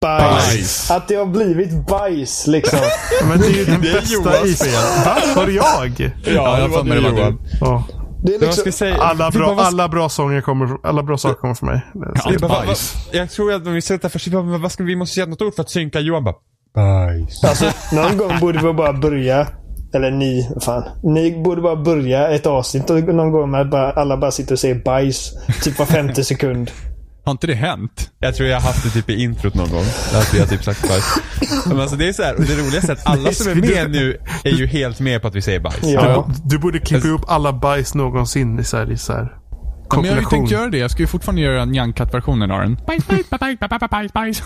Bajs. Bajs. Att det har blivit bajs liksom. Men det är ju den Det bästa Johans is... fel. Va? Var det jag? Ja, jag det var du det var du. Johan. Ja. Det är liksom, säga? Alla bara, bra, vad- alla bra sånger kommer, alla bra saker kommer från mig. Vi bara, bajs. Jag tror att om vi sätter först, bara, vad ska vi, måste säga något ord för att synka. Johan bara, bajs. alltså, någon gång borde vi bara börja. Eller ni, fan. Ni borde bara börja ett avsnitt och någon gång med att bara, alla bara sitter och säger bajs. Typ var femte sekund. Har inte det hänt? Jag tror jag har haft det typ i introt någon gång. Att vi har typ sagt bajs. Men alltså det är så här, och det roligaste är att alla som är med nu är ju helt med på att vi säger bajs. Ja. Du borde klippa ihop alla bajs någonsin i så här, i så här Ja, men jag har ju tänkt göra det. Jag ska ju fortfarande göra Nyankat-versionen av den. Bajs, bajs, bajs, bajs, bajs, bajs,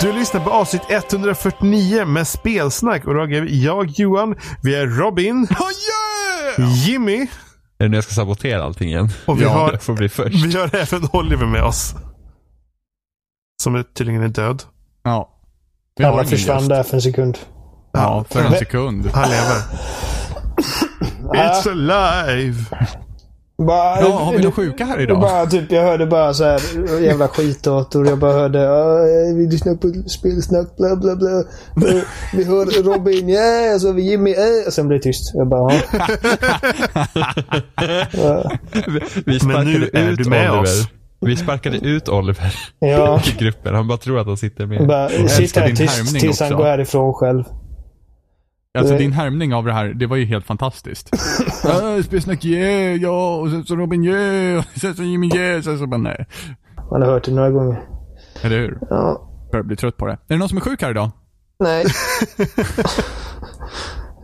Du lyssnar på avsnitt 149 med spelsnack och då är jag Johan, vi är Robin, Jimmy Är det nu jag ska sabotera allting igen? och vi, ja, har, får bli först. vi har även Oliver med oss. Som är tydligen är död. Ja. Vi har Alla försvann gäst. där för en sekund. Ja, för en sekund. Han lever. It's alive! Bara, Ja, har vi några sjuka här idag? Bara, typ, jag hörde bara så här jävla skitdator. Jag bara hörde "Ah, vi lyssnar på spelsnack bla bla bla. Eh, Vi hör Robin, yeah, så har vi Jimmy, eh. Och sen blev det tyst. Jag bara, ja. Ja. Vi sparkade nu är ut du med Oliver. oss. Vi sparkade ut Oliver ja. i gruppen. Han bara tror att han sitter med. Bara, sitt älskar här din tyst tills han går härifrån själv. Alltså Eh. din härmning av det här, det var ju helt fantastiskt. Ja, Spelsnack yeah, ja, och sen så Robin yeah, och sen så Jimmy yeah, sen så bara nej. Man har hört det några gånger. Eller hur? Ja. Börjar bli trött på det. Är det någon som är sjuk här idag? Nej.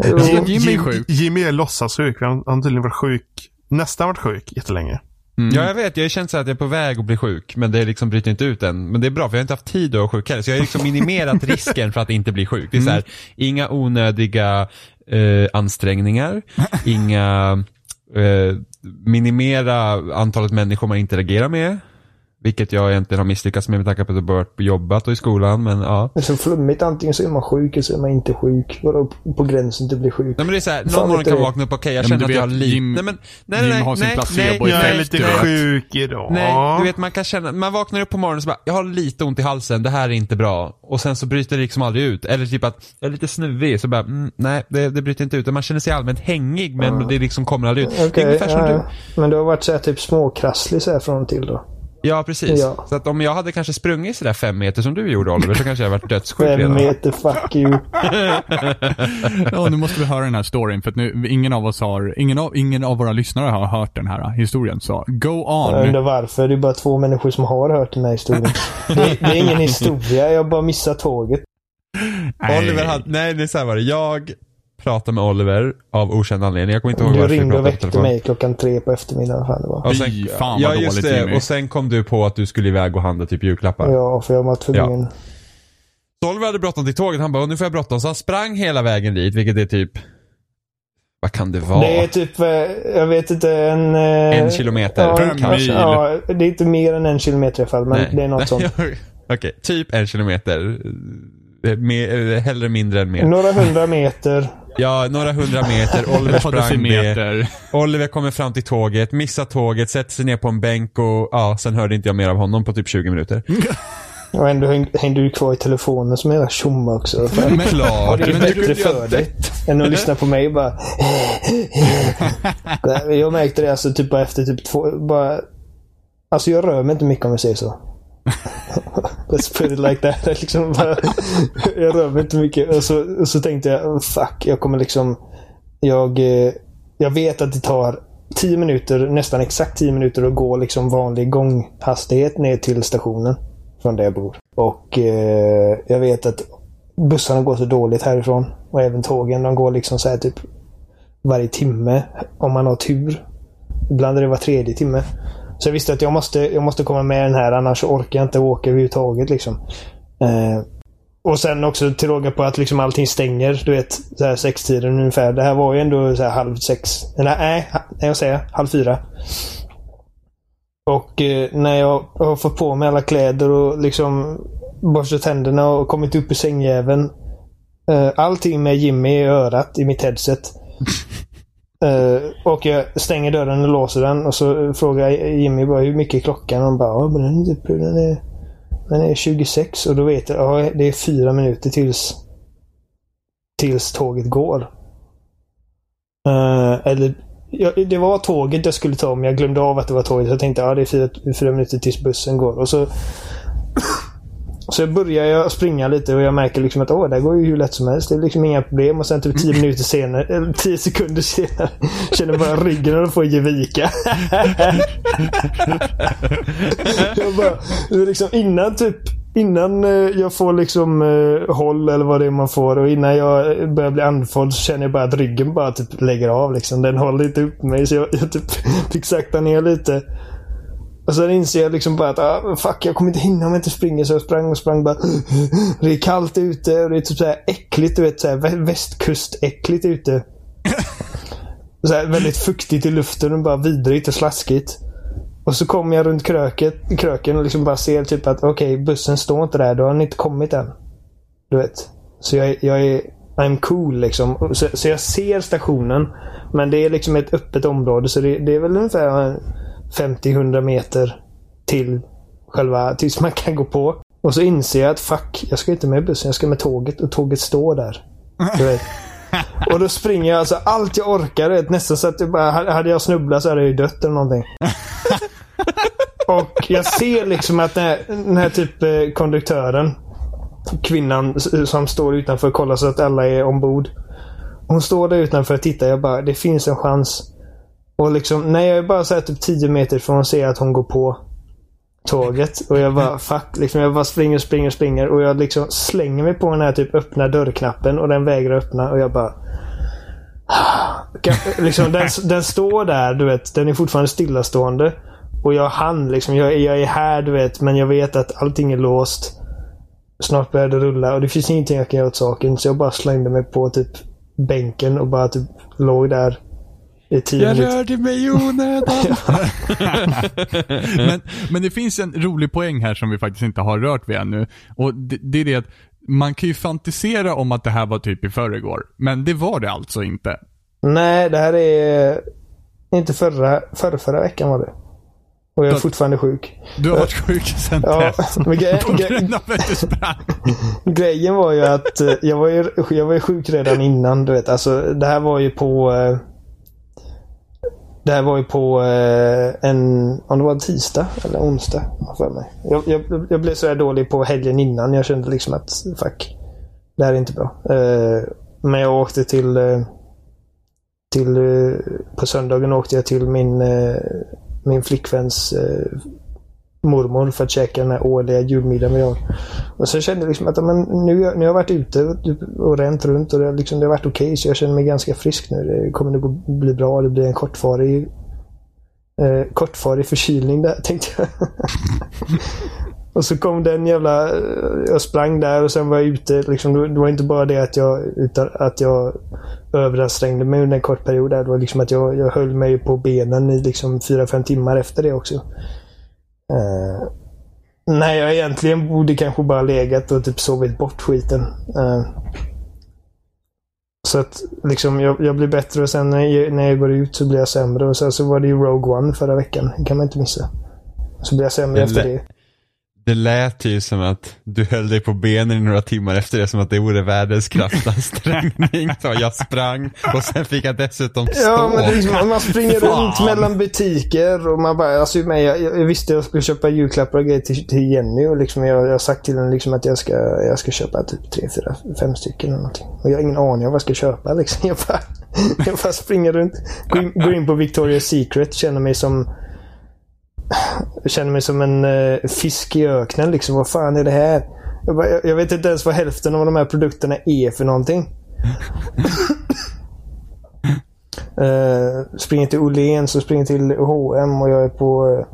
Jimmy är sjuk. Jimmy är låtsassjuk. Han har tydligen varit sjuk, nästan varit sjuk jättelänge. Ja, jag vet. Jag har känt så att jag är på väg att bli sjuk, men det liksom bryter inte ut än. Men det är bra, för jag har inte haft tid att vara sjuk heller. Så jag har liksom minimerat risken för att inte bli sjuk. Det är så här, inga onödiga eh, ansträngningar, inga eh, minimera antalet människor man interagerar med. Vilket jag egentligen har misslyckats med med tanke på att jag börjat jobbat och i skolan, men ja. Det är så flummigt. Antingen så är man sjuk eller så är man inte sjuk. Vadå på gränsen till att bli sjuk? Nej men det är såhär, någon morgon kan vakna upp, okej jag Ja, men känner att jag har lite, nej men, nej nej har sin nej, placebo nej, Jag nej, är lite sjuk idag. Nej, du vet man kan känna, man vaknar upp på morgonen och så bara, jag har lite ont i halsen, det här är inte bra. Och sen så bryter det liksom aldrig ut. Eller typ att, jag är lite snuvig, så bara, mm, nej det, det bryter inte ut. Man känner sig allmänt hängig men det liksom kommer aldrig ut. det är Okej, ungefär som ja, du. Men du har varit så här typ småkrasslig så här från och till då? Ja precis. Ja. Så att om jag hade kanske sprungit sådär fem meter som du gjorde Oliver, så kanske jag varit dödssjuk Fem redan. meter, fuck you. Ja, nu måste vi höra den här storyn för att nu, ingen av oss har, ingen av, ingen av våra lyssnare har hört den här historien. Så go Jag on. undrar varför. Det är bara två människor som har hört den här historien. Det, det är ingen historia. Jag har bara missat tåget. Oliver hade, nej det är så här var det. Jag pratade med Oliver av okänd anledning. Jag kommer inte ihåg Du varför vi ringde och väckte telefon. mig klockan tre på eftermiddagen. Fan det var. Och sen, Fy fan ja, vad just dåligt det. Jimmy. Och sen kom du på att du skulle iväg och handla typ julklappar. Ja, för jag var tvungen. Så Oliver hade bråttom till tåget. Han bara, "Åh, nu får jag bråttom. Så han sprang hela vägen dit, vilket är typ... Vad kan det vara? Det är typ, eh, jag vet inte, en... eh, En kilometer, Ja, kanske, mil. ja, det är inte mer än en kilometer i alla fall, men Nej. det är något sånt. Okej, typ en kilometer. Eh, Mer, eh, hellre mindre än mer. Några hundra meter. Ja, några hundra meter. Oliver sprang decimeter. Oliver kommer fram till tåget, missar tåget, sätter sig ner på en bänk och ja, sen hörde inte jag mer av honom på typ 20 minuter. Och ändå häng- hängde du kvar i telefonen som en jävla tjomma också. Fan. Klart. Det är men bättre du- för dig än att lyssna på mig bara. Jag märkte det alltså typ bara efter typ två... Bara, alltså jag rör mig inte mycket om jag säger så. Let's put it like that. Liksom bara, jag rör mig inte mycket. Och så, och så tänkte jag, oh, fuck, jag kommer liksom... Jag, eh, jag vet att det tar 10 minuter, nästan exakt 10 minuter att gå liksom vanlig gånghastighet ner till stationen. Från där jag bor. Och eh, jag vet att bussarna går så dåligt härifrån. Och även tågen. De går liksom så här typ varje timme. Om man har tur. Ibland är det var tredje timme. Så jag visste att jag måste, jag måste komma med den här annars orkar jag inte åka överhuvudtaget. Liksom. Eh, och sen också till råga på att liksom allting stänger. Du vet, så här sextiden ungefär. Det här var ju ändå så här halv sex. Nej, nej, jag säger halv fyra. Och eh, när jag har fått på mig alla kläder och liksom borstat tänderna och kommit upp i sängjäveln. Eh, allting med Jimmy i örat i mitt headset. Eh, och jag stänger dörren och låser den och så frågar Jimmy bara hur mycket är klockan? Och han bara ja, men den, är typ- den, är, den är 26 och då vet jag ja, det är fyra minuter tills tills tåget går. Eh, eller ja, det var tåget jag skulle ta men jag glömde av att det var tåget. Så Jag tänkte ja, det är fyra, fyra minuter tills bussen går. Och så så börjar jag springa lite och jag märker liksom att åh, det går ju hur lätt som helst. Det är liksom inga problem. Och sen typ 10 minuter senare, eller 10 sekunder senare, känner jag bara ryggen på att ge vika. jag bara, liksom innan typ Innan eh, jag får liksom eh, håll eller vad det är man får och innan jag börjar bli andfådd så känner jag bara att ryggen bara typ lägger av. Liksom. Den håller inte upp mig så jag, jag typ fick sakta ner lite. Och sen inser jag liksom bara att ah, fuck, jag kommer inte hinna om jag inte springer. Så jag sprang och sprang bara. Det är kallt ute och det är typ så här äckligt. Du vet, så här västkustäckligt ute. Så här, väldigt fuktigt i luften och bara vidrigt och slaskigt. Och så kommer jag runt kröket, kröken och liksom bara ser typ att okej, okay, bussen står inte där. Då har den inte kommit än. Du vet. Så jag, jag är... I'm cool liksom. Så, så jag ser stationen. Men det är liksom ett öppet område så det, det är väl ungefär 50-100 meter till själva, tills man kan gå på. Och så inser jag att fuck, jag ska inte med bussen, jag ska med tåget och tåget står där. Och då springer jag alltså allt jag orkar. Vet, nästan så att jag bara, hade jag snubblat så hade jag ju dött eller någonting. Och jag ser liksom att den här, den här typ eh, konduktören, kvinnan som står utanför och kollar så att alla är ombord. Hon står där utanför och tittar. Jag bara, det finns en chans. Och liksom, när jag är bara så här typ 10 meter från att se att hon går på tåget. Och jag bara fuck. Liksom, jag bara springer, springer, springer. Och jag liksom slänger mig på den här typ öppna dörrknappen och den vägrar öppna. Och jag bara... liksom, den, den står där, du vet. Den är fortfarande stillastående. Och jag hann liksom. Jag, jag är här, du vet. Men jag vet att allting är låst. Snart börjar det rulla och det finns ingenting jag kan göra åt saken. Så jag bara slängde mig på typ bänken och bara typ låg där i tio Jag minuter. rörde mig i onödan. men, men det finns en rolig poäng här som vi faktiskt inte har rört vid ännu. Och det, det är det att man kan ju fantisera om att det här var typ i förrgår. Men det var det alltså inte. Nej, det här är inte förra, förra, förra veckan var det. Och jag är Då- fortfarande sjuk. Du har varit sjuk sen Ja, dess. men gre- På grund av att du sprang. Grejen var ju att eh, jag var ju, jag var ju sjuk redan innan. Du vet. Alltså, det här var ju på... Det här var ju på eh, en... Om det var en tisdag eller onsdag. jag för mig. Jag, jag, jag blev så här dålig på helgen innan. Jag kände liksom att fuck. Det här är inte bra. Eh, men jag åkte till... Eh, till på söndagen åkte jag till min, min flickväns mormor för att käka den här årliga julmiddagen vi har. Och så kände jag liksom att men nu, nu har jag varit ute typ, och, ränt runt och det, har liksom, det har varit okej så jag känner mig ganska frisk nu. Det kommer nog bli bra. Det blir en kortvarig eh, kortvarig förkylning där tänkte jag. och så kom den jävla... Eh, jag sprang där och sen var jag ute. Liksom, det det var inte bara det att jag, utan att jag överansträngde mig under en kort period. Där. Det var liksom att jag, jag höll mig på benen i liksom 4-5 timmar efter det också. Eh, Nej, jag egentligen borde kanske bara legat och typ sovit bort skiten. Eh, så att liksom jag, jag blir bättre och sen när jag, när jag går ut så blir jag sämre. Och sen så var det ju Rogue One förra veckan. Det kan man inte missa. Så blir jag sämre efter det. Det lät ju som att du höll dig på benen i några timmar efter det, som att det vore världens kraftansträngning. Så jag sprang och sen fick jag dessutom stå. Ja, men liksom, man springer Fan. runt mellan butiker och man bara, alltså med, jag, jag visste jag skulle köpa julklappar och grejer till, till Jenny och liksom jag, jag har sagt till henne liksom att jag ska, jag ska köpa typ tre, fyra, fem stycken eller någonting. Och jag har ingen aning om vad jag ska köpa liksom. Jag bara, jag bara springer runt. Går in, går in på Victoria's Secret, känner mig som jag känner mig som en eh, fisk i öknen liksom. Vad fan är det här? Jag, bara, jag, jag vet inte ens vad hälften av de här produkterna är för någonting. Uh, springer till Åhléns och springer till H&M och jag är på...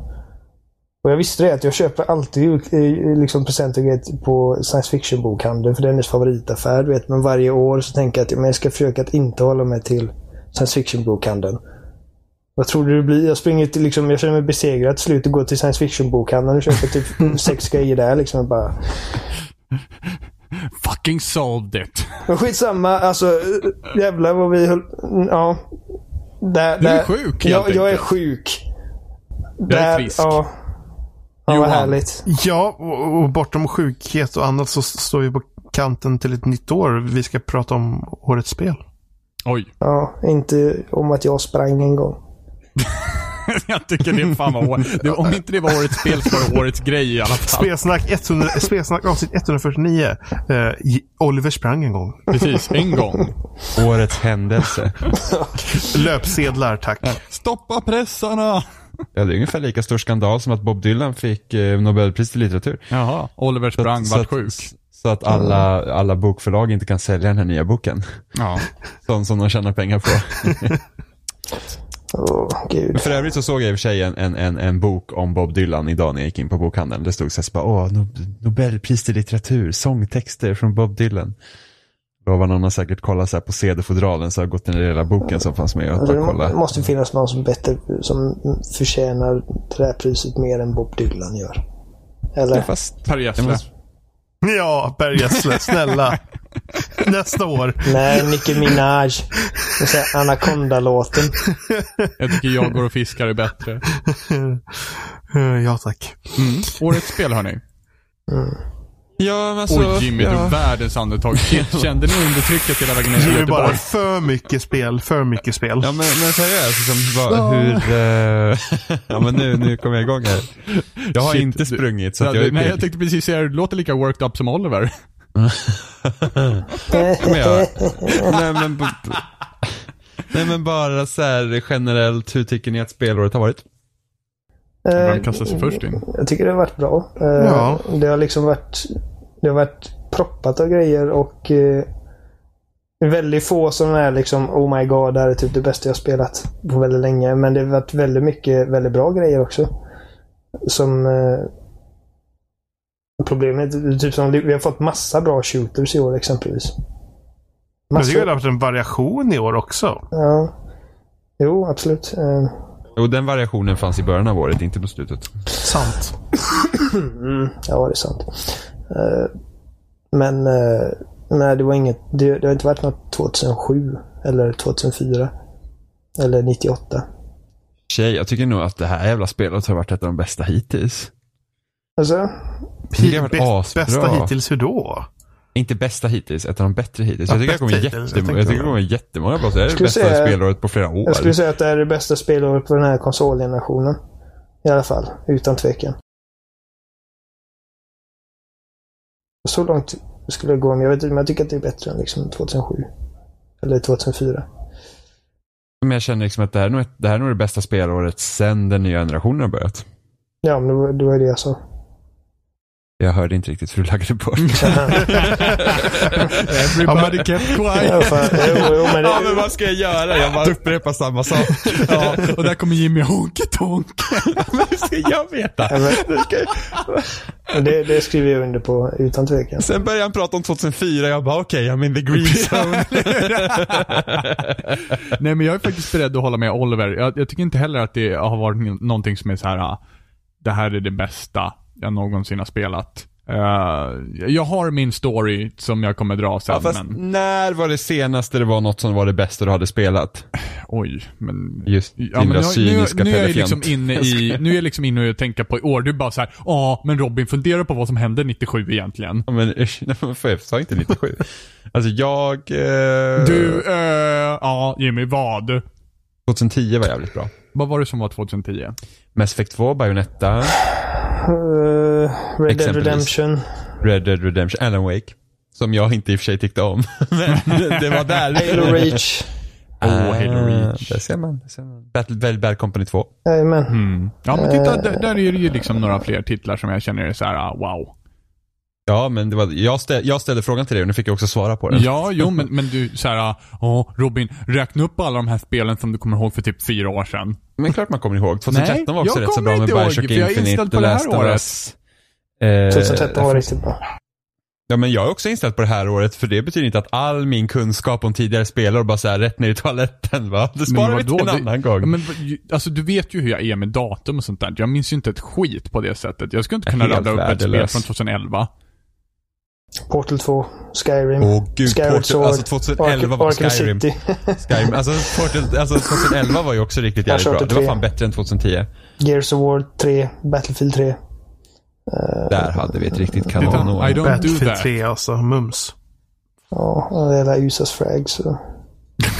Och jag visste det att jag köper alltid eh, liksom presenter på science fiction-bokhandeln för det är hennes favoritaffär. Vet. Men varje år så tänker jag att men jag ska försöka att inte hålla mig till science fiction-bokhandeln. Vad tror du det blir? Jag springer till, liksom, jag känner mig besegrad till slut och går till science fiction-bokhandeln och köper typ sex grejer där. Liksom, och bara, Fucking solved it. Men skitsamma, alltså jävlar vad vi höll... Ja. Där, Du är där, sjuk, helt jag, jag är sjuk. Jag är frisk. Ja. Ja, vad härligt. Ja, och, och bortom sjukhet och annat så står vi på kanten till ett nytt år. Vi ska prata om årets spel. Oj. Ja, inte om att jag sprang en gång. jag tycker det fan var det, Om inte det var årets spel så var det årets grej i alla fall. Spelsnack, 100, spelsnack avsnitt 149. Eh, Oliver sprang en gång. Precis, en gång. Årets händelse. Löpsedlar, tack. Stoppa pressarna! Ja, det är ungefär lika stor skandal som att Bob Dylan fick eh, Nobelpris i litteratur. Jaha, Oliver sprang, vart sjuk. Så att alla, alla bokförlag inte kan sälja den här nya boken. Ja. Sån som de tjänar pengar på. Åh, gud. För övrigt så såg jag i och för sig en, en, en, en bok om Bob Dylan idag när jag gick in på bokhandeln. Det stod så här, så bara, åh, no- Nobelpris i litteratur, sångtexter från Bob Dylan. Då var någon har säkert kollat så här på CD-fodralen så har gått den hela boken som fanns med och Alltså, det kolla. måste finnas någon som bättre som förtjänar det här priset mer än Bob Dylan gör. Eller? Ja, fast, Per ja, Gessle. Ja, Per Gessle, snälla. Nästa år. Nej, Nicki Minaj. Den säger Anaconda-låten. Jag tycker jag går och fiskar är bättre. Ja, tack. Mm. Årets spel hörni. ja, men alltså, Oj Jimmy, ja. du världens andetag. Kände ni undertrycket hela vägen ner till är det bara för mycket spel, för mycket spel. Ja men, men seriöst, liksom, vad, hur... eh, ja men nu, nu kommer jag igång här. Jag har Shit, inte du- sprungit så Ja, att jag är du- Nej, jag tänkte precis säga, du låter lika worked up som Oliver. Men jag, nej, men, nej men bara så här generellt, hur tycker ni att spelåret har varit? Vem Eh, kastar sig först in? Jag tycker det har varit bra. Eh, Ja. Det har liksom varit Det har varit proppat av grejer och eh, väldigt få som är liksom Oh my god, det här är typ det bästa jag spelat på väldigt länge. Men det har varit väldigt mycket väldigt bra grejer också. Som eh, Problemet är typ som vi har fått massa bra shooters i år exempelvis. Jag tycker det har varit en variation i år också. ja. Jo, absolut. Eh, Och den variationen fanns i början av året, inte på slutet. Sant. Mm, ja, det är sant. Eh, men eh, nej, det var inget. Det, det har inte varit något 2007 eller 2004. Eller 98. Tjej, jag tycker nog att det här jävla spelet har varit ett av de bästa hittills. Alltså, Jag tycker det har varit Bäst, asbra. bästa hittills hur då? Inte bästa hittills, ett av de bättre hittills. Ja, Jag tycker bättre hittills. Jag jag tycker det kommer jättemånga bra. Det är det bästa säga- spelåret på flera år. jag skulle säga att det är det bästa spelåret på den här konsolgenerationen. I alla fall, utan tvekan. Så långt skulle jag gå, men jag vet inte, men jag tycker att det är bättre än liksom 2007. Eller 2004. Men jag känner liksom att det här, är nog det här är nog det bästa spelåret sen den nya generationen har börjat. Ja, men det var, det var det jag sa. Jag hörde inte riktigt för du laggade bort. Everybody kept quiet. alla fall, jo, jo, men det, ja men vad ska jag göra? Jag bara upprepar samma sak. Ja, och där kommer Jimmy honky tonk. men hur ska jag veta? Ja, men- Nu ska Det, det skriver jag under på utan tvekan. Sen började han prata om 2004, jag bara okej, I'm in the green zone. Nej men jag är faktiskt beredd att hålla med Oliver. Jag, jag tycker inte heller att det har varit någonting som är så här. ah, det här är det bästa jag någonsin har spelat. Eh, jag har min story som jag kommer dra sen, ja, fast men när var det senaste det var något som var det bästa du hade spelat? oj. Men, Just Ja, men nu, cyniska nu, nu är jag liksom inne i, nu är jag liksom inne och tänker på i år. Du bara så här, ja men Robin fundera på vad som hände 97 egentligen. Ja, men usch, jag sa inte 97. Alltså jag... Eh, Du, eh, ja Jimmy, vad? 2010 var jävligt bra. Vad var det som var 2010? Mass Effect 2, Bayonetta, Uh, Red Dead. Redemption. Red Dead Redemption, Alan Wake. Som jag inte i och för sig tyckte om. Men det var där. Halo Reach. Ah, Halo Reach. Där ser man. Där ser man. Battle, Battle Bad Company 2. Jajamän. Mm. Ja men titta, där, där är det ju liksom några fler titlar som jag känner är så här, ah, wow. Ja, men det var, jag, ställ, jag ställde frågan till dig och nu fick jag också svara på den. Ja, jo men, men du såhär, ja Robin, räkna upp alla de här spelen som du kommer ihåg för typ fyra år sedan. Men klart man kommer ihåg. 2013 Nej, var också jag rätt så kommer bra med inte ihåg, Bioshock för jag är Infinite, inställd på det här året. Us. Eh, 2013 var riktigt bra. Ja men jag är också inställd på det här året för det betyder inte att all min kunskap om tidigare spelare bara så här rätt ner i toaletten va. Det sparar vi till en annan det, gång. Ja, men, alltså du vet ju hur jag är med datum och sånt där. Jag minns ju inte ett skit på det sättet. Jag skulle inte kunna rada upp ett spel från 2011. Portal 2, Skyrim, Åh gud, Skyward Portal, Sword, alltså 2011 var Arkham Skyrim. City, Skyrim. Alltså, Portal, alltså 2011 var ju också riktigt jävligt bra. Det var 3. fan bättre än 2010. Gears of War 3, Battlefield 3. Där hade vi ett riktigt kanonår. I don't do Battlefield that. 3 alltså. Mums. Ja, och hela USAs Frag. Så.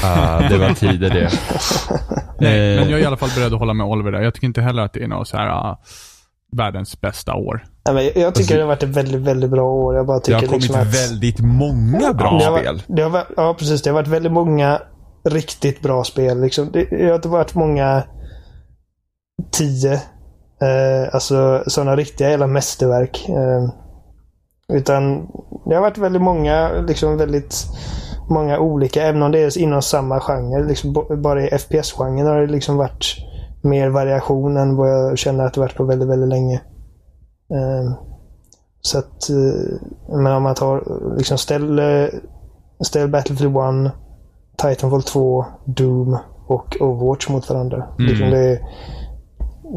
Ah, det var tider det. Nej, Eh, men jag är i alla fall beredd att hålla med Oliver där. Jag tycker inte heller att det är något så här ah, världens bästa år. Nej, men jag, tycker det har varit ett väldigt, väldigt bra år. Jag bara Alltså, Det tycker har kommit liksom att... väldigt många bra det har spel. det har ja, precis. Det har varit väldigt många riktigt bra spel. Liksom. Det, det har inte varit många tio, eh, alltså sådana riktiga jävla mästerverk. Eh, utan det har varit väldigt många, liksom väldigt många olika, även om det är inom samma genre. Liksom, bara i FPS-genren har det liksom varit mer variation än vad jag känner att det varit på väldigt, väldigt länge. Eh, så att, eh, men om man tar, liksom ställ, eh, ställ Battlefield 1, Titanfall 2, Doom och Overwatch mot varandra. Mm. Liksom det är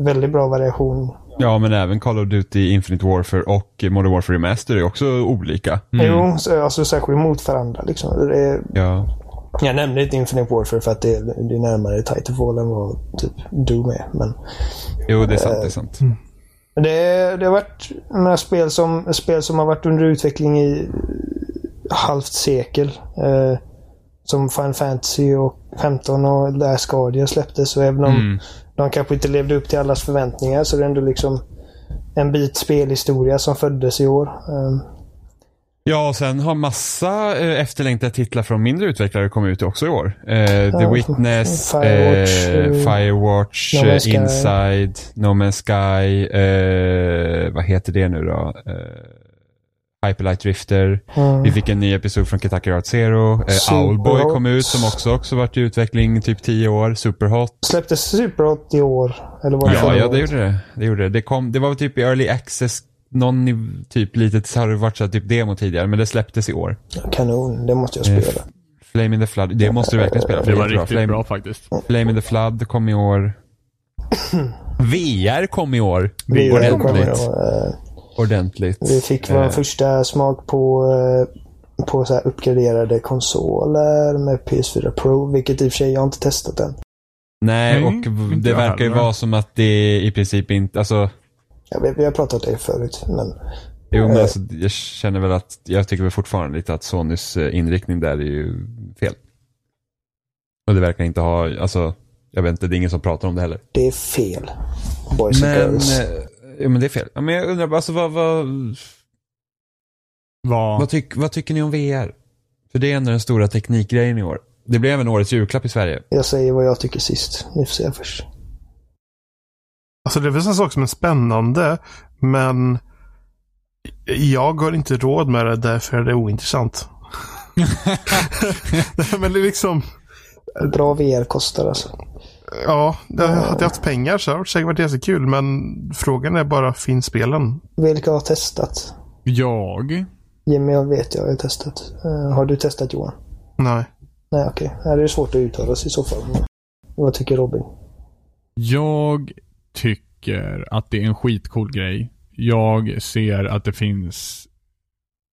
väldigt bra variation. Ja, men även Call of Duty Infinite Warfare och Modern Warfare Remaster är också olika. Jo, så, alltså särskilt mot varandra. Liksom. Det är, Ja. Jag nämnde inte Infinite Warfare för att det är, det är närmare Titanfall än vad typ Doom är. Men Jo, det är sant. Det är sant. det, det har varit några spel som, spel som har varit under utveckling i halvt sekel. Eh, som Final Fantasy och 15 och Last Guardian släpptes. Och även om Mm. de kanske inte levde upp till allas förväntningar så är det ändå liksom en bit spelhistoria som föddes i år. Eh, Ja, och sen har massa eh, efterlängtade titlar från mindre utvecklare kommit ut också i år. Eh, The Ja, Witness, Firewatch, eh, eh, Firewatch, No eh. Inside, No Man's Sky, eh, vad heter det nu då? Eh, Hyperlight Drifter. mm. Vi fick en ny episod från Kentucky Route Zero. Eh. Owlboy kom ut som också, också varit i utveckling typ 10 år. Superhot. Släpptes Superhot i år? Eller var det Ja, ja, det gjorde det. Det gjorde det. Det, kom, det var typ i early access, någon i- typ litet, så har det varit så här, typ demo tidigare, men det släpptes i år. Kanon, det måste jag Eh, spela. Flame in the Flood, det måste du verkligen spela. för Det var riktigt Flame, bra faktiskt. Flame in the Flood kom i år. VR kom i år. Vi, Ordentligt. eh, Ordentligt. vi fick vår Eh, första smak på, eh, på så här uppgraderade konsoler med PS4 Pro, vilket i och för sig jag har inte testat än. Nej, Nej, och det verkar ju vara som att det i princip inte, alltså Jag vet, vi har pratat om det förut, men Jo, men Eh. alltså, jag känner väl att, jag tycker väl fortfarande lite att Sonys eh, inriktning där är ju fel. Och det verkar inte ha, alltså, jag vet inte, det är ingen som pratar om det heller. det är fel. Boys and Men, girls. eh, ja, men det är fel. Men jag undrar bara, alltså vad, vad, Vad... vad, tyck, vad tycker ni om VR? För det är ändå den stora teknikgrejen i år. Det blev även årets julklapp i Sverige. Jag säger vad jag tycker sist. Ni får se först. Alltså det är väl en sak som är spännande. Men jag har inte råd med det därför är det ointressant. men det är liksom. Bra VR kostar alltså. Ja, jag hade jag haft pengar så hade det säkert varit jättekul. Men frågan är bara, finns spelen? Vilka har testat? Jag? Jimmy jag vet jag har testat. Eh, har du testat Johan? Nej. Nej okej. Okay. Det är svårt att uttala sig i så fall. Vad tycker Robin? Jag tycker att det är en skitcool grej. Jag ser att det finns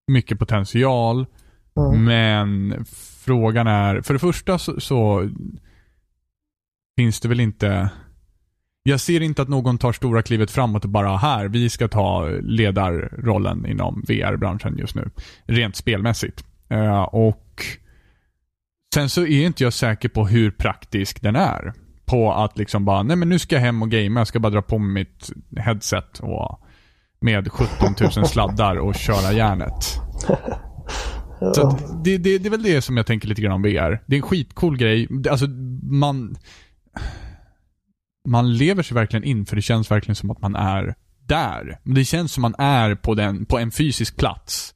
mycket potential. Mm. Men frågan är, för det första så, så finns det väl inte jag ser inte att någon tar stora klivet framåt och bara här, vi ska ta ledarrollen inom VR-branschen just nu. Rent spelmässigt. Eh, och sen så är inte jag säker på hur praktisk den är. På att liksom bara, nej men nu ska jag hem och gamea, jag ska bara dra på mig mitt headset och med 17 000 sladdar och köra järnet. Så att det, det, det är väl det som jag tänker lite grann om VR. Det är en skitcool grej. Alltså, man... Man lever sig verkligen in, för det känns verkligen som att man är där. Men det känns som man är på, den, på en fysisk plats.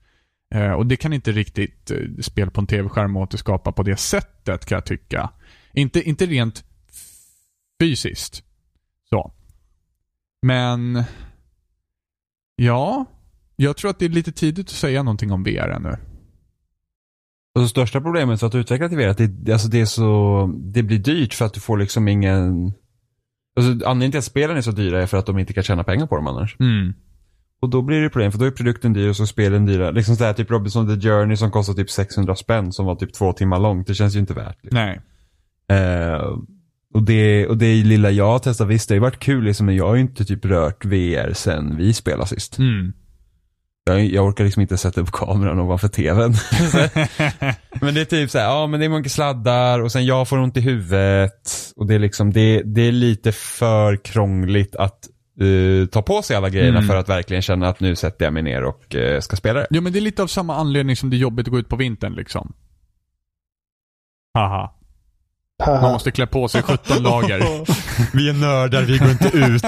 Eh, och det kan inte riktigt eh, spel på en tv-skärm återskapa på det sättet kan jag tycka. Inte, inte rent fysiskt. Så. Men... Ja. Jag tror att det är lite tidigt att säga någonting om VR ännu. Och det största problemet för att utveckla till VR är att det, alltså det, är så, det blir dyrt för att du får liksom ingen... Alltså anledningen till att spelen är så dyra är för att de inte kan tjäna pengar på dem annars. Mm. Och då blir det problem, för då är produkten dyr och så är spelen dyra. Liksom sådär typ Robinson the Journey som kostar typ 600 spänn som var typ två timmar långt. Det känns ju inte värt. Liksom. Nej. Eh, och, det, och det lilla jag har testat, visst det har ju varit kul liksom, men jag har ju inte typ rört VR sen vi spelade sist. Mm. Jag, jag orkar liksom inte sätta upp kameran ovanför tvn. men det är typ så här, ja men det är mycket sladdar och sen jag får ont i huvudet. Och det är liksom, det, det är lite för krångligt att eh, ta på sig alla grejerna Mm. för att verkligen känna att nu sätter jag mig ner och eh, ska spela det. Jo men det är lite av samma anledning som det är jobbigt att gå ut på vintern liksom. Haha. Man måste klä på sig 17 lager. Vi är nördar, vi går inte ut.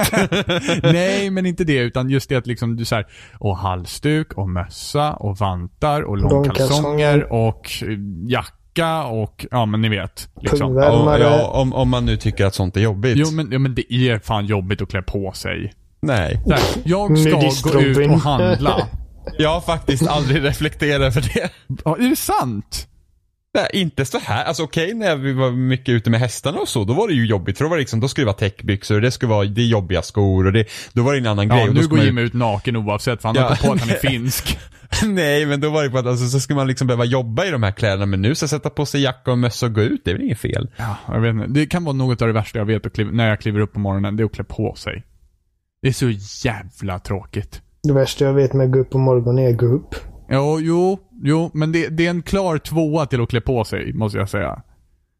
Nej, men inte det. Utan just det att liksom du såhär, och halsduk och mössa och vantar och långkalsonger och eh, jacka och, ja men ni vet. Liksom. Pulver. ja, om, om man nu tycker att sånt är jobbigt. Jo men, ja, men det är fan jobbigt att klä på sig. Nej. Så här, jag ska gå ut och handla. Jag har faktiskt aldrig reflekterat över det. Ja, är det sant? Nej, inte så här. Alltså okej, när vi var mycket ute med hästarna och så, då var det ju jobbigt. För då var det liksom, då skulle det vara täckbyxor, och det skulle vara, det är jobbiga skor och det, då var det en annan grej. Ja, och då nu går man Jimmy ut naken oavsett för han har Ja, kommit på att han är finsk. Nej, men då var det på att alltså, så skulle man liksom behöva jobba i de här kläderna. Men nu så sätta på sig jacka och mössa och gå ut, det är väl inget fel? Ja, jag vet inte. Det kan vara något av det värsta jag vet att kliva, när jag kliver upp på morgonen, det är att klä på sig. Det är så jävla tråkigt. Det värsta jag vet med att gå upp på morgonen är att gå upp. Jo, jo, jo, men det, det är en klar tvåa till att klä på sig, måste jag säga.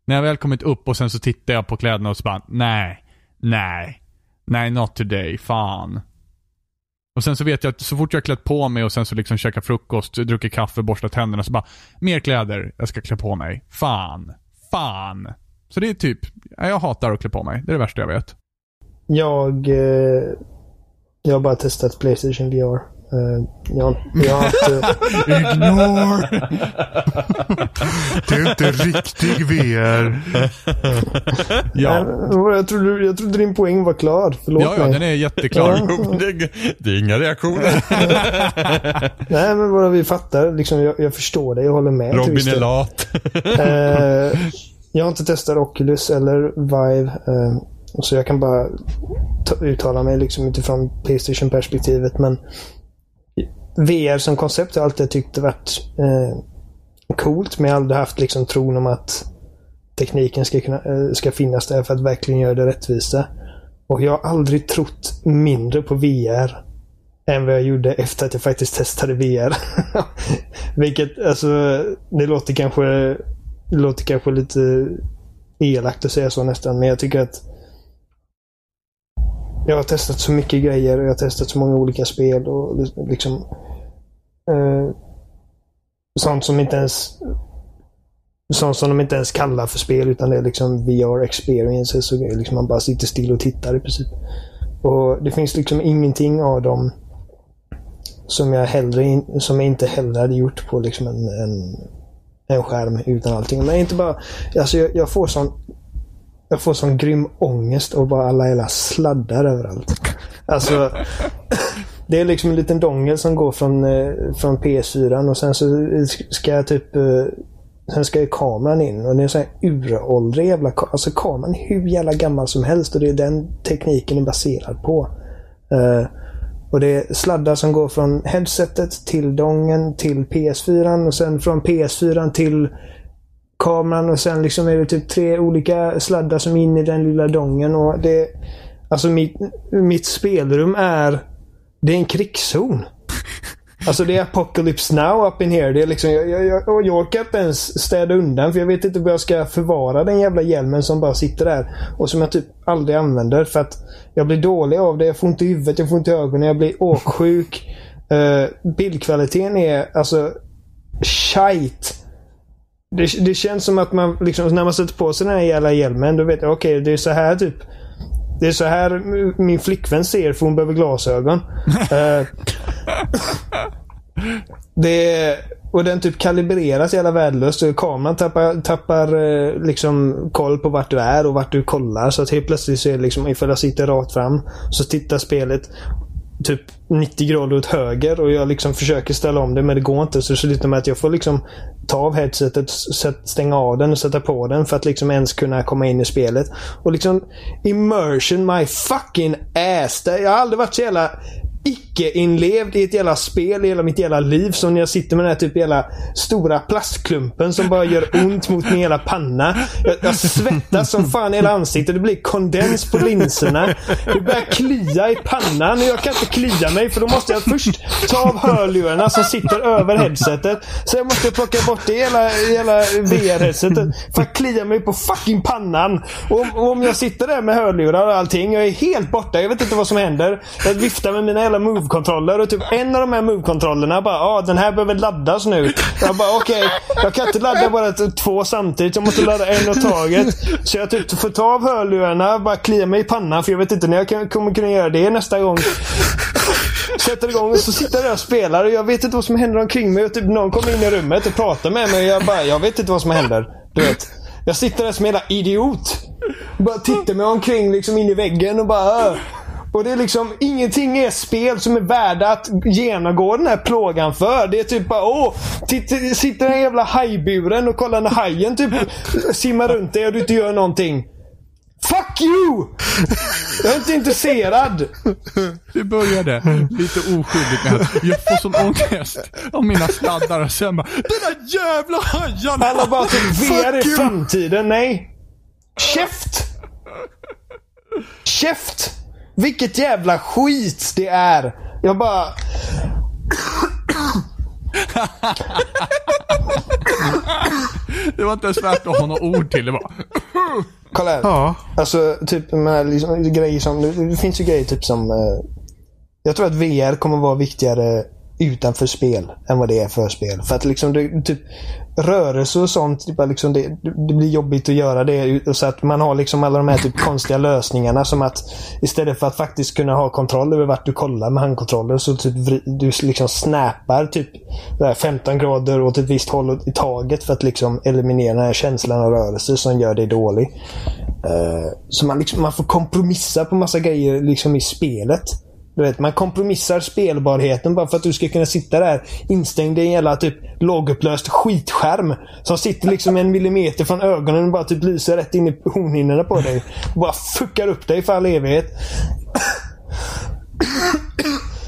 När jag väl kommit upp och sen så tittar jag på kläderna och så bara, nej, nej, nej, not today, fan. Och sen så vet jag att så fort jag klätt på mig och sen så liksom käkat frukost, druckit kaffe, borstat tänderna så bara, mer kläder, jag ska klä på mig. Fan. Fan. Så det är typ, jag hatar att klä på mig. Det är det värsta jag vet. Jag, eh, jag har bara testat Playstation VR. Eh, jag, jag har inte... Ignore! Det är inte riktig VR. ja. Jag, trodde, jag trodde din poäng var klar. Förlåt Ja, ja, mig. den är jätteklar. Ja. Jo, det, det är inga reaktioner. Nej, men vad vi fattar. Liksom, jag, jag förstår det. Jag håller med. Robin är lat. Eh, jag har inte testat Oculus eller Vive. Eh, så jag kan bara ta, uttala mig liksom utifrån Playstation-perspektivet. Men VR som koncept har jag alltid tyckt det varit eh, coolt. Men jag har aldrig haft liksom tron om att tekniken ska, kunna, eh, ska finnas där för att verkligen göra det rättvisa. Och jag har aldrig trott mindre på VR än vad jag gjorde efter att jag faktiskt testade VR. Vilket, alltså, det låter kanske, det låter kanske lite elakt att säga så nästan, men jag tycker att jag har testat så mycket grejer och jag har testat så många olika spel och liksom eh, sånt som inte ens sånt som de inte ens kallar för spel utan det är liksom VR experiences och grejer. Liksom man bara sitter still och tittar i princip. Och det finns liksom ingenting av dem som jag, hellre in, som jag inte hellre hade gjort på liksom en, en, en skärm utan allting. Men inte bara... Alltså jag, jag får sån... Jag får sån grym ångest och bara alla jävla sladdar överallt. Alltså... Det är liksom en liten dongel som går från, eh, från PS4 och sen så ska jag typ... Eh, sen ska ju kameran in och det är en sån här uråldrig jävla kamera. Alltså kameran är hur jävla gammal som helst och det är den tekniken är baserad på. Uh, och det är sladdar som går från headsetet till dongen till PS4 och sen från PS4 till kameran och sen liksom är det typ tre olika sladdar som är inne i den lilla dongen. Och det, alltså mitt, mitt spelrum är det är en krigszon. Alltså det är apocalypse now up in here. Det är liksom, jag, jag, jag, och jag orkar inte ens städa undan för jag vet inte var jag ska förvara den jävla hjälmen som bara sitter där. Och som jag typ aldrig använder för att jag blir dålig av det. Jag får ont i huvudet, jag får ont i ögonen, jag blir åksjuk. Uh, bildkvaliteten är alltså shite. Det, det känns som att man liksom, när man sätter på sig den här jävla hjälmen, då vet jag okej, det är så här typ Det är så här min flickvän ser för hon behöver glasögon. Eh, det och den typ kalibreras jävla värdelöst. Kameran tappar, tappar eh, liksom koll på vart du är och vart du kollar. Så att helt plötsligt så är det liksom ifall jag sitter rakt fram så tittar spelet typ 90 grader åt höger och jag liksom försöker ställa om det men det går inte. Så det slutar med att jag får liksom ta av headsetet, stänga av den och sätta på den för att liksom ens kunna komma in i spelet. Och liksom immersion my fucking ass. Jag har aldrig varit så jävla icke-inlevd i ett jävla spel i hela mitt jävla liv som när jag sitter med den här typ jävla stora plastklumpen som bara gör ont mot min hela panna. Jag, jag svettas som fan i hela ansiktet. Det blir kondens på linserna. Det börjar klia i pannan och jag kan inte klia mig för då måste jag först ta av hörlurarna som sitter över headsetet. Så jag måste plocka bort det hela, hela VR-headsetet för att klia mig på fucking pannan. Och och om jag sitter där med hörlurar och allting. Jag är helt borta. Jag vet inte vad som händer. Jag viftar med mina jävla move-kontroller och typ en av de här move-kontrollerna bara ah, den här behöver laddas nu. Jag bara okej, jag kan inte ladda bara två samtidigt. Jag måste ladda en åt taget. Så jag typ får ta av hörlurarna, bara klia mig i pannan för jag vet inte när jag kommer kunna göra det nästa gång. Sätter igång och så sitter jag där och spelar och jag vet inte vad som händer omkring mig. Och typ någon kommer in i rummet och pratar med mig och jag bara, jag vet inte vad som händer. Du vet. Jag sitter där som en jävla idiot. Bara tittar mig omkring liksom in i väggen och bara och det är liksom, ingenting är spel som är värda att genomgå den här plågan för. Det är typ bara, åh, titta, sitter den jävla hajburen och kollar när hajen typ simmar runt dig och du inte gör någonting. Fuck you! Jag är inte intresserad. Det började lite oskyldigt med att jag får sån ångest av mina sladdar och sen bara Den där jävla hajarna! Alla bara typ VR i framtiden. Nej. Käft! Käft! Vilket jävla skit det är. Jag bara... Det var inte ens värt att ha några ord till. Det var Kolla här. Ja. Alltså, typ med liksom, grejer som... Det finns ju grejer typ som... Eh, jag tror att VR kommer vara viktigare utanför spel än vad det är för spel. För att liksom det, typ rörelse och sånt, typ, liksom det, det blir jobbigt att göra det. Så att man har liksom alla de här typ konstiga lösningarna som att istället för att faktiskt kunna ha kontroll över vart du kollar med handkontrollen så typ du liksom snäpar typ 15 grader åt ett visst håll i taget för att liksom eliminera den här känslan av rörelse som gör dig dålig. Eh, så man, liksom, man får kompromissa på massa grejer liksom i spelet. Du vet, man kompromissar spelbarheten bara för att du ska kunna sitta där instängd i en jävla typ lågupplöst skitskärm. Som sitter liksom en millimeter från ögonen och bara typ lyser rätt in i hornhinnorna på dig. Och bara fuckar upp dig för all evighet.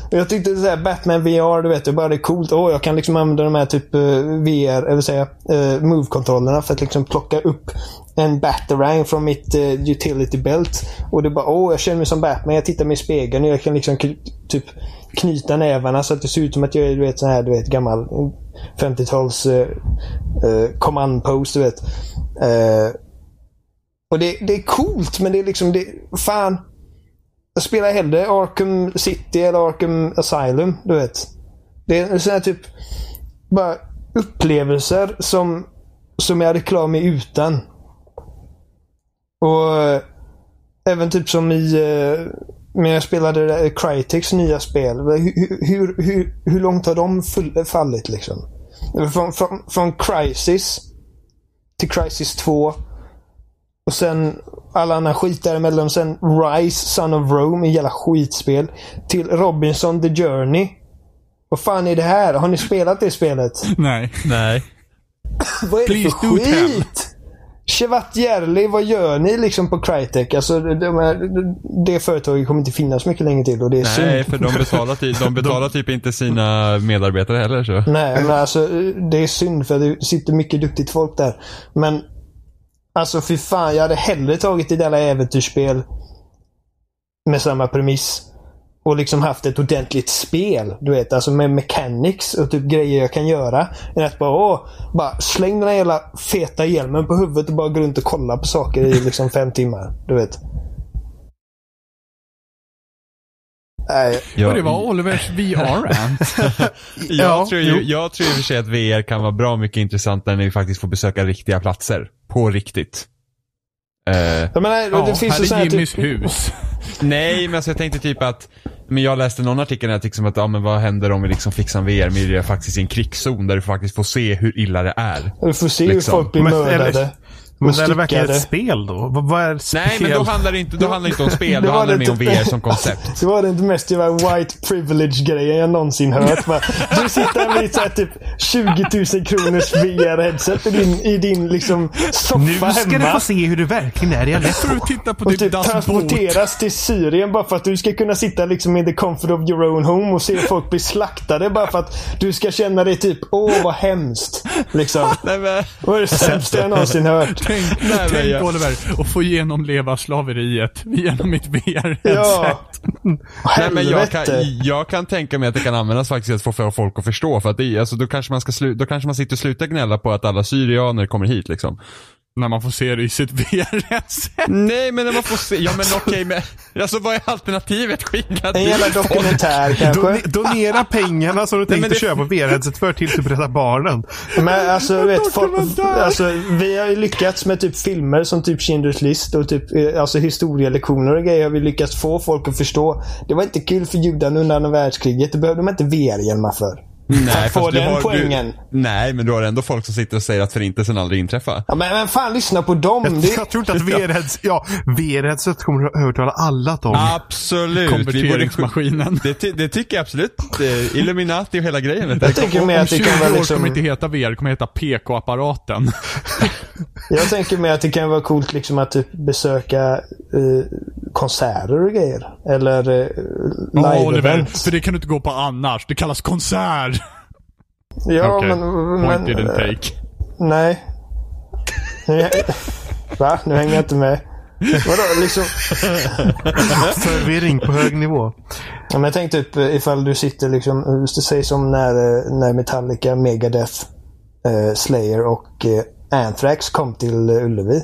Jag tyckte så här, Batman VR, du vet, det bara det är coolt. Åh, jag kan liksom använda de här typ eh, VR, eller säga, uh, move-kontrollerna för att liksom plocka upp en Batarang från mitt uh, utility belt. Och det bara, åh, jag känner mig som Batman. Jag tittar mig i spegeln och jag kan liksom typ knyta nävarna så att det ser ut som att jag är, du vet, sån här, du vet, gammal 50-tals uh, eh, eh, command post. du vet. Uh, och det, det är coolt, men det är liksom, det, fan. Jag spelar hellre Arkham City eller Arkham Asylum, du vet. Det är sådana typ bara upplevelser som, som jag hade klarat mig utan. Och eh, även typ som i eh, när jag spelade Crytex nya spel. Hur, hur, hur, hur långt har de full, fallit liksom? Från, från, från Crisis till Crisis 2. Och sen alla andra skit däremellan. Sen Rise, Son of Rome, en jävla skitspel. Till Robinson The Journey. Vad fan är det här? Har ni spelat det spelet? Nej. Nej. Vad är det Please för skit? Chevat Järli, vad gör ni liksom på Crytek? Alltså, de, de, det företaget kommer inte finnas mycket längre till och det är Nej, synd. för de betalar, ty- de betalar typ inte sina medarbetare heller så. Nej, men alltså det är synd för det sitter mycket duktigt folk där. Men alltså fy fan, jag hade hellre tagit ett jävla äventyrsspel med samma premiss och liksom haft ett ordentligt spel. Du vet, alltså med mechanics och typ grejer jag kan göra. Än att bara, åh, bara släng den här jävla feta hjälmen på huvudet och bara gå runt och kolla på saker i liksom fem timmar. Du vet. Nej, Jag, Och det var Olivers VR-rant. jag, Ja, tror ju, jag tror i och för sig att VR kan vara bra mycket intressantare när vi faktiskt får besöka riktiga platser. På riktigt. Eh, Jag menar, Ja, det finns här är Jimmys typ, hus. nej, men alltså jag tänkte typ att men jag läste någon artikel där liksom att, ja men vad händer om vi liksom fixar en VR-miljö faktiskt i en krigszon där du faktiskt får se hur illa det är. Du får se Liksom. hur folk blir Men- mördade. Men det är det verkligen ett spel då? Vad, vad är spel? Nej, men då handlar det inte, då handlar det inte om spel, Det då var handlar det mer om VR som koncept. Det var den mest white privilege-grejen jag någonsin hört. Bara, Du sitter med ditt typ 20 000 kronors VR-headset i din, i din liksom soffa Nu ska du hemma. få se hur det verkligen är Aleppo. Får du titta på Och typ Boot? transporteras till Syrien bara för att du ska kunna sitta liksom in the comfort of your own home och se folk bli slaktade bara för att du ska känna dig typ åh vad hemskt. Liksom. Nej, men, Det var det sämsta jag någonsin hört. Tänk, Nej, tänk jag- Oliver, att få genomleva slaveriet genom mitt VR-headset. Ja. nej, men jag, kan, jag kan tänka mig att det kan användas faktiskt att få folk att förstå. För att det, alltså, då, kanske man ska slu, då kanske man sitter och slutar gnälla på att alla syrianer kommer hit liksom. När man får se det i sitt VR-headset. Nej men när man får se, ja men okej men, alltså vad är alternativet? Skicka En jävla dokumentär kanske. Done, donera pengarna som du tänkte det- köpa VR-headset för till typ Rädda Barnen. Men alltså, du vet, folk, alltså, vi har ju lyckats med typ filmer som typ Schindler's list och typ eh, alltså, historielektioner och grejer. Har vi lyckats få folk att förstå. Det var inte kul för judarna under andra världskriget. Det behövde man inte VR-hjälmar för. Nej, För att få den har- poängen. Du, nej men du har ändå folk som sitter och säger att förintelsen aldrig inträffade. Ja, men, men fan, lyssna på dem. Jag, Det, jag tror inte att VR-headset ja, VR-headset kommer att övertala alla dem. Absolut. Vi borde- Konverteringsmaskinen. Det, det tycker jag absolut. Illuminati och hela grejen. Vet du. jag tänker mer Om att det 20 kan vara år liksom... kommer inte heta VR, det kommer heta PK-apparaten. Jag tänker mer att det kan vara coolt liksom att typ besöka eh, konserter och grejer. Eller eh, live-event. för det kan du inte gå på annars. Det kallas konsert. Ja, Okej. men... Point men didn't eh, take. Nej. Va? Nu hänger jag inte med. Vadå liksom? Förvirring på hög nivå. Ja, men jag tänkte typ eh, ifall du sitter liksom, det sägs som när, eh, när Metallica, Megadeth, eh, Slayer och eh, Anthrax kom till eh, Ullevi.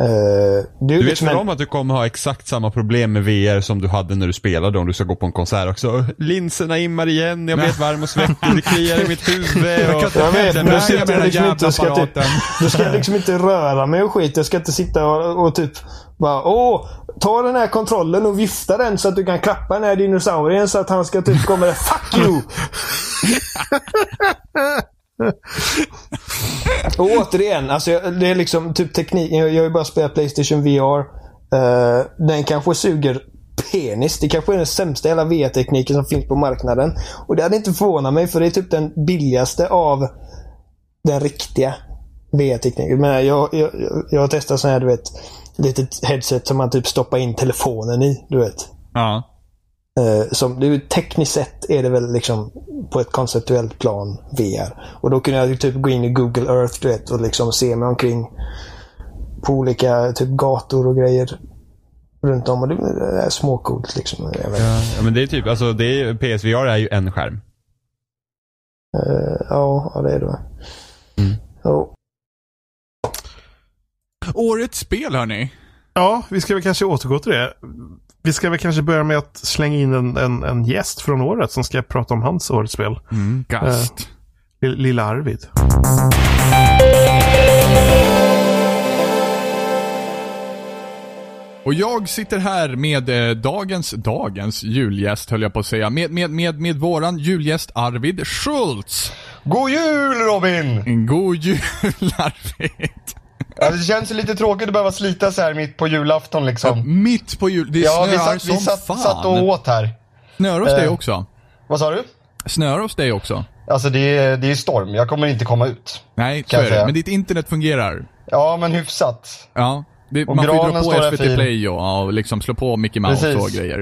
Det är ju Du vet liksom väl om att du kommer ha exakt samma problem med VR som du hade när du spelade om du ska gå på en konsert också. Linserna immar igen, jag blir varm och svettig, det kliar i mitt huvud. Och... Jag vet, men då Nej, sitter jag jag liksom inte och ska typ, då ska jag liksom inte röra mig och skit. Jag ska inte sitta och, och typ bara åh, ta den här kontrollen och vifta den så att du kan klappa den här dinosaurien så att han ska typ komma där. Fuck you! och återigen, alltså det är liksom typ teknik. Jag, jag har ju bara spelat Playstation VR. Uh, eh, den kanske suger penis. Det kanske är den sämsta hela VR-tekniken som finns på marknaden. Och det hade inte förvånat mig för det är typ den billigaste av den riktiga VR-tekniken. Jag, jag, jag, jag har testat sån här, du vet, litet headset som man typ stoppar in telefonen i. Du vet. Ja. Eh, som, det tekniskt sett är det väl liksom på ett konceptuellt plan VR. Och då kunde jag typ gå in i Google Earth du vet, och liksom se mig omkring på olika typ gator och grejer runt om. Och det, är småcoolt liksom. Vet. Ja, men det är typ, alltså det är, PSVR är ju en skärm. Eh, ja, ja, det är det. Mm. Ja. Årets spel hörni. Ja, vi ska väl kanske återgå till det. Vi ska väl kanske börja med att slänga in en, en, en gäst från året som ska prata om hans årets spel. Mm, gast. Lill- Lilla Arvid. Och jag sitter här med eh, dagens, dagens julgäst höll jag på att säga. Med, med, med, med våran julgäst Arvid Schultz. God jul Robin! God jul Arvid. Ja, det känns lite tråkigt att behöva slita så här mitt på julafton liksom. Mitt på jul, det Ja, vi snöar satt, som vi satt, fan. satt och åt här. Snöar hos dig Eh. också? Vad sa du? Snöar hos dig också? Alltså det är, det är storm, jag kommer inte komma ut. Nej, så är det. Men ditt internet fungerar. Ja, men hyfsat. Ja. Det, man får ju dra på SVT fin. Play och, ja, och liksom slå på Mickey Mouse Precis. och grejer.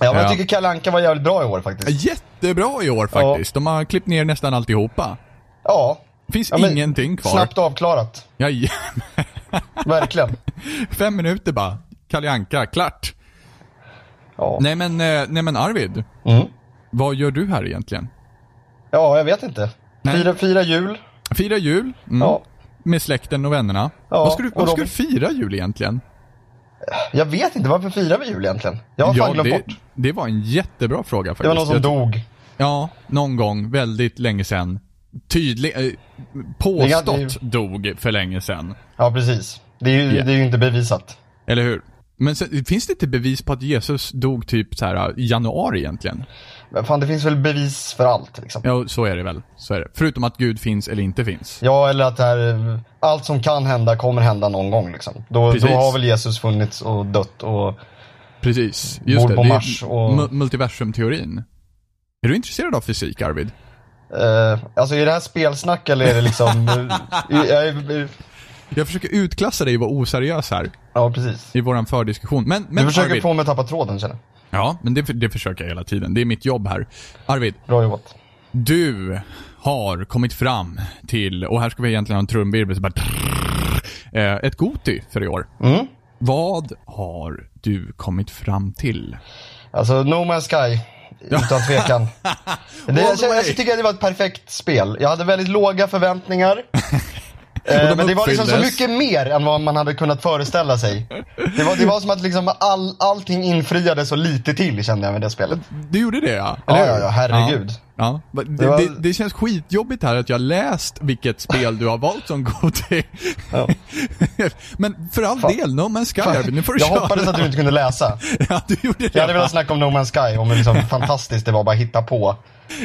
Ja, men Ja. jag tycker Kalle Anka var jävligt bra i år faktiskt. Jättebra i år faktiskt. De har klippt ner nästan alltihopa. Ja. Finns ja ingenting kvar. Snabbt avklarat. Jajamän. Verkligen. Fem minuter bara. Kalle Anka, klart. Ja. Nej men, eh, nej men Arvid. Mm. Vad gör du här egentligen? ja, jag vet inte. Fira, fira jul. Fira jul. Mm. Ja. Med släkten och vännerna. Ja, vad ska du, vad ska du fira jul egentligen? Jag vet inte, varför firar vi jul egentligen? Jag har fan glömt det, bort. det var en jättebra fråga faktiskt. Det var någon som Jag- dog. Ja, någon gång väldigt länge sedan. Tydlig, eh, påstått dog för länge sedan. Ja, precis. Det är ju, Yeah. det är ju inte bevisat. Eller hur? Men sen, finns det inte bevis på att Jesus dog typ så här i januari egentligen? Men fan, det finns väl bevis för allt liksom. Ja, så är det väl. Så är det. Förutom att Gud finns eller inte finns. Ja, eller att det här, allt som kan hända kommer hända någon gång liksom. Då, Precis. då har väl Jesus funnits och dött och... Precis. Just Bor det. på det Mars och- mu- multiversumteorin. Är du intresserad av fysik, Arvid? Eh, alltså är det här spelsnack eller är det liksom... eh, jag är- Jag försöker utklassa dig och vara oseriös här. ja, precis. I våran fördiskussion. Men, men Du försöker Arvid. få mig att tappa tråden känner. Ja, men det, det försöker jag hela tiden. Det är mitt jobb här. Arvid, Bra jobbat. du har kommit fram till, och här ska vi egentligen ha en trumvirvel, så bara eh, ett Goti för i år. Mm. Vad har du kommit fram till? Alltså, No Man's Sky. Utan tvekan. det, jag, jag, jag tycker att det var ett perfekt spel. Jag hade väldigt låga förväntningar. Eh, de men det var liksom så mycket mer än vad man hade kunnat föreställa sig. Det var, det var som att liksom all, allting infriades så lite till kände jag med det spelet. Du gjorde det ja? Ja, Eller hur? ja, ja, herregud. Ja. Ja. Det, var- det, det känns skitjobbigt här att jag läst vilket spel du har valt som Goti. Ja. Men för all del, No Man's Sky Arvid, nu får du Jag köra. hoppades att du inte kunde läsa. Ja, du gjorde det. Jag hade velat snacka om No Man's Sky, om hur liksom fantastiskt det var att bara hitta på.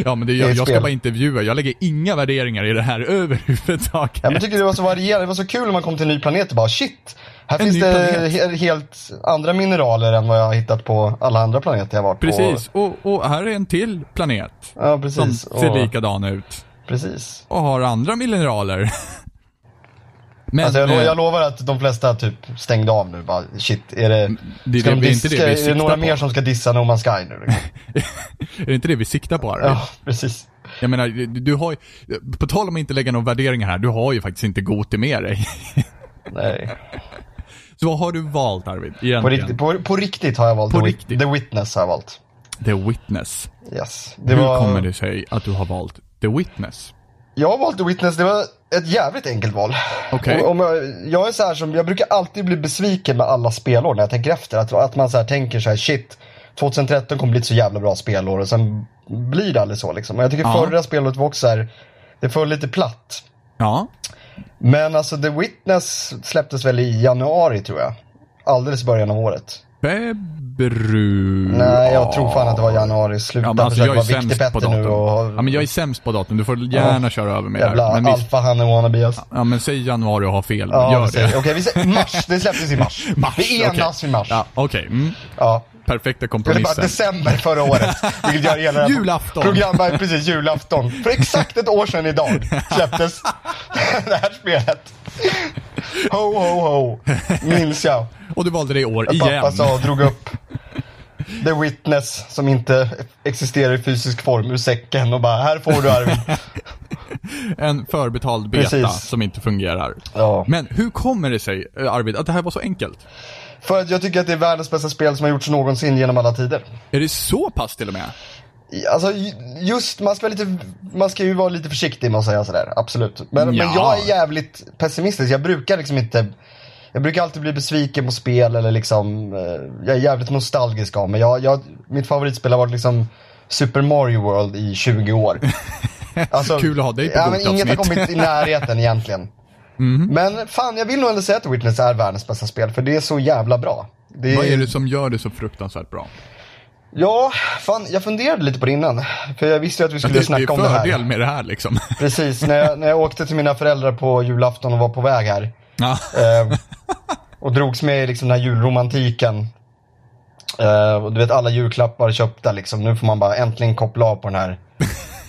Ja men det, jag, jag ska bara intervjua, jag lägger inga värderingar i det här överhuvudtaget. Ja, men tycker det var så varierande, det var så kul när man kom till en ny planet och bara shit. Här En finns det he- helt andra mineraler än vad jag har hittat på alla andra planeter jag varit Precis, på. och, och här är en till planet. Ja, Som precis. ser Och, likadan ut. precis. Och har andra mineraler. Men, Alltså jag, lo- eh, jag lovar att de flesta typ stängde av nu. Bara, shit, är det, det, ska det, de det diss, inte ska, det vi är det några på. mer som ska dissa No Man's Sky nu? Liksom? Är det inte det vi siktar på Arvid? Ja, precis. Jag menar, du, du har ju, på tal om att inte lägga några värderingar här, du har ju faktiskt inte Goti med dig. Nej. Så vad har du valt Arvid? Egentligen? På riktigt, på, på riktigt har jag valt På The, riktigt? The Witness har jag valt. The Witness. Yes. Det Hur var, kommer det sig att du har valt The Witness? Jag har valt The Witness, det var ett jävligt enkelt val. Och- Om jag, jag är så här som, jag brukar alltid bli besviken med alla spelår när jag tänker efter. Att, att man så här tänker så här, shit, 2013 kommer bli ett så jävla bra spelår och sen blir det aldrig så liksom. Jag tycker Ja. förra spelåret var också så här, det föll lite platt. Ja. Men alltså The Witness släpptes väl i januari tror jag. Alldeles i början av året. Februari. Nej, jag tror fan att det var januari. Sluta Ja, men alltså, jag försöka vara viktig Petter nu och... Ja, men jag är sämst på datum. Du får gärna köra över mig Jävla där. Men, vi, alfahanne wannabe alltså. ja, men säg januari och ha fel. Ja, Gör det. Okej, vi säger mars. Det släpptes i mars. Mars, vi enas okej. i mars. Ja, okej. Mm. Ja. Perfekta Det var bara kompromissen. december förra året. Vilket gör hela Julafton. Programmet, precis, julafton. För exakt ett år sedan idag släpptes det här spelet. Ho, ho, ho. Minns jag. Och du valde det i år Pappa igen. sa och drog upp The Witness som inte existerar i fysisk form ur säcken och bara, här får du Arvid. En förbetald beta Precis. som inte fungerar. Ja. Men hur kommer det sig, eh, Arvid, att det här var så enkelt? För att jag tycker att det är världens bästa spel som har gjorts någonsin genom alla tider. Är det så pass till och med? Alltså ju- just, man ska, lite, man ska ju vara lite försiktig med att säga sådär, absolut. Men, men Ja. jag är jävligt pessimistisk, jag brukar liksom inte jag brukar alltid bli besviken på spel eller liksom, eh, jag är jävligt nostalgisk av mig. Jag, jag, mitt favoritspel har varit liksom Super Mario World i 20 år. Alltså, Kul att ha dig på ja, men Inget har kommit i närheten egentligen. Men fan, jag vill nog ändå säga att Witness är världens bästa spel, för det är så jävla bra. Det Vad är det som gör det så fruktansvärt bra? Ja, fan, jag funderade lite på det innan. För jag visste ju att vi skulle Det, det snacka är om det här. fördel med det här liksom. Precis, när jag, när jag åkte till mina föräldrar på julafton och var på väg här. Ja. Eh, och drogs med i liksom den här julromantiken. Eh, och du vet alla julklappar köpta liksom. Nu får man bara äntligen koppla av på den här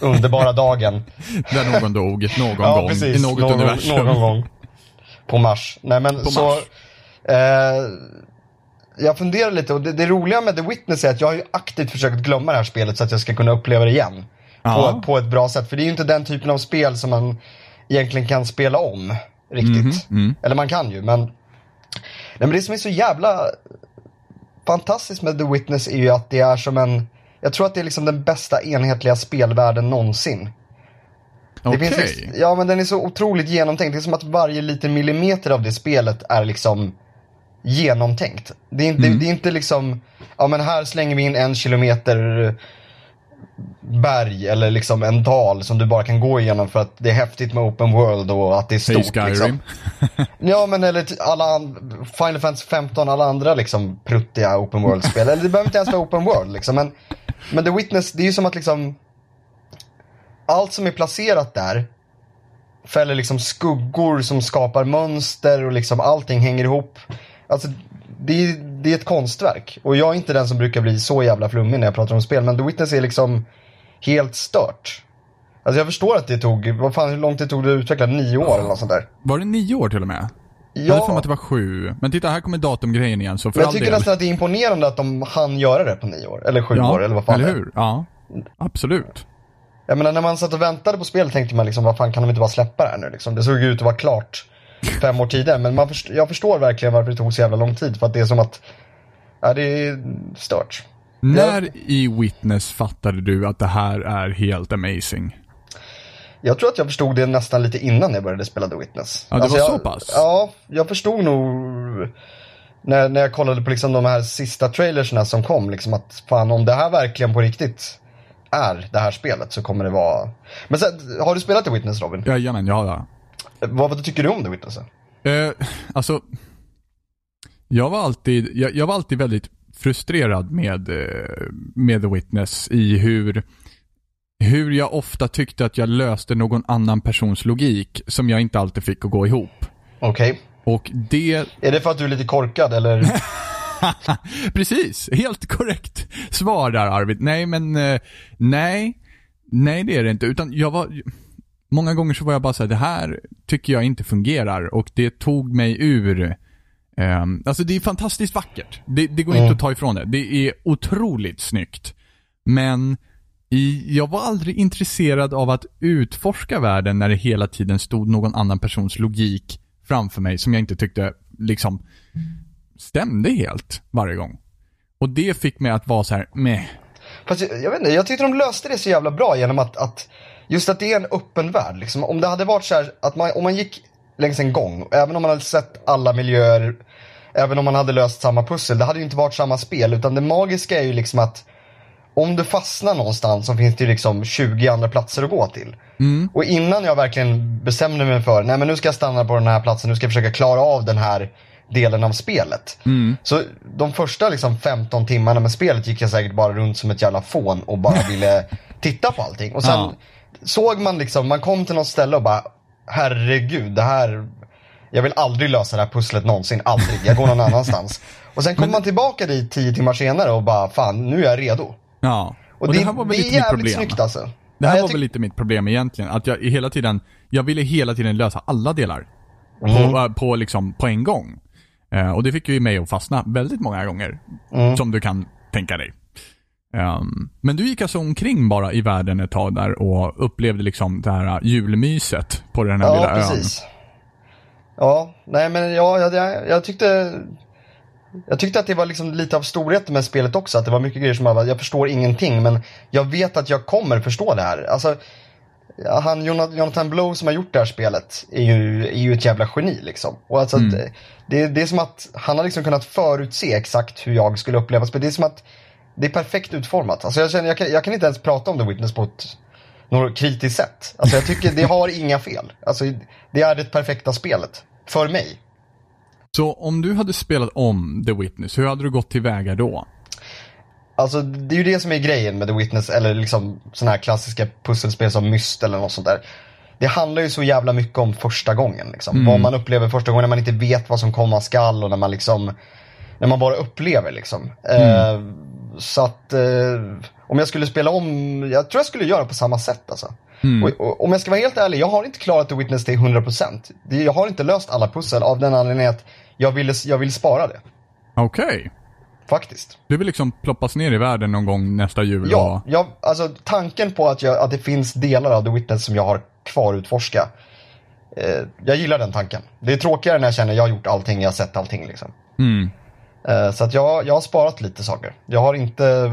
underbara dagen. Där någon dog, någon ja, gång, precis. i något någon, universum. någon gång. På Mars. Nej men På så. Mars. Eh, jag funderar lite och det, det roliga med The Witness är att jag har ju aktivt försökt glömma det här spelet så att jag ska kunna uppleva det igen. Ja. På, på ett bra sätt. För det är ju inte den typen av spel som man egentligen kan spela om. Riktigt. Mhm, Eller man kan ju men. Nej, men det som är så jävla fantastiskt med The Witness är ju att det är som en. Jag tror att det är liksom den bästa enhetliga spelvärlden någonsin. Det Okej. finns liksom, ja men den är så otroligt genomtänkt. Det är som att varje liten millimeter av det spelet är liksom genomtänkt. Det är inte, Mm. det är inte liksom, ja men här slänger vi in en kilometer berg eller liksom en dal som du bara kan gå igenom för att det är häftigt med open world och att det är stort. Skyrim. Liksom. Ja men eller alla Final Fantasy 15, alla andra liksom pruttiga open world-spel. eller det behöver inte ens vara open world liksom. Men, men The Witness, det är ju som att liksom allt som är placerat där fäller liksom skuggor som skapar mönster och liksom allting hänger ihop. Alltså det är, det är ett konstverk. Och jag är inte den som brukar bli så jävla flummig när jag pratar om spel. Men The Witness är liksom helt stört. Alltså jag förstår att det tog, vad fan hur långt det tog det att utveckla? Nio år eller något sånt där. Var det nio år till och med? Jag hade för mig Ja, att det var sju. Men titta, här kommer datumgrejen igen, så för jag all tycker del. nästan att det är imponerande att de hann göra det på nio år. Eller sju ja, år eller vad fan eller det är. hur? Ja, absolut. Jag menar när man satt och väntade på spel tänkte man liksom, vad fan kan de inte bara släppa det här nu liksom? Det såg ut att vara klart fem år tidigare. Men man först- jag förstår verkligen varför det tog så jävla lång tid. För att det är som att, ja det är stört. När i Witness fattade du att det här är helt amazing? Jag tror att jag förstod det nästan lite innan jag började spela The Witness. Ja, det var jag, så pass? Ja, jag förstod nog när, när jag kollade på liksom de här sista trailersna som kom, liksom att fan om det här verkligen på riktigt är det här spelet så kommer det vara... Men sen, har du spelat The Witness Robin? Jajamän, ja, ja. Vad, vad tycker du om The Witness? Eh, alltså, jag var alltid, jag, jag var alltid väldigt frustrerad med, eh, med The Witness i hur, hur jag ofta tyckte att jag löste någon annan persons logik som jag inte alltid fick att gå ihop. Okej. Och det, Är det för att du är lite korkad eller? precis, helt korrekt svar där Arvid. Nej men, eh, nej, nej det är det inte. Utan jag var, många gånger så var jag bara såhär, det här tycker jag inte fungerar och det tog mig ur Um, alltså det är fantastiskt vackert. Det, det går Mm. inte att ta ifrån det. Det är otroligt snyggt. Men i, jag var aldrig intresserad av att utforska världen när det hela tiden stod någon annan persons logik framför mig som jag inte tyckte liksom stämde helt varje gång. Och det fick mig att vara så här, meh. Fast jag, jag vet inte, jag tyckte de löste det så jävla bra genom att, att just att det är en öppen värld. Liksom. Om det hade varit så här, att man, om man gick längs en gång, även om man hade sett alla miljöer, även om man hade löst samma pussel, det hade ju inte varit samma spel. Utan det magiska är ju liksom att om du fastnar någonstans så finns det ju liksom 20 andra platser att gå till. Och innan jag verkligen bestämde mig för, nej men nu ska jag stanna på den här platsen, nu ska jag försöka klara av den här delen av spelet. Så de första liksom 15 timmarna med spelet gick jag säkert bara runt som ett jävla fån och bara ville titta på allting. Och sen Ja. Såg man liksom, man kom till något ställe och bara, herregud, det här, jag vill aldrig lösa det här pusslet någonsin, aldrig, jag går någon annanstans. Och sen kommer man tillbaka dit 10 timmar senare och bara, fan nu är jag redo. Ja. Och, Och, det, det här var väl det är lite mitt jävligt problem. snyggt alltså. Det här jag var väl lite mitt problem egentligen. Att jag hela tiden, jag ville hela tiden lösa alla delar. Mm. På, äh, på, liksom, på en gång. Eh, och det fick ju mig att fastna väldigt många gånger. Mm. Som du kan tänka dig. Ehm, men du gick alltså omkring bara i världen ett tag där och upplevde liksom det här julmyset på den här Ja, lilla ön. precis. Ja, nej men ja, jag, jag, jag tyckte jag tyckte att det var liksom lite av storheten med spelet också. Att det var mycket grejer som jag, jag förstår ingenting men jag vet att jag kommer förstå det här. Alltså, ja, han Jonathan Blow som har gjort det här spelet är ju, är ju ett jävla geni liksom. Och alltså att, det, det är som att han har liksom kunnat förutse exakt hur jag skulle uppleva spelet. Det är som att det är perfekt utformat. Alltså jag, känner, jag, kan, jag kan inte ens prata om The Witness på ett något kritiskt sätt. Alltså jag tycker det har inga fel. Alltså det är det perfekta spelet. För mig. Så om du hade spelat om The Witness, hur hade du gått tillväga då? Alltså det är ju det som är grejen med The Witness eller liksom sådana här klassiska pusselspel som Myst eller något sånt där. Det handlar ju så jävla mycket om första gången liksom. Vad man upplever första gången när man inte vet vad som komma skall och när man liksom när man bara upplever liksom. Eh, så att eh, om jag skulle spela om, jag tror jag skulle göra på samma sätt alltså. Och, och, om jag ska vara helt ärlig, jag har inte klarat The Witness till 100%. Det, jag har inte löst alla pussel av den anledningen att jag vill, jag vill spara det. Okej. Faktiskt. Du vill liksom ploppas ner i världen någon gång nästa jul Ja, och... jag, alltså tanken på att, jag, att det finns delar av The Witness som jag har kvar att utforska. Eh, jag gillar den tanken. Det är tråkigare när jag känner att jag har gjort allting, jag har sett allting liksom. Mm. Eh, så att jag, jag har sparat lite saker. Jag har inte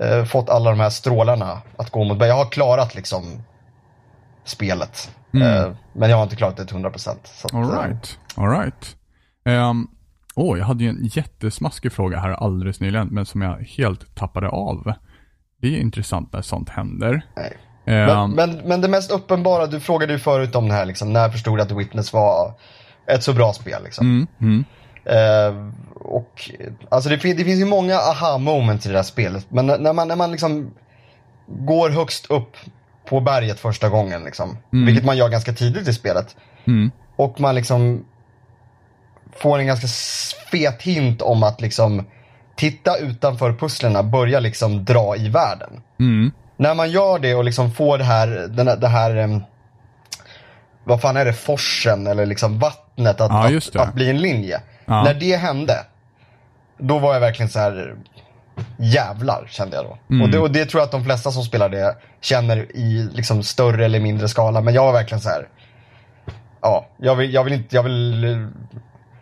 eh, fått alla de här strålarna att gå mot mig. Jag har klarat liksom spelet. Eh, men jag har inte klarat det till 100%. Så att, eh, Alright, alright. Um, Åh, jag hade ju en jättesmaskig fråga här alldeles nyligen, men som jag helt tappade av. Det är intressant när sånt händer. Nej. Ehm, Men, men, men det mest uppenbara, du frågade ju förut om det här liksom, när förstod du att The Witness var ett så bra spel liksom. mm, mm. Eh, och alltså det, det finns ju många aha moment i det här spelet. Men när- man, när man liksom går högst upp på berget första gången liksom. Vilket man gör ganska tidigt i spelet. Mm. Och man liksom får en ganska fet hint om att liksom titta utanför pusslerna, börja liksom dra i världen. Mm. När man gör det och liksom får det här, den, här- det här vad fan är det, forsen eller liksom vattnet att, Ja, att, att bli en linje. Ja. När det hände, då var jag verkligen så här jävlar kände jag då. Mm. Och, det, och det tror jag att de flesta som spelar det känner i liksom större eller mindre skala. Men jag var verkligen så här. ja, jag vill, jag vill inte, jag vill eh,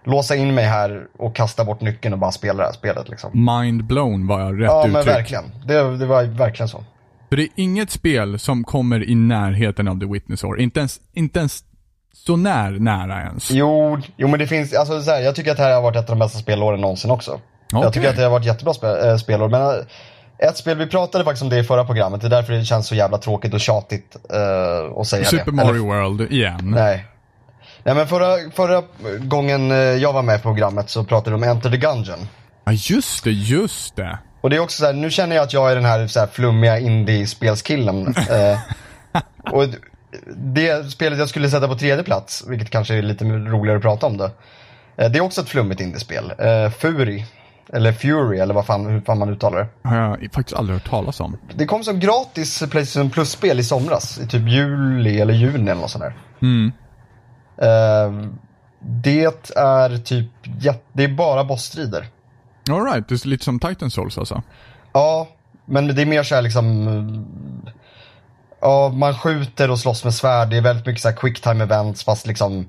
låsa in mig här och kasta bort nyckeln och bara spela det här spelet liksom. Mind blown var jag rätt Ja men uttryck. verkligen, det, det var verkligen så. För det är inget spel som kommer i närheten av The Witness War. Inte ens, inte ens så när nära ens. Jo, jo men det finns, alltså så här, jag tycker att det här har varit ett av de bästa spelåren någonsin också. Jag Okej. tycker att det har varit jättebra spel, äh, spelår. Men äh, ett spel, vi pratade faktiskt om det i förra programmet, det är därför det känns så jävla tråkigt och tjatigt äh, att säga Super det. Mario Eller, World igen. nej. Nej men förra, förra gången eh, jag var med i programmet så pratade vi om Enter the Gungeon. Ja, just det, just det. Och det är också så här, nu känner jag att jag är den här, så här flummiga indie-spelskillen. eh, och det spelet jag skulle sätta på tredje plats, vilket kanske är lite roligare att prata om det. Eh, det är också ett flummigt indiespel. Eh, Fury. Eller Fury, eller vad fan, hur fan man uttalar det. har jag faktiskt aldrig hört talas om. Det kom som gratis Playstation Plus-spel i somras. I typ juli eller juni eller något sånt där. Mm. Eh, det är typ, det är bara bossstrider. Alright, det är lite som Titan Souls alltså. Ja, men det är mer så här liksom... Ja, man skjuter och slåss med svärd. Det är väldigt mycket så här quick time events fast liksom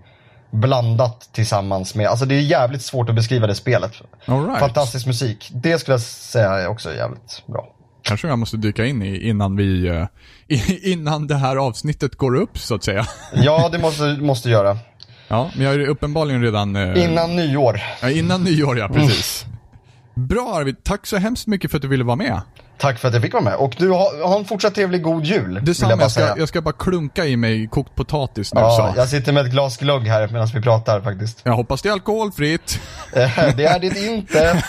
blandat tillsammans med, alltså det är jävligt svårt att beskriva det spelet. Alright. Fantastisk musik. Det skulle jag säga är också jävligt bra. Kanske jag måste dyka in i innan vi, eh, innan det här avsnittet går upp så att säga. Ja, det måste, måste göra. Ja, men jag ju uppenbarligen redan... eh, Innan nyår. Ja, innan nyår ja, precis. Bra Arvid, tack så hemskt mycket för att du ville vara med. Tack för att jag fick vara med. Och du har, har en fortsatt trevlig god jul. Detsamma, jag jag ska, jag ska bara klunka i mig kokt potatis nu Ja, så. jag sitter med ett glas glögg här medan vi pratar faktiskt. Jag hoppas det är alkoholfritt. Eh, det är det inte.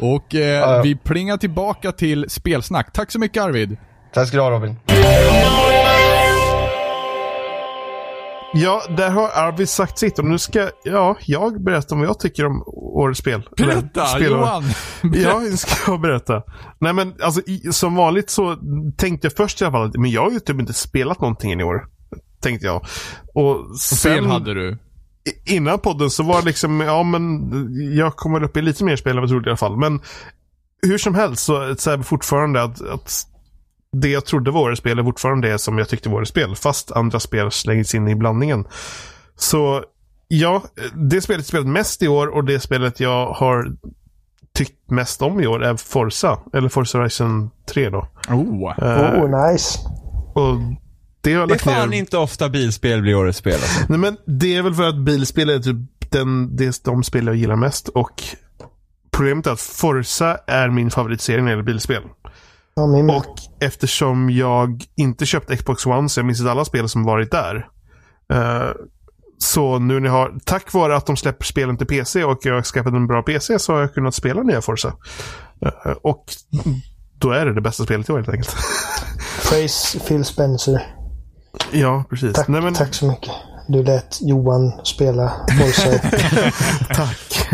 Och eh, vi plingar tillbaka till spelsnack. Tack så mycket Arvid. Tack ska du ha Robin. Ja, där har Arvid sagt sitt och nu ska ja, jag berätta om vad jag tycker om årets spel. Eller, Berätta spelår. Johan! Ja, det ska jag berätta. Nej men alltså i, som vanligt så tänkte jag först i alla fall att men jag har ju typ inte spelat någonting i år. Tänkte jag. Och sen, Fel hade du. innan podden så var det liksom, ja men jag kommer upp i lite mer spel än vad jag trodde i alla fall. Men hur som helst så, så är det fortfarande att, att det jag trodde var årets spel är fortfarande det som jag tyckte var årets spel. Fast andra spel slängs in i blandningen. Så ja, det spelet jag spelat mest i år och det spelet jag har tyckt mest om i år är Forza. Eller Forza Horizon 3 då. Oh. Eh, Oh, nice. och det har Det är fan ner. inte ofta bilspel blir årets spel alltså. Nej men det är väl för att bilspel är typ den, det är de spel jag gillar mest. Och problemet är att Forza är min favoritserie när det gäller bilspel. Ja, min med. Och eftersom jag inte köpt Xbox One så jag missat alla spel som varit där. Eh, så nu när jag har, tack vare att de släpper spelen till PC och jag har skaffat en bra PC så har jag kunnat spela nya Forza. Eh, och då är det det bästa spelet i år helt enkelt. Praise Phil Spencer. ja, precis. Tack, Nej, men, tack så mycket. Du lät Johan spela Forza, tack.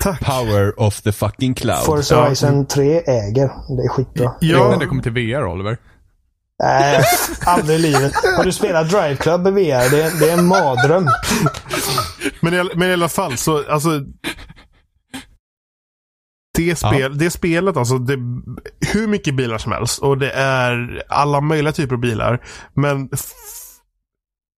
tack. Power of the fucking cloud. Forza Ja. Horizon 3 äger. Det är skitbra. Ja. När det kommer till VR Oliver. Nej, aldrig i livet. Har du spelat Drive Club i VR? Det är, det är en mardröm. Men, i men i alla fall så, alltså. Det, spel, det spelet alltså, det, hur mycket bilar som helst. Och det är alla möjliga typer av bilar. Men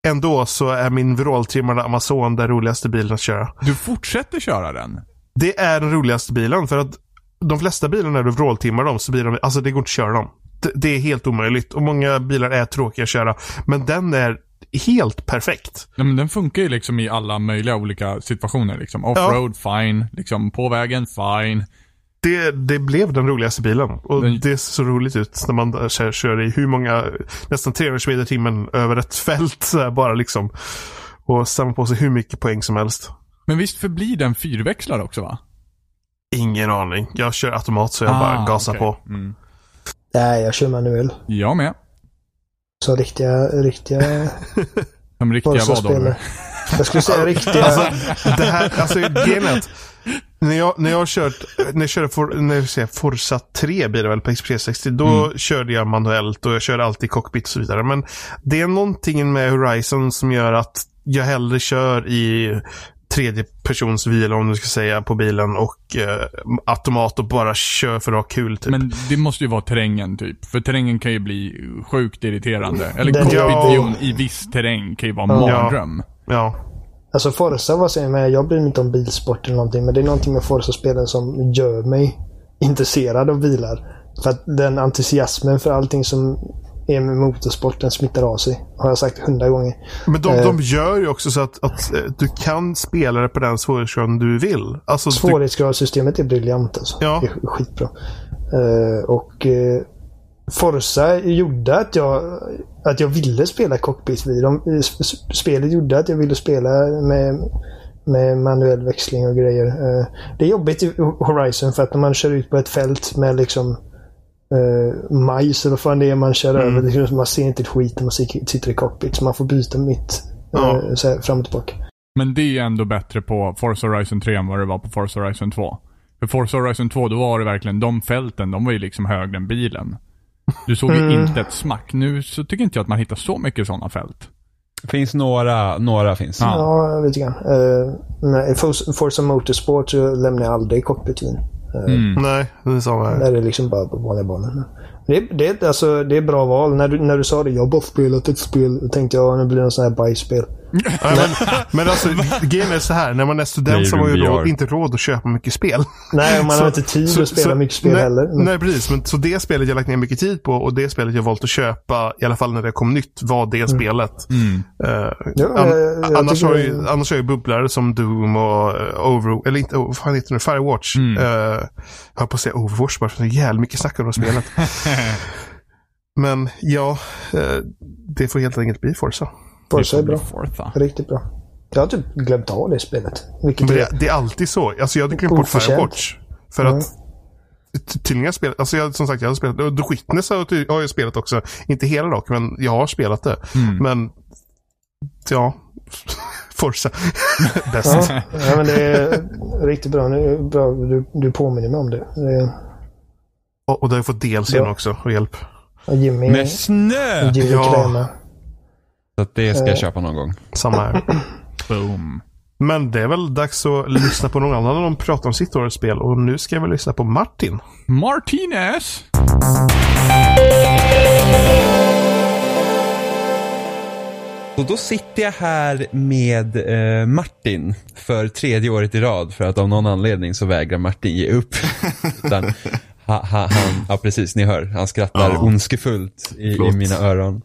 ändå så är min vråltrimmade Amazon den roligaste bilen att köra. Du fortsätter köra den? Det är den roligaste bilen för att de flesta bilarna när du vråltimmar dem så blir de, alltså det går inte att köra dem. Det, det är helt omöjligt och många bilar är tråkiga att köra. Men den är helt perfekt. Ja, men den funkar ju liksom i alla möjliga olika situationer. Liksom. Offroad, fine. Liksom, på vägen, fine. Det, det blev den roligaste bilen. Och Den- det ser så roligt ut när man kör, kör i hur många, nästan 300 km i timmen över ett fält. Så här, bara liksom. Och samla på sig hur mycket poäng som helst. Men visst förblir den fyrväxlad också va? Ingen aning. Jag kör automat så jag bara gasar Ah, okej. på. Mm. Nej, jag kör manuell. Jag med. Så riktiga, riktiga Som riktiga vadhållare. Jag skulle säga riktiga... Det här, alltså grejen är att när jag, när jag har kört, när jag körde For, när jag säger Forza 3 blir det väl på XP60, då körde jag manuellt och jag körde alltid cockpit och så vidare. Men det är någonting med Horizon som gör att jag hellre kör i tredje persons vila om du ska säga på bilen och eh, automat och bara kör för att ha kul typ. Men det måste ju vara terrängen typ. För terrängen kan ju bli sjukt irriterande. Eller Den- cockpit-vion i viss terräng kan ju vara Ja. mardröm. ja. Alltså Forza var så med, jag bryr mig inte om bilsport eller någonting, men det är någonting med Forza-spelen som gör mig intresserad av bilar. För att den entusiasmen för allting som är med motorsporten smittar av sig. Har jag sagt hundra gånger. Men de, Eh. de gör ju också så att, att eh, du kan spela det på den svårighetsgraden du vill. Alltså, Svårighetsgradssystemet är briljant alltså. Ja. Det är skitbra. Eh, och Forza gjorde att jag, att jag ville spela cockpit vid. De, eh, sp- sp- spelet gjorde att jag ville spela med, med manuell växling och grejer. Eh, det är jobbigt i Horizon för att när man kör ut på ett fält med liksom uh, majs eller vad fan det är man kör över. Det är som man ser inte ett skit när man sit- sitter i cockpit. Så man får byta mitt Ja. eh, så här, fram och tillbaka. Men det är ändå bättre på Forza Horizon 3 än vad det var på Forza Horizon 2. För Forza Horizon 2, då var det verkligen, de fälten, de var ju liksom högre än bilen. Du såg ju inte ett smack. Nu så tycker inte jag att man hittar så mycket sådana fält. Finns några, några finns. Ja. Ja, lite grann. Uh, i Forza Motorsport så lämnar jag aldrig cockpitvin. Uh, Mm. Nej, det är samma här. Där är det liksom bara på vanliga banor. Det, är- det, alltså, det är bra val. När du, när du sa det, jag har bara spelat ett spel. Då tänkte jag, nu blir det en sån här bajsspel. Nej, men, men alltså, grejen är så här. När man är student så har man ju VR. inte råd att köpa mycket spel. Nej, och man Så- har inte tid så- att spela så- mycket spel nej, heller. Men, Nej, precis. Men, så det spelet jag lagt ner mycket tid på och det spelet jag valt att köpa, i alla fall när det kom nytt, var det spelet. Mm. Eh, Ja, an, jag- jag annars, har det- ju, annars har ju bubblare som Doom och uh, Over... Eller inte, oh, vad fan heter det? Firewatch. Mm. Uh, jag höll på att säga Overwatch bara för att det är jävligt mycket snack om det spelet. Men ja, eh, det får helt enkelt bli Forza. Forza är bra. Forza. Riktigt bra. Jag har typ glömt av det spelet. Vilket Men är... det, det är alltid så. Alltså jag hade glömt bort. Firewatch. För Mm. att tydligen har jag spelat, alltså jag, som sagt jag har spelat, och The Witness har, har jag spelat också. Inte hela dock, men jag har spelat det. Mm. Men, ja. Forza. Bäst. Ja, ja, men det är riktigt bra. Nu, bra. Du, du påminner mig om det. det är, Och, och det har jag fått DLC Ja. också, och hjälp. Jimmy, Med snö! Jimmy Ja. Kräma. Så att det ska Eh. jag köpa någon gång. Samma här. Boom. Men det är väl dags att lyssna på någon annan när de pratar om sitt årets spel. Och nu ska jag väl lyssna på Martin. Martinez. Så då sitter jag här med eh, Martin för tredje året i rad för att av någon anledning så vägrar Martin ge upp. Utan, ha, ha, han, ja precis, ni hör, han skrattar Ja. ondskefullt i, i mina öron.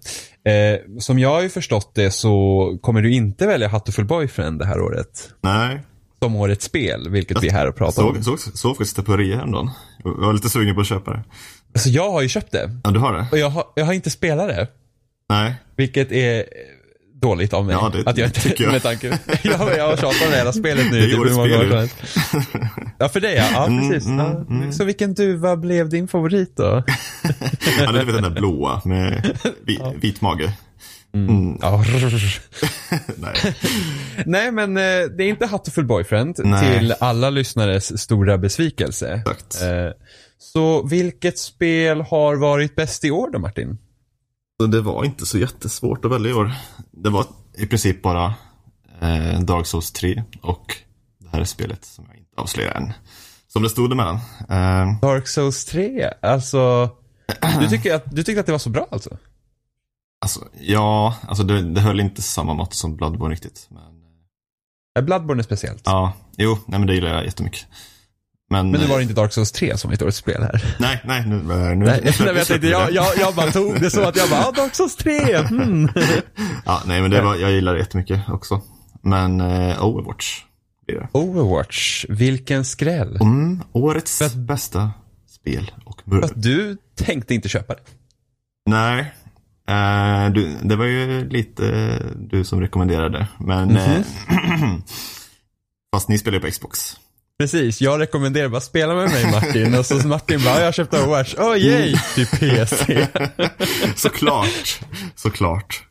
Eh, som jag har ju förstått det så kommer du inte välja Hatoful Boyfriend det här året. Nej. Som årets spel, vilket vi är här och pratar om. Såg, såg, såg faktiskt det på rea häromdagen. Jag var lite sugen på att köpa det. Så jag har ju köpt det. Ja, du har det? Och jag har, jag har inte spelat det. Nej. Vilket är dåligt av mig. Ja, det att jag inte, tycker jag. Med tanke, jag, jag har tjatat om det hela spelet nu. Det typ hur många år. Ja, för dig ja. Ja, Mm, precis. mm, ja. mm. Så vilken duva blev din favorit då? Ja, det är den där blåa med vi, vit mage. Mm. Ja. Nej. Nej, men eh, det är inte Hatoful Boyfriend Nej. till alla lyssnares stora besvikelse. Exakt. Eh, Så vilket spel har varit bäst i år då Martin? Det var inte så jättesvårt att välja i år. Det var i princip bara eh, Dark Souls 3 och det här är spelet som jag inte avslöjar än. Som det stod emellan. Eh, Dark Souls 3? Alltså, du tycker att, du tyckte att det var så bra alltså? alltså, ja, alltså det, det höll inte samma mått som Bloodborne riktigt. Men, Bloodborne är speciellt. ja, jo, nej men det gillar jag jättemycket. Men, Men nu eh, var det inte Dark Souls 3 som är ett årets spel här. Nej, nej, nu, eh, nu, Nej, nej, jag, tänkte, jag, jag, jag bara tog det så att jag bara, ah, Dark Souls 3! Mm. Ja, nej men det var, jag gillar det jättemycket också. Men eh, Overwatch blir det. Overwatch, vilken skräll. Mm, årets bästa spel och murr. Fast du tänkte inte köpa det. Nej, eh, du, det var ju lite du som rekommenderade. Men eh, fast ni spelar ju på Xbox. Precis, jag rekommenderar bara spela med mig Martin och så Martin bara, jag köpte Overwatch, oh yay, till PC. Såklart, såklart.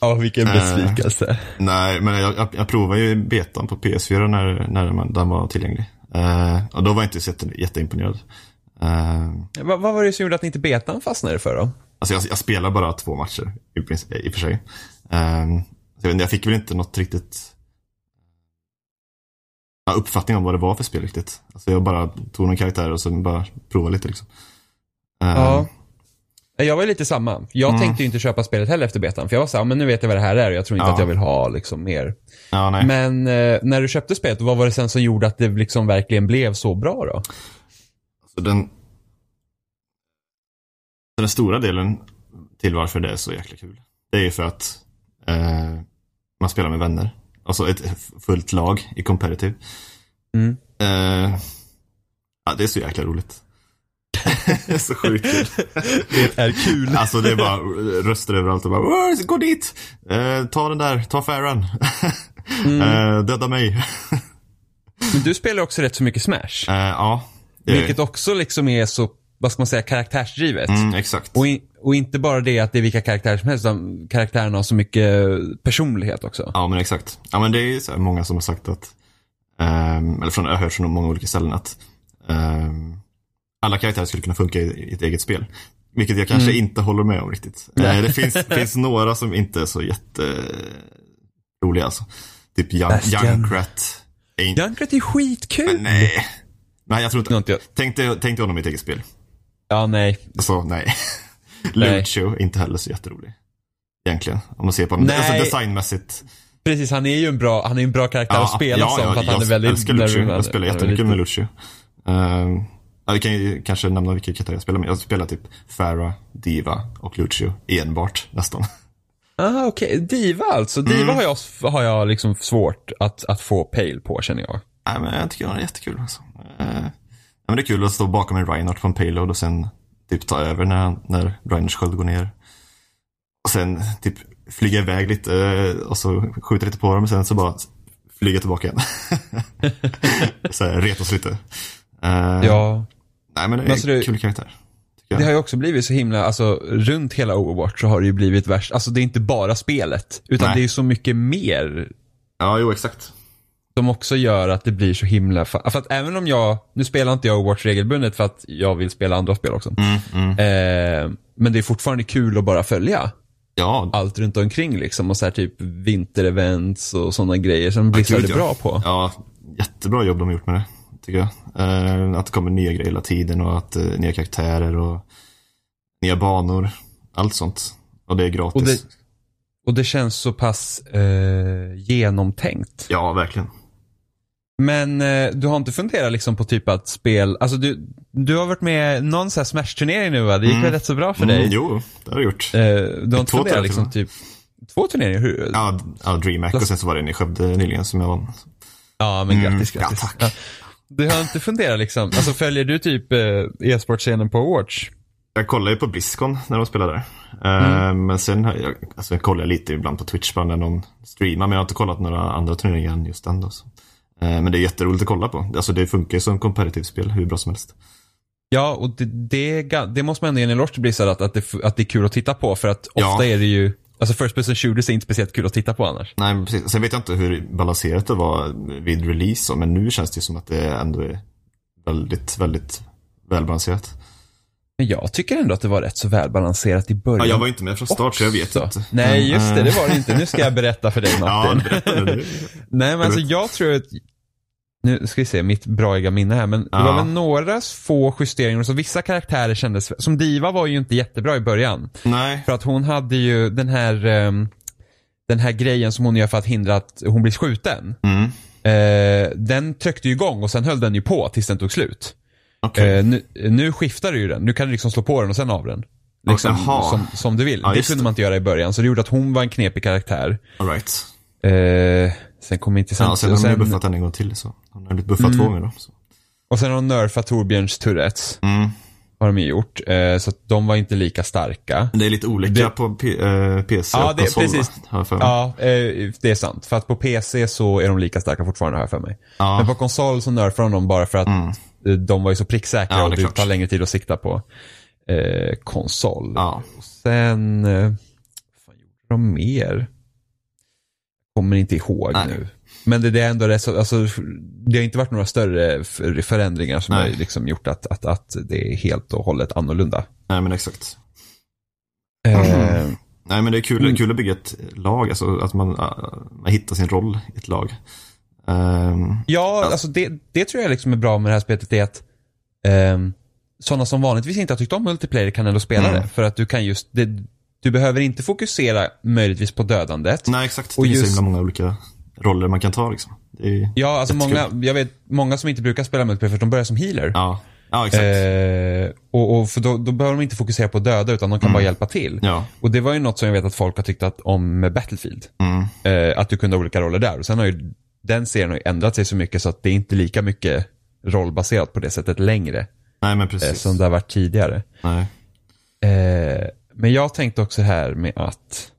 Ja, vilken besvikelse. Nej, men jag, jag, jag provade ju betan på PS4 när, när den var tillgänglig. Eh, och då var jag inte så jätte, jätteimponerad. Eh, Vad, vad var det som gjorde att ni inte betan fastnade för då? alltså jag, jag spelar bara två matcher i, i och för sig. Eh, jag fick väl inte något riktigt ja, uppfattning om vad det var för spel riktigt. Alltså jag bara tog någon karaktär och så bara provade lite liksom. Eh, Ja. Jag var lite samma. Jag tänkte ju inte köpa spelet heller efter betan. För jag var såhär, men nu vet jag vad det här är och jag tror inte Ja. att jag vill ha liksom mer. ja. Men eh, när du köpte spelet, vad var det sen som gjorde att det liksom verkligen blev så bra då? Så den, den stora delen till varför det är så jäkla kul. Det är ju för att eh, man spelar med vänner. Alltså ett fullt lag i competitive. Mm. Eh, ja, det är så jäkla roligt. det är så sjukt kul. Det är kul. Alltså det är bara röster överallt och bara "Åh, gå dit! Eh, ta den där, ta Farran. eh, döda mig. Men du spelar också rätt så mycket Smash. ja, Vilket också liksom är så, vad ska man säga, karaktärsdrivet. mm, exakt. Och, in, och inte bara det att det är vilka karaktärer som helst, utan karaktärerna har så mycket personlighet också. Ja men exakt. Ja men det är så många som har sagt att, ehm, eller från, jag har hört från många olika ställen att ehm, alla karaktärer skulle kunna funka i, ett eget spel. Vilket jag kanske inte håller med om riktigt. Eh, det finns, finns några som inte är så jätteroliga alltså. Typ. Junkrat. Junkrat är skitkul. Nej. Nej jag tror inte. Tänk dig, tänk dig honom i ett eget spel. Ja, nej. Så nej. Lucio, inte heller så jätterolig. Egentligen. Om man ser på honom. Nej. Alltså designmässigt. Precis, han är ju en bra, han är en bra karaktär att spela som för att han jag är väldigt älskar Lucio. Jag spelar Han jättemycket med Lucio. Uh, ja, vi kan ju kanske nämna vilka karaktärer jag spelar med. Jag spelar typ Farah, Diva och Lucio enbart nästan. Ah, okej. Diva alltså. Mm. Diva har jag, har jag liksom svårt att, att få pale på känner jag. Nej, men jag tycker det är jättekul. Alltså. Ja, men det är kul att stå bakom en Reinhardt på en payload och sen typ ta över när, när Reinhardts sköld går ner. Och sen typ flyga iväg lite eh, och så skjuta lite på dem och sen så bara flyga tillbaka igen. så här, retas lite. Eh, Ja. Nej men det är Men alltså en det- kul karaktär. Det har ju också blivit så himla, alltså runt hela Overwatch så har det ju blivit värst. Alltså det är inte bara spelet. Utan Nej. det är ju så mycket mer Ja, jo exakt. Som också gör att det blir så himla, för att även om jag, nu spelar inte jag Overwatch regelbundet för att jag vill spela andra spel också. Mm, mm. Eh, men det är fortfarande kul att bara följa Ja, allt runt omkring liksom och så här typ vinterevents och sådana grejer som Blizzard är ja. bra på. ja, jättebra jobb de har gjort med det. Tycker jag. Eh, att det kommer nya grejer hela tiden och att eh, nya karaktärer och nya banor. Allt sånt. Och det är gratis. Och det, och det känns så pass eh, genomtänkt. Ja, verkligen. Men eh, du har inte funderat liksom på typ att spel, alltså du, du har varit med i någon sån här Smash-turnering nu va? Det gick Mm. väl rätt så bra för dig? Mm, jo, det har jag gjort. Eh, du har inte funderat jag liksom typ, två turneringar? Hur? Ja, ja DreamHack och sen så var det en i Skövde nyligen som jag vann. Ja, men Mm, grattis, ja, grattis. tack. Du har inte funderat liksom, alltså följer du typ eh, e-sportscenen på Overwatch? Jag kollade ju på Blizzcon när de spelade där. Eh, Men sen jag, alltså jag kollar lite ibland på Twitch bara när någon streamar. Men jag har inte kollat några andra turneringar än just den då. Så. Eh, Men det är jätteroligt att kolla på. Alltså det funkar som competitive spel hur bra som helst. Ja, och det, det, det måste man ändå ge en eloge till Blizzard att, att, det, att det är kul att titta på för att Ja. ofta är det ju, alltså first person shooters är inte speciellt kul att titta på annars. Nej, men precis. Sen vet jag inte hur balanserat det var vid release. Men nu känns det som att det ändå är väldigt, väldigt välbalanserat. Men jag tycker ändå att det var rätt så välbalanserat i början. Ja, jag var inte med från start så jag vet också. inte. Nej, just det, Mm. det var det inte. Nu ska jag berätta för dig Ja, Martin. berätta nu. Nej, men alltså jag tror att, nu ska vi se mitt braiga minne här, men det Ja. var väl några få justeringar, så vissa karaktärer kändes, som Diva var ju inte jättebra i början. Nej. För att hon hade ju den här, ehm, den här grejen som hon gör för att hindra att hon blir skjuten. Mm. Eh, den tryckte ju igång och sen höll den ju på tills den tog slut. Okej. Eh, nu, nu skiftar du ju den. Nu kan du liksom slå på den och sen av den. Liksom, Jaha. som, som du vill. Ja, det kunde det. man inte göra i början. Så det gjorde att hon var en knepig karaktär. All right. Eh, Sen kom inte Ja, samtidigt. sen har de ju buffat den en gång till så. Han har blivit buffat Mm. två gånger då. Så. och sen har de nerfat Torbjörns Tourettes. Mm. Har de gjort. Eh, så att de var inte lika starka. Det är lite olika Det- på P- eh, PC Ja, och det- konsol precis. Ja, eh, det är sant. För att på PC så är de lika starka fortfarande har jag för mig. Ja. Men på konsol så nerfar de dem bara för att Mm. de var ju så pricksäkra Ja, och det tar längre tid att sikta på eh, konsol. Ja. Och sen, eh, vad fan gjorde de mer? Kommer inte ihåg Nej. nu. Men det, det är ändå rätt så, alltså, det har inte varit några större för- förändringar som Nej. har liksom gjort att, att, att det är helt och hållet annorlunda. Nej men exakt. Eh, Nej men det är kul, Mm. kul att bygga ett lag, alltså att man, äh, man hittar sin roll i ett lag. Ehm, Ja, alltså det, det tror jag liksom är bra med det här spelet är att um, sådana som vanligtvis inte har tyckt om multiplayer kan ändå spela Mm. det. För att du kan just, det, du behöver inte fokusera möjligtvis på dödandet. nej exakt, Och det finns just- så himla många olika roller man kan ta liksom. Ja, alltså många, jag vet många som inte brukar spela multiplayer för de börjar som healer. Ja, ja exakt. Eh, och, och för då, då behöver de inte fokusera på att döda utan de kan bara hjälpa till. Mm. Ja. Och det var ju något som jag vet att folk har tyckt att om med Battlefield. Mm. Eh, att du kunde ha olika roller där. Och sen har ju den serien har ju ändrat sig så mycket så att det är inte lika mycket rollbaserat på det sättet längre. Nej men eh, precis. som det har varit tidigare. Nej. Eh, men jag tänkte också här med att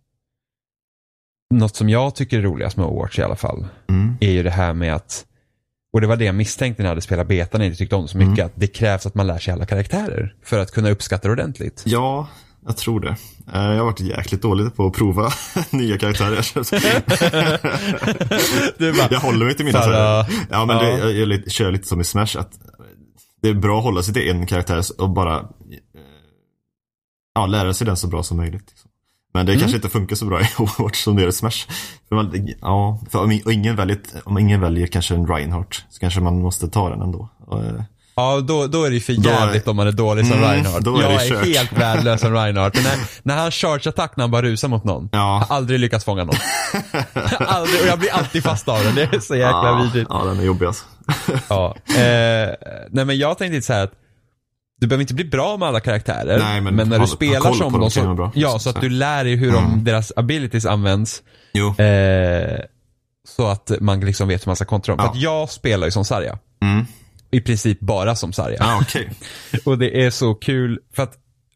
något som jag tycker är roligast med Overwatch i alla fall Mm. är ju det här med att och det var det jag misstänkte när jag hade spelat beta när jag inte tyckte om det så mycket. Mm. Att det krävs att man lär sig alla karaktärer för att kunna uppskatta det ordentligt. Ja, jag tror det. Eh, Jag har varit jäkligt dålig på att prova nya karaktärer. Bara, jag håller mig till mina karaktärer. Ja, men Ja. Det, jag, jag kör lite som i Smash. Att det är bra att hålla sig till en karaktär och bara eh, ja, lära sig den så bra som möjligt. liksom. Men det kanske inte funkar så bra i Overwatch som det gör i Smash. För man, ja, för om, ingen väljer, om ingen väljer kanske en Reinhardt så kanske man måste ta den ändå. Eh, Ja, då, då är det ju för Då är- jävligt om man är dålig som Mm, Reinhardt. är jag det är helt värdelös som Reinhardt. När, när han charge-attack när han bara rusar mot någon. Ja. Har aldrig lyckats fånga någon. aldrig, och jag blir alltid fast av den. Det är så jäkla ja, vidrigt. ja, den är jobbig alltså. Ja. Eh, nej men jag tänkte så här att du behöver inte bli bra med alla karaktärer. Nej, men när du spelar som dem så, bra. ja, så att du lär dig hur de, deras abilities används. Eh, så att man liksom vet hur man ska kontra dem. Ja. För att jag spelar ju som Sarja. Mm. I princip bara som Sarja. Ja, okej. Och det är så kul för att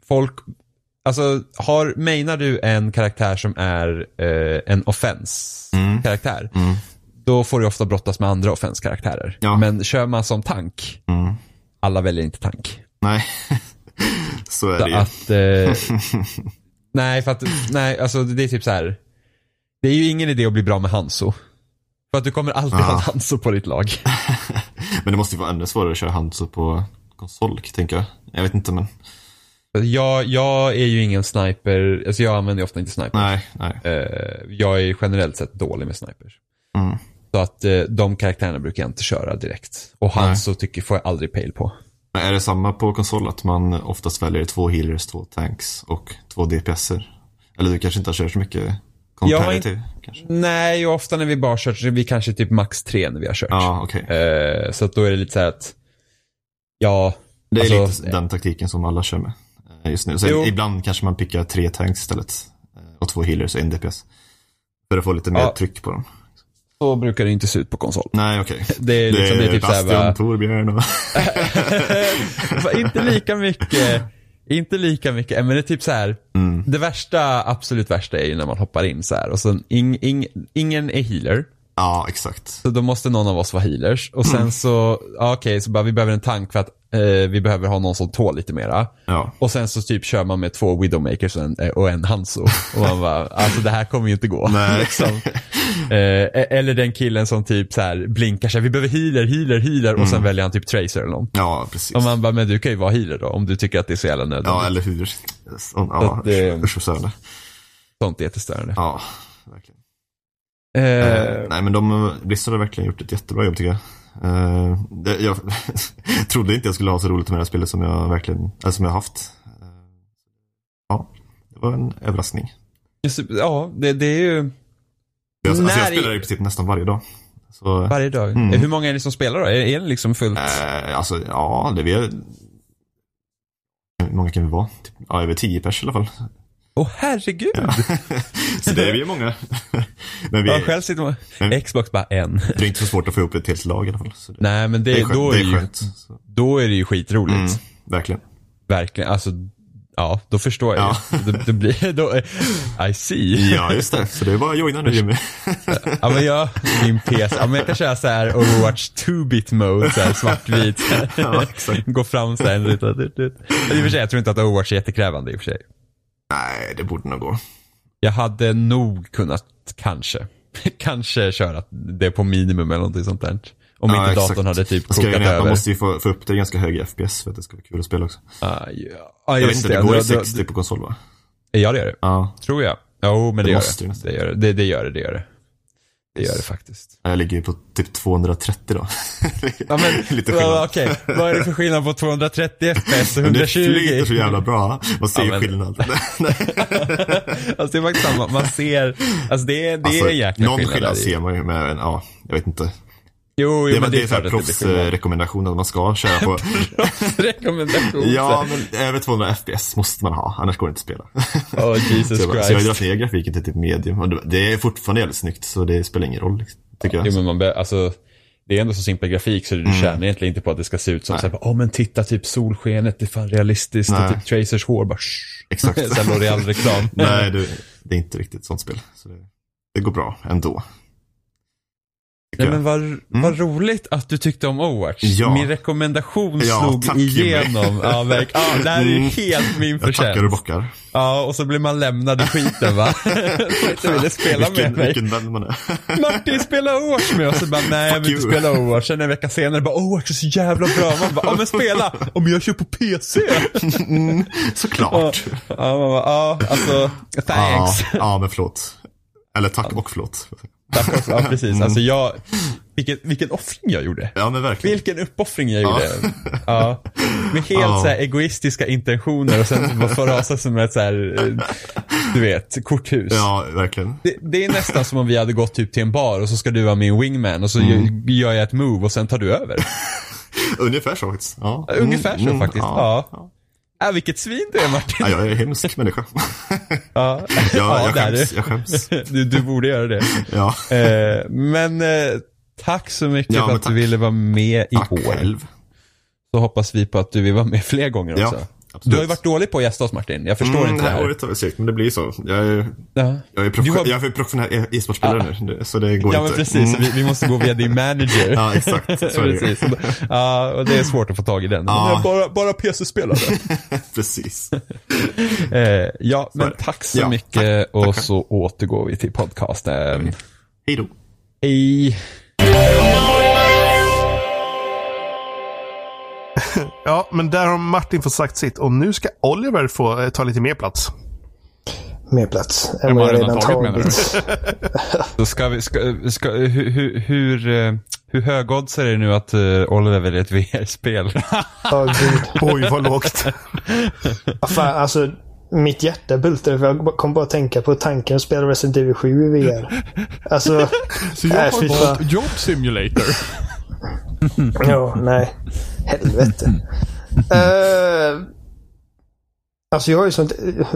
folk, alltså har, menar du en karaktär som är eh, en offense-karaktär, Mm. då får du ofta brottas med andra offense-karaktärer. Ja. Men kör man som tank, Mm. alla väljer inte tank. Nej, så är Så det ju. att, eh, nej för att, nej alltså det är typ så här. Det är ju ingen idé att bli bra med Hanso. För att du kommer alltid Ja. ha Hanso på ditt lag. Men det måste ju vara ännu svårare att köra Hanzo på konsol, tänker jag. Jag vet inte, men Jag, jag är ju ingen sniper, alltså jag använder ofta inte sniper. nej, nej. Eh, jag är generellt sett dålig med snipers. Mm. Så att eh, de karaktärerna brukar jag inte köra direkt. Och han Nej. så tycker, får jag aldrig pejl på. Är det samma på konsol, att man oftast väljer två healers, två tanks och två DPSer? Eller du kanske inte har kört så mycket comparative? Kanske? Nej, och ofta när vi bara kört, vi kanske typ max tre när vi har kört. Ja, okej. Eh, så då är det lite så här att, ja, Det är alltså, lite den taktiken som alla kör med eh, just nu. Så Jo. ibland kanske man pickar tre tanks istället. eh, Och två healers och en DPS. För att få lite mer Ja. tryck på dem. Så brukar det inte se ut på konsol. Nej, okej. Det är liksom, det är typ såhär Bastion, bara, Torbjörn och... inte lika mycket, inte lika mycket, men det är typ så här. Mm. Det värsta, absolut värsta är ju när man hoppar in så här och sen ing, ing, ingen är healer. Ja, exakt. Så då måste någon av oss vara healers. Och sen så, ja, okej, så bara vi behöver en tank för att eh, vi behöver ha någon som tål lite mera. Ja. Och sen så typ kör man med två Widowmakers och en, eh, och en Hanzo. Och man bara, alltså det här kommer ju inte gå. Liksom. eh, eller den killen som typ så här blinkar sig, vi behöver healer, healer, healer. Och Mm. sen väljer han typ Tracer eller någon. Ja, precis. Och man bara, men du kan ju vara healer då om du tycker att det är så jävla nödvändigt. Ja, eller hur. Ja, usch vad störande. Sånt är jättestörande. Ja, verkligen. Eh, Eh, nej men de, Blizzard har verkligen gjort ett jättebra jobb tycker jag. Eh, det, jag trodde inte jag skulle ha så roligt med det här spelet som jag verkligen, eller som jag har haft. Eh, ja, det var en överraskning. just- ja, det, det är ju Jag, alltså, jag spelar i- princip nästan varje dag. Så, varje dag. Mm. Eh, Hur många är ni som spelar då? Är, är det liksom fullt? eh, alltså ja, det är Hur många kan vi vara? Typ, ja, över tio pers i alla fall. Åh herregud! Så det är vi ju många. Men vi Ja, själv sitter man... Mm. Xbox bara en. det är inte så svårt att få ihop ett helt lag i alla fall. Det, Nej men det, det är skönt. då, är det är ju, då är det ju skitroligt. mm, verkligen. Verkligen. Alltså, ja, då förstår jag Ja. Det, det blir, då, I see. Ja, just det. Så det är bara att joina nu Jimmy. Ja men jag, min PC, ja men jag kan köra så här Overwatch 2-bit mode, så här svartvit. Ja. Gå fram så här I och för sig, jag tror inte att Overwatch är jättekrävande i och för sig. Nej, det borde nog gå. Jag hade nog kunnat, kanske, kanske köra det på minimum eller någonting sånt där. Om ja, inte exakt. datorn hade typ kokat över. Man måste ju få, få upp det ganska hög FPS för att det ska vara kul att spela också. Ah, ja. ah, Jag vet inte, det går Då- i då- 60 på konsol va? Ja det gör det. Ja. Tror jag. Jo men det, Det gör det. Det gör det. det. Det gör det, det gör det. Det gör det faktiskt. Jag ligger ju på typ 230 då. Ja, men, Lite ja, skillnad. Okej, vad är det för skillnad på 230 FPS och Men det 120? flyter så jävla bra. Man ser Ja, ju men- skillnad. alltså det är faktiskt samma, man ser, alltså det är, det Alltså, är en jäkla någon skillnad. skillnad där i. ser man ju med, ja, jag vet inte. Jo, jo Det, väl- det det är så här klart att proffsrekommendation man ska köra på. Rekommendation. ja, men över 200 FPS måste man ha, annars går det inte att spela. Oh Jesus så, jag, bara- så jag har Christ. dragit ner grafiken till typ medium. Och det- är fortfarande jävligt snyggt, så det spelar ingen roll, tycker jag. Jo, men man alltså, det är ändå så simpel grafik så du tjänar egentligen inte på att det ska se ut som Mm. Såhär, åh men titta typ solskenet, det är fan realistiskt och typ Tracers hår bara shh. Exakt. Sen L'Oreal-reklam. Nej, det, det är inte riktigt ett sånt spel. Så det, det går bra ändå. Nej men vad, vad roligt att du tyckte om Overwatch. Mm. Ja. Min rekommendation Ja, slog tack, igenom. Ja, verk, ja, det här är ju Mm. helt min jag. Jag tackar och förtjänst. bockar. Ja, och så blir man lämnad i skiten va. Som inte ville spela vilken, med mig. vilken vän man är. Martin spela Overwatch med oss. Och bara, nej jag vill inte spela Overwatch. Sen en vecka senare bara, Overwatch är så jävla bra. Man bara, ja men spela. Om jag kör på PC. Mm, Ja, såklart. ja, man bara, ja alltså, Ja, thanks. ja, men förlåt. Eller tack och förlåt. Också. Ja, precis. Alltså jag, vilken, vilken offring jag gjorde. Ja, men verkligen. Vilken uppoffring jag gjorde. Ja. Med helt Ja. så egoistiska intentioner och sen bara få rasa som ett så här, eh, du vet, korthus. Ja, verkligen. Det, det är nästan som om vi hade gått typ till en bar och så ska du vara min wingman och så gör- gör jag ett move och sen tar du över. Ungefär så faktiskt. Ja. Ungefär så Mm, faktiskt. Ja. Ja. Äh, vilket svin du är Martin. Ja, jag är en hemsk människa. Ja, Ja, jag det är skäms. du. Jag skäms. Du, du borde göra det. Ja, Eh, men eh, tack så mycket Ja, för att tack. du ville vara med i tack år. själv. Så hoppas vi på att du vill vara med fler gånger Ja, också. Absolut. Du har ju varit dålig på att gästa oss Martin. Jag förstår Mm, inte det här här. året har vi men det blir så. Jag är, Ja. jag är, prof- har- jag är professionell e- e-sportspelare nu, det- så det går Ja inte. men precis, Mm. vi, vi måste gå via din manager. Ja, exakt. Så är det precis. Ja, och det är svårt att få tag i den. Ja. Men bara, bara PC-spelare. Precis. eh, ja, men tack så Ja, mycket och Tackar. så återgår vi till podcasten. Hej då. Hej. Ja, men där har Martin fått sagt sitt och nu ska Oliver få eh, ta lite mer plats. Mer plats än vad jag redan tagit, menar tagit. Då ska vi, ska, ska, hur, hur, hur, eh, hur högodds är det nu att uh, Oliver väljer ett VR-spel? Ja, gud. Oj, vad lågt. Ja, fan, alltså, mitt hjärta bultade för jag kom bara att tänka på tanken att spela Resident Evil 7 i VR. Alltså, Så jag Nej, har valt. Job Simulator. ja, nej. Helvete. Uh, alltså jag ju sånt,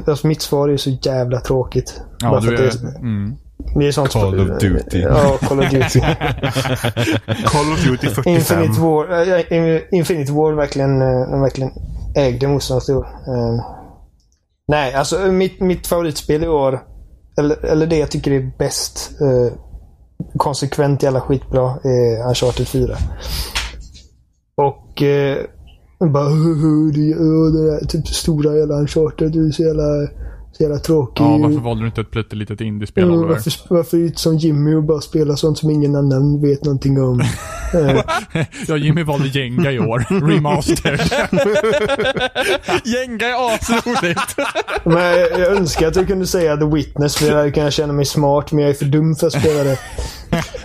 alltså mitt svar är ju så jävla tråkigt. Ja, Bara du är... det, Mm. det är sånt Call of Duty. Ja, Call of Duty. Call of Duty 45. Infinite War, äh, Infinite War verkligen, äh, verkligen ägde motståndarstol. Uh, nej, alltså mitt, mitt favoritspel i år, eller, eller det jag tycker är bäst, uh, konsekvent jävla skitbra, är Uncharted 4. Och eh, bara, det, det där typ stora jävla Uncharted, du är så jävla, jävla tråkig. Ja, varför valde du inte ett pyttelitet indiespel Mm, Oliver? varför, varför inte som Jimmy och bara spela sånt som ingen annan vet någonting om? Eh, Ja, Jimmy valde Jenga i år. Remastered. Jenga är asroligt! Men jag, jag önskar att jag kunde säga The Witness för jag kan känna mig smart men jag är för dum för att spela det.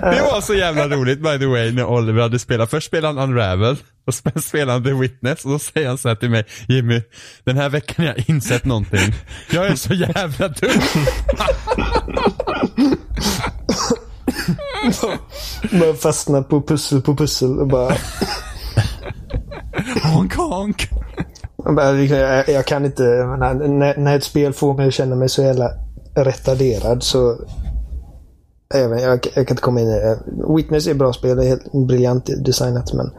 Det var så jävla roligt by the way när Oliver hade spelat. Först spelade han Unravel och sen spelade han The Witness och då säger han så här till mig Jimmy, den här veckan har jag insett någonting. Jag är så jävla dum. Bara fastna på pussel på pussel och bara... Honk honk. Jag, jag, jag kan inte... När, ett spel får mig att känna mig så jävla retarderad så... Jag kan inte komma in i det. Witness är bra spel. Det är helt briljant designat. Men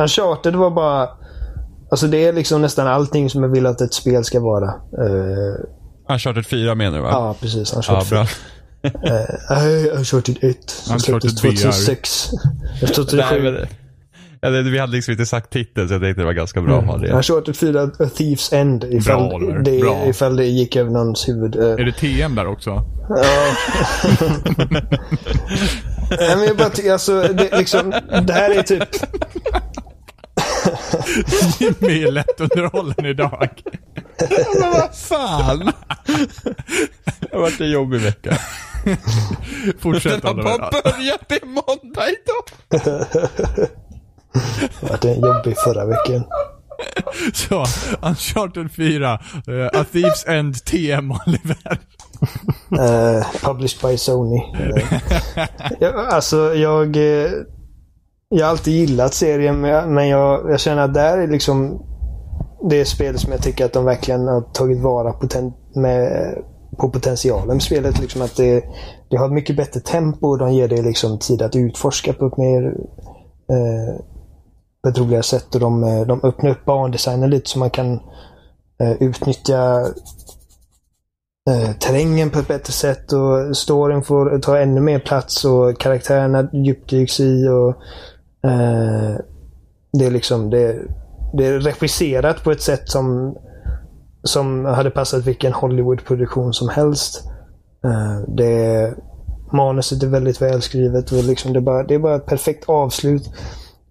Uncharted var bara... Alltså det är liksom nästan allting som jag vill att ett spel ska vara. Uh, Uncharted 4 menar du va? ja, precis. Uncharted Ja, bra. Uh, nej, Uncharted 1. Som Uncharted släpptes 2006. Jag tror att det Nej, är men, ja, det, vi hade liksom inte sagt titeln så jag tänkte det var ganska bra ha det. Uncharted 4, A Thief's End. Ifall, Bra, Oliver. det, Bra. ifall det gick över någons huvud. Eh, Är det TM där också? Ja. Nej, men jag bara alltså, det, liksom, det här är typ... Jimmy är lättunderhållen idag. Men vad fan! Det har varit en jobbig vecka. Fortsätt Den har bara börjat, det är måndag idag. Det var en jobbig förra veckan. Så, Uncharted 4, uh, A Thief's End TM Oliver. Eh, published by Sony. Eh, alltså, jag... eh, jag har alltid gillat serien, men jag, jag, känner att där är liksom det spel som jag tycker att de verkligen har tagit vara poten, med, på potentialen med spelet. Liksom att det, det har ett mycket bättre tempo och de ger dig liksom tid att utforska på ett mer eh, på ett roligare sätt. Och de, eh, de öppnar upp bandesignen lite så man kan eh, utnyttja eh, terrängen på ett bättre sätt och storyn får ta ännu mer plats och karaktärerna djupdyks i. och eh, Det är liksom det, det är regisserat på ett sätt som som hade passat vilken Hollywood-produktion som helst. Eh, det, manuset är väldigt välskrivet och liksom det, är bara, det är bara ett perfekt avslut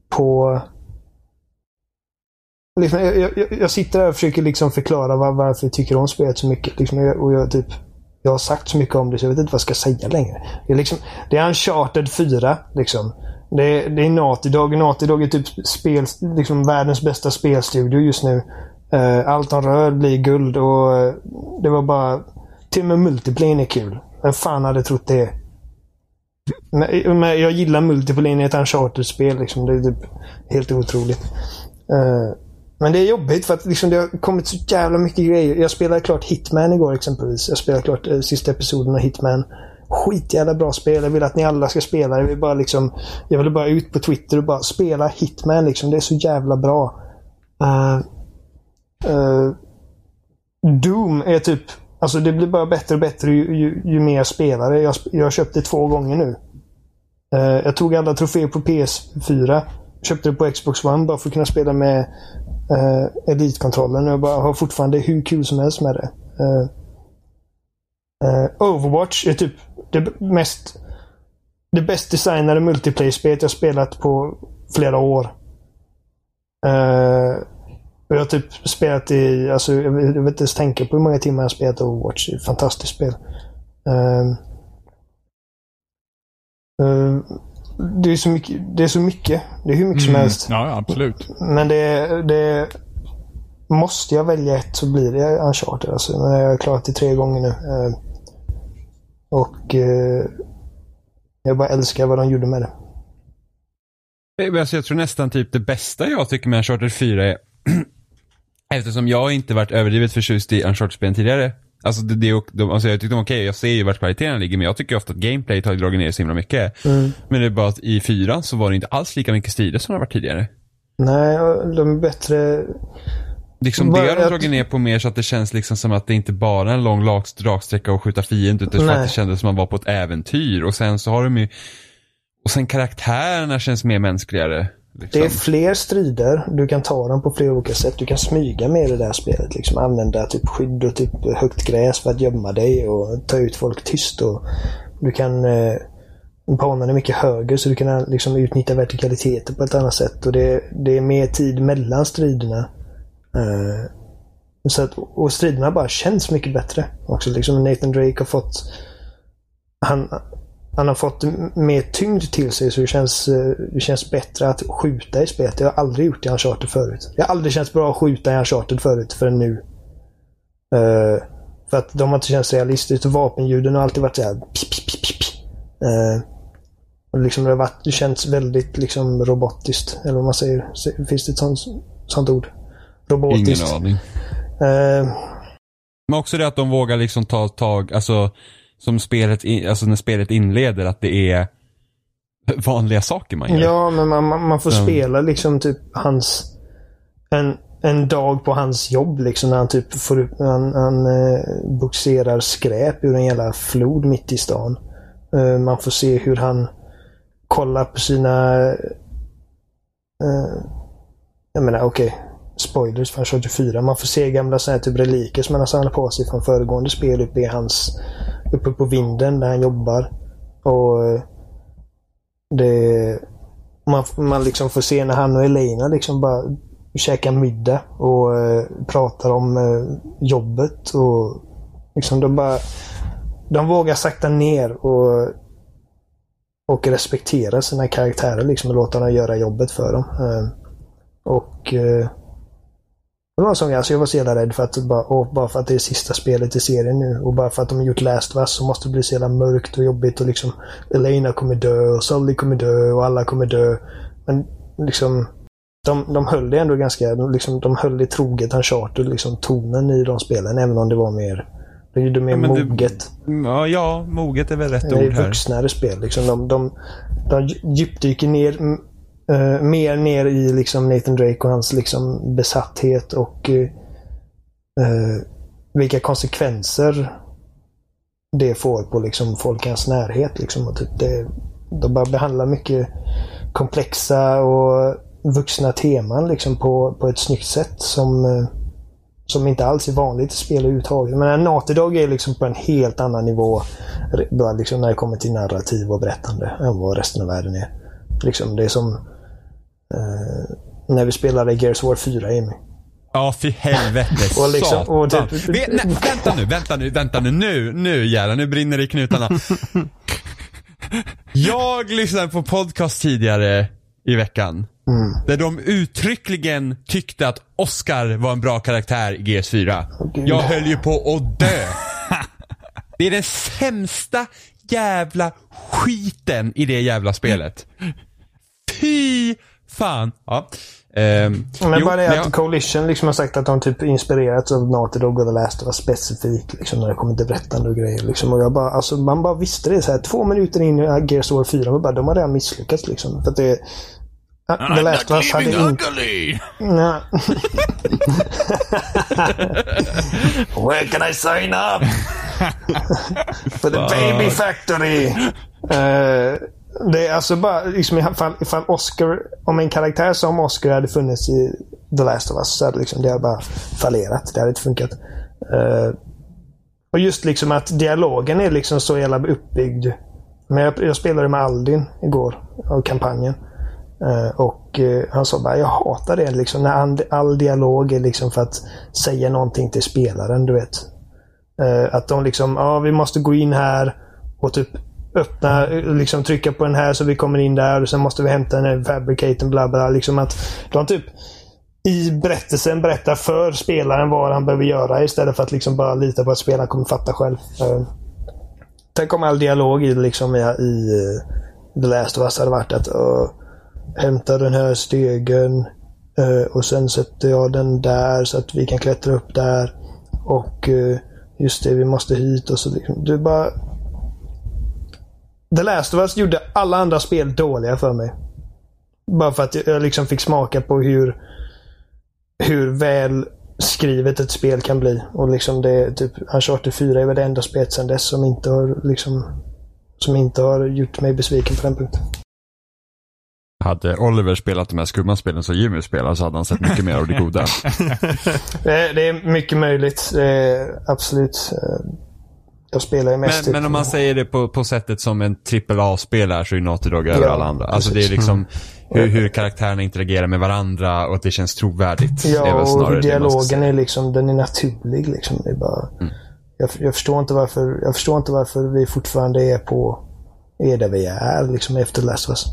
på Liksom, jag, jag, jag sitter här och försöker liksom förklara var, varför jag tycker om spelet så mycket. Liksom, jag, och jag, typ, jag har sagt så mycket om det så jag vet inte vad jag ska säga längre. Det är, liksom, det är Uncharted 4. Liksom. Det, är, det är Naughty Dog. Naughty Dog är typ spel, liksom världens bästa spelstudio just nu. Eh, allt de rör blir guld och eh, det var bara... Till och med multiplayer är kul. Vem fan hade trott det? Men, eh, men jag gillar multiplayer i ett Uncharted-spel. Liksom. Det är typ helt otroligt. Men det är jobbigt för att liksom, det har kommit så jävla mycket grejer. Jag spelade klart Hitman igår exempelvis. Jag spelade klart eh, sista episoden av Hitman. Skitjävla bra spel. Jag vill att ni alla ska spela. Jag vill bara liksom... Jag vill bara ut på Twitter och bara spela Hitman liksom. Det är så jävla bra. Uh, uh, Doom är typ... Alltså det blir bara bättre och bättre ju, ju, ju mer jag spelar det. Jag, jag har köpt det två gånger nu. Uh, jag tog alla troféer på PS4. Köpte det på Xbox One bara för att kunna spela med uh, Elite-kontrollen. Jag bara har fortfarande hur kul som helst med det. Overwatch är typ det mest det bäst designade multiplayer-spelet jag spelat på flera år. Eh, och jag har typ spelat i, alltså jag vill inte ens tänka på hur många timmar jag spelat Overwatch. Fantastiskt spel. Eh, eh, det är så mycket. Det är så mycket. Det är hur mycket som helst. Ja, absolut. Men det, det... Måste jag välja ett så blir det Uncharted. Alltså. Men jag har klarat det tre gånger nu. Eh, Och eh, jag bara älskar vad de gjorde med det. Eh, Alltså jag tror nästan typ det bästa jag tycker med Uncharted 4 är Eftersom jag inte varit överdrivet förtjust i Uncharted-spelen tidigare. Alltså, det, det, de, alltså jag tyckte de okej, jag ser ju vart kvaliteten ligger men jag tycker ofta att gameplayet har dragit ner så himla mycket. Men det är bara att i fyran så var det inte alls lika mycket strider som det har varit tidigare. Nej, de är bättre. Liksom det har de dragit ner på mer så att det känns liksom som att det inte bara är en lång raksträcka och skjuta fiender utan Nej. att det kändes som att man var på ett äventyr och sen så har de ju och sen karaktärerna känns mer mänskligare. Liksom. Det är fler strider. Du kan ta dem på flera olika sätt. Du kan smyga med i det där spelet. Liksom använda typ skydd och typ högt gräs för att gömma dig och ta ut folk tyst. Och du kan... Eh, banan är mycket högre så du kan liksom utnyttja vertikaliteten på ett annat sätt. Och det, det är mer tid mellan striderna. Eh, så att, och striderna bara känns mycket bättre. Också liksom Nathan Drake har fått... Han, han har fått mer tyngd till sig så det känns, eh, det känns bättre att skjuta i spelet. Det har jag aldrig gjort i Uncharted förut. Det har aldrig känts bra att skjuta i Uncharted förut förrän nu. Uh, för att de har inte känts realistiskt vapenljuden har alltid varit såhär pip, pip, pip, pip. uh, och liksom det har varit, det känns väldigt liksom robotiskt. Eller vad man säger. Finns det ett sånt, sånt ord? Robotiskt. Ingen aning. Eh, Men också det att de vågar liksom ta tag, alltså som spelet, in, alltså när spelet inleder, att det är vanliga saker man gör. ja, men man, man, man får Mm. spela liksom typ hans... En, en dag på hans jobb liksom när han typ får upp, han, han eh, boxerar skräp ur en jävla flod mitt i stan. Eh, man får se hur han kollar på sina... Eh, jag menar okej. Spoilers för Uncharted 4. Man får se gamla så här, typ reliker som han har samlat på sig från föregående spel uppe i hans... Uppe på vinden där han jobbar. Och eh, det... Man, man liksom får se när han och Elena liksom bara käkar middag och uh, pratar om uh, jobbet och liksom de bara... De vågar sakta ner och och respektera sina karaktärer liksom och låta dem göra jobbet för dem. Och eh, det var sån grej, alltså jag var så jävla rädd för att bara, och bara för att det är sista spelet i serien nu och bara för att de har gjort Last of Us så måste det bli så jävla mörkt och jobbigt och liksom Elena kommer dö och Sully kommer dö och alla kommer dö. Men liksom de, de höll det ändå ganska, liksom, de höll det troget Uncharted, liksom tonen i de spelen även om det var mer det gjorde mer Ja, det- moget. Ja, ja, moget är väl rätt Det är ord här. vuxnare spel. Liksom. De, de, de djupdyker ner, Uh, mer ner i liksom Nathan Drake och hans liksom besatthet och uh, uh, vilka konsekvenser det får på liksom folk i hans närhet. Liksom. Och typ det, de bara behandlar mycket komplexa och vuxna teman liksom på, på ett snyggt sätt som som inte alls är vanligt i spel överhuvudtaget. Men Naughty Dog är liksom på en helt annan nivå bara liksom när det kommer till narrativ och berättande än vad resten av världen är. Liksom, det är som när vi spelade Gears War 4, Amy. Ja, för helvete. Och liksom- och det- Vet- nej, vänta nu, vänta nu, vänta nu. Nu, nu jävlar, nu brinner det i knutarna. Jag lyssnade på podcast tidigare i veckan. Där de uttryckligen tyckte att Oscar var en bra karaktär i GS4. gud. Jag höll ju på att dö. Det är den sämsta jävla skiten i det jävla spelet. Fy fan. Ja. Ehm, Men jo, bara det att jag- Coalition liksom har sagt att de typ inspirerats av Naughty Dog och The Last of Us specifikt liksom, när det kommer till berättande och grejer. Liksom. Och jag bara, alltså, man bara visste det så här två minuter in i Gears of War 4. Man bara, de har redan misslyckats liksom. För att det, The Last of Us hade inte... Nej. Where can I sign up? For the baby factory. Eh, det är alltså bara, liksom, ifall, ifall Oscar, om en karaktär som Oscar hade funnits i The Last of Us så hade liksom, det hade bara fallerat. Det hade inte funkat. Uh, och just liksom att dialogen är liksom så jävla uppbyggd. Men jag, jag spelade med Aldin igår, av kampanjen. Uh, och uh, han sa bara, jag hatar det liksom när all, all dialog är liksom för att säga någonting till spelaren, du vet. Att de liksom, ja vi måste gå in här och typ öppna, liksom trycka på den här så vi kommer in där och sen måste vi hämta den här fabricaten bla bla. Liksom att de typ i berättelsen berättar för spelaren vad han behöver göra istället för att liksom bara lita på att spelaren kommer fatta själv. Eh, Tänk om all dialog i, liksom, i, i eh, The Last of Us hade varit att uh, hämta den här stegen eh, och sen sätter jag den där så att vi kan klättra upp där. Och just det, vi måste hit och så. Liksom. Du bara... The Last of Us gjorde alla andra spel dåliga för mig. Bara för att jag- liksom fick smaka på hur hur väl skrivet ett spel kan bli. Och liksom det är typ Uncharted 4 är väl det enda spelet sedan dess som inte har liksom som inte har gjort mig besviken på den punkten. Hade Oliver spelat de här skumma spelen som Jimmy spelar så hade han sett mycket mer av det goda. Det, det är mycket möjligt. Är absolut. Jag spelar ju mest Men, typ- men om man säger det på, på sättet som en AAA-spelare så är Naughty Dog över Ja, alla andra. Alltså det är precis. liksom hur, hur karaktärerna interagerar med varandra och att det känns trovärdigt. är Ja, och hur dialogen är liksom, den är naturlig liksom. Det är bara, Mm. jag, jag, förstår inte varför, jag förstår inte varför vi fortfarande är på, är där vi är liksom efter Last of Us.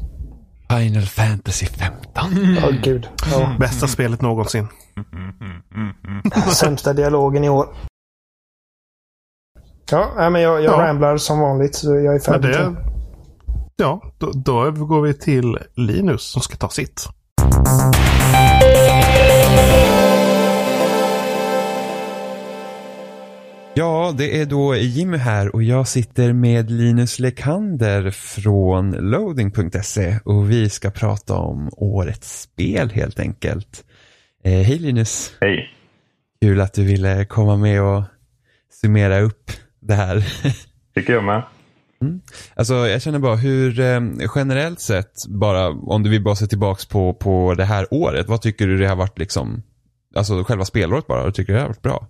Final Fantasy 15. Ja, gud. Ja. Bästa spelet någonsin. Sämsta dialogen i år. Ja, men jag, jag ja. ramblar som vanligt. Så jag är färdig. Det, ja, då, då övergår vi till Linus som ska ta sitt. Ja, det är då Jimmy här och jag sitter med Linus Lekander från loading.se och vi ska prata om årets spel helt enkelt. Eh, hej Linus! Hej! Kul att du ville komma med och summera upp det här. Tycker jag med. Alltså jag känner bara hur eh, generellt sett, bara om du vill bara se tillbaks på, på det här året, vad tycker du det har varit liksom, alltså själva spelåret bara, tycker du det har varit bra?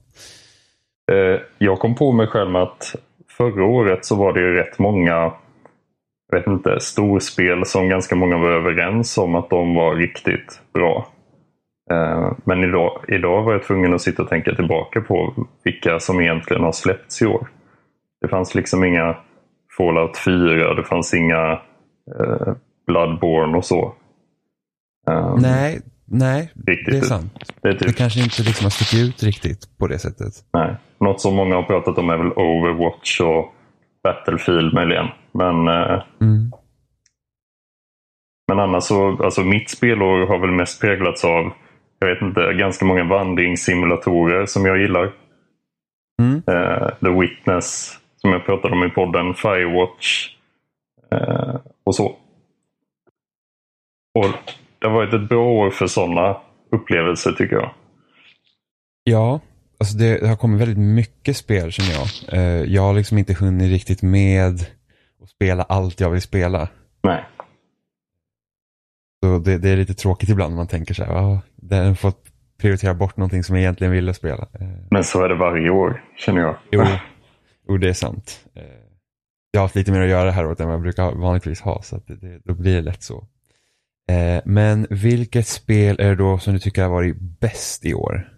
Eh, Jag kom på mig själv med att förra året så var det ju rätt många jag vet inte, storspel som ganska många var överens om att de var riktigt bra. Eh, Men idag, idag var jag tvungen att sitta och tänka tillbaka på vilka som egentligen har släppts i år. Det fanns liksom inga Fallout 4, det fanns inga eh, Bloodborne och så. Eh, Nej, nej, Riktigt. det är sant. Det är Det typ, kanske inte liksom har stuckit ut riktigt på det sättet. nej. Något som många har pratat om är väl Overwatch och Battlefield möjligen. Men, eh, Mm. men annars så, alltså mitt spelår har väl mest präglats av, jag vet inte, ganska många vandringssimulatorer som jag gillar. Mm. Eh, The Witness, som jag pratade om i podden, Firewatch eh, och så. Och det har varit ett bra år för sådana upplevelser tycker jag. Ja, alltså det, det har kommit väldigt mycket spel känner jag. Eh, jag har liksom inte hunnit riktigt med att spela allt jag vill spela. Nej. Så det, det är lite tråkigt ibland när man tänker så här, ah, den fått prioritera bort någonting som jag egentligen ville spela. Eh, Men så är det varje år, känner jag. Jo, jo, det är sant. Eh, Jag har haft lite mer att göra det här året än vad jag brukar vanligtvis ha, så att det, då blir det lätt så. Eh, Men vilket spel är det då som du tycker har varit bäst i år?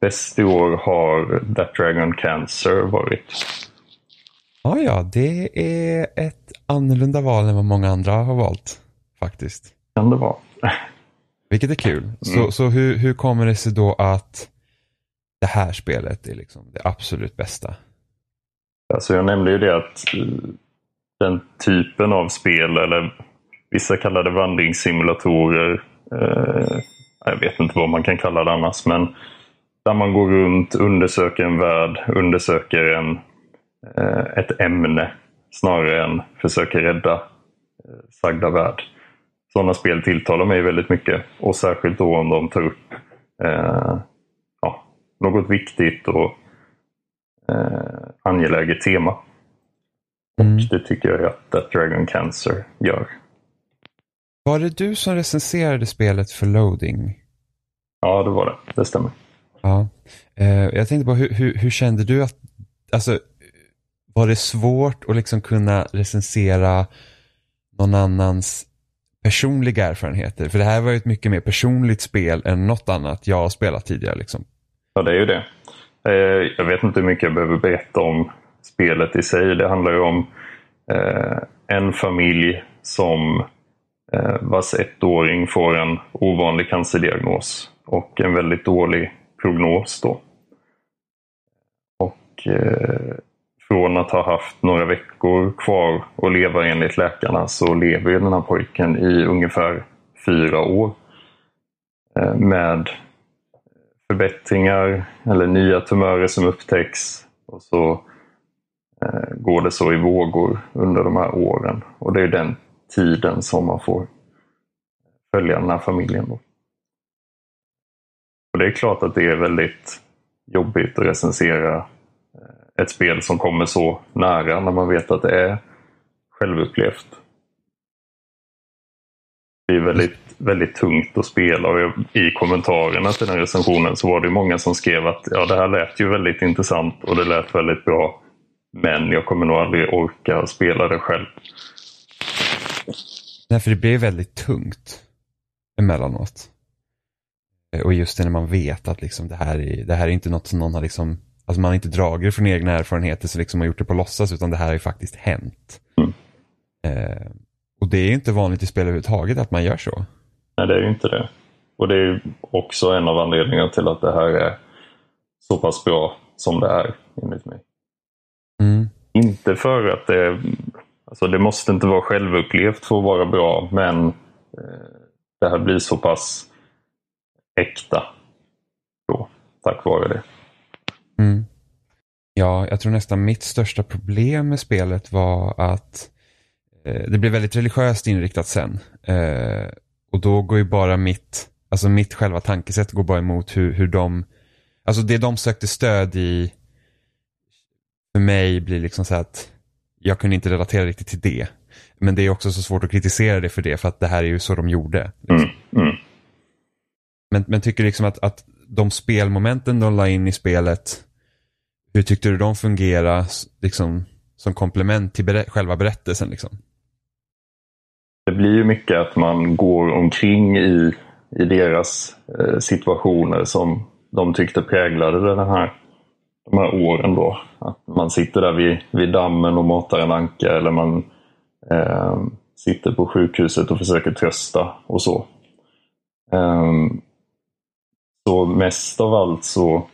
Bäst i år har That Dragon Cancer varit. Ja, ja, det är ett annorlunda val än vad många andra har valt, faktiskt. Kan det vara. Vilket är kul. Så, så hur, hur kommer det sig då att det här spelet är liksom det absolut bästa? Alltså jag nämnde ju det att eh, den typen av spel, eller vissa kallar det vandringssimulatorer. Eh, jag vet inte vad man kan kalla det annars, men där man går runt, undersöker en värld, undersöker en, eh, ett ämne snarare än försöker rädda eh, sagda värld. Sådana spel tilltalar mig väldigt mycket och särskilt då om de tar upp eh, ja, något viktigt och eh, angeläget tema. Mm. Och det tycker jag att That Dragon Cancer gör. Var det du som recenserade spelet för loading? Ja, det var det. Det stämmer. Ja. Eh, jag tänkte på hur, hur, hur kände du att, alltså, var det svårt att liksom kunna recensera någon annans personliga erfarenheter? För det här var ju ett mycket mer personligt spel än något annat jag har spelat tidigare. Liksom. Ja, det är ju det. Eh, jag vet inte hur mycket jag behöver berätta om spelet i sig. Det handlar ju om eh, en familj som eh, vars ettåring får en ovanlig cancerdiagnos och en väldigt dålig prognos då. Och eh, från att ha haft några veckor kvar att leva enligt läkarna så lever den här pojken i ungefär fyra år. Eh, med förbättringar eller nya tumörer som upptäcks. Och så eh, går det så i vågor under de här åren. Och det är den tiden som man får följa den här familjen. Då. Och det är klart att det är väldigt jobbigt att recensera eh, ett spel som kommer så nära när man vet att det är självupplevt. Det är väldigt, väldigt tungt att spela och jag, i kommentarerna till den recensionen så var det många som skrev att ja, det här lät ju väldigt intressant och det lät väldigt bra. Men jag kommer nog aldrig orka spela det själv. Nej, för det blir väldigt tungt emellanåt. Eh, Och just det när man vet att liksom det, här är, det här är inte något som någon har liksom, alltså man har inte dragit från egna erfarenheter så liksom har gjort det på låtsas utan det här har ju faktiskt hänt. Mm. Eh, och det är inte vanligt i spel överhuvudtaget att man gör så. Nej, det är ju inte det. Och det är ju också en av anledningarna till att det här är så pass bra som det är, enligt mig. Mm. Inte för att det... Alltså det måste inte vara självupplevt för att vara bra, men eh, det här blir så pass äkta då, tack vare det. Mm. Ja, jag tror nästan mitt största problem med spelet var att det blev väldigt religiöst inriktat sen. Eh, och då går ju bara mitt, alltså mitt själva tankesätt går bara emot hur, hur de, alltså det de sökte stöd i, för mig blir liksom så att jag kunde inte relatera riktigt till det. Men det är också så svårt att kritisera det för det, för att det här är ju så de gjorde. Mm, mm. Men, men tycker liksom att, att de spelmomenten de la in i spelet, hur tyckte du de fungerade liksom, som komplement till berä själva berättelsen? Liksom? Det blir ju mycket att man går omkring i, i deras eh, situationer som de tyckte präglade den här, de här åren. Då. Att man sitter där vid, vid dammen och matar en anka eller man eh, sitter på sjukhuset och försöker trösta och så. Eh, så mest av allt så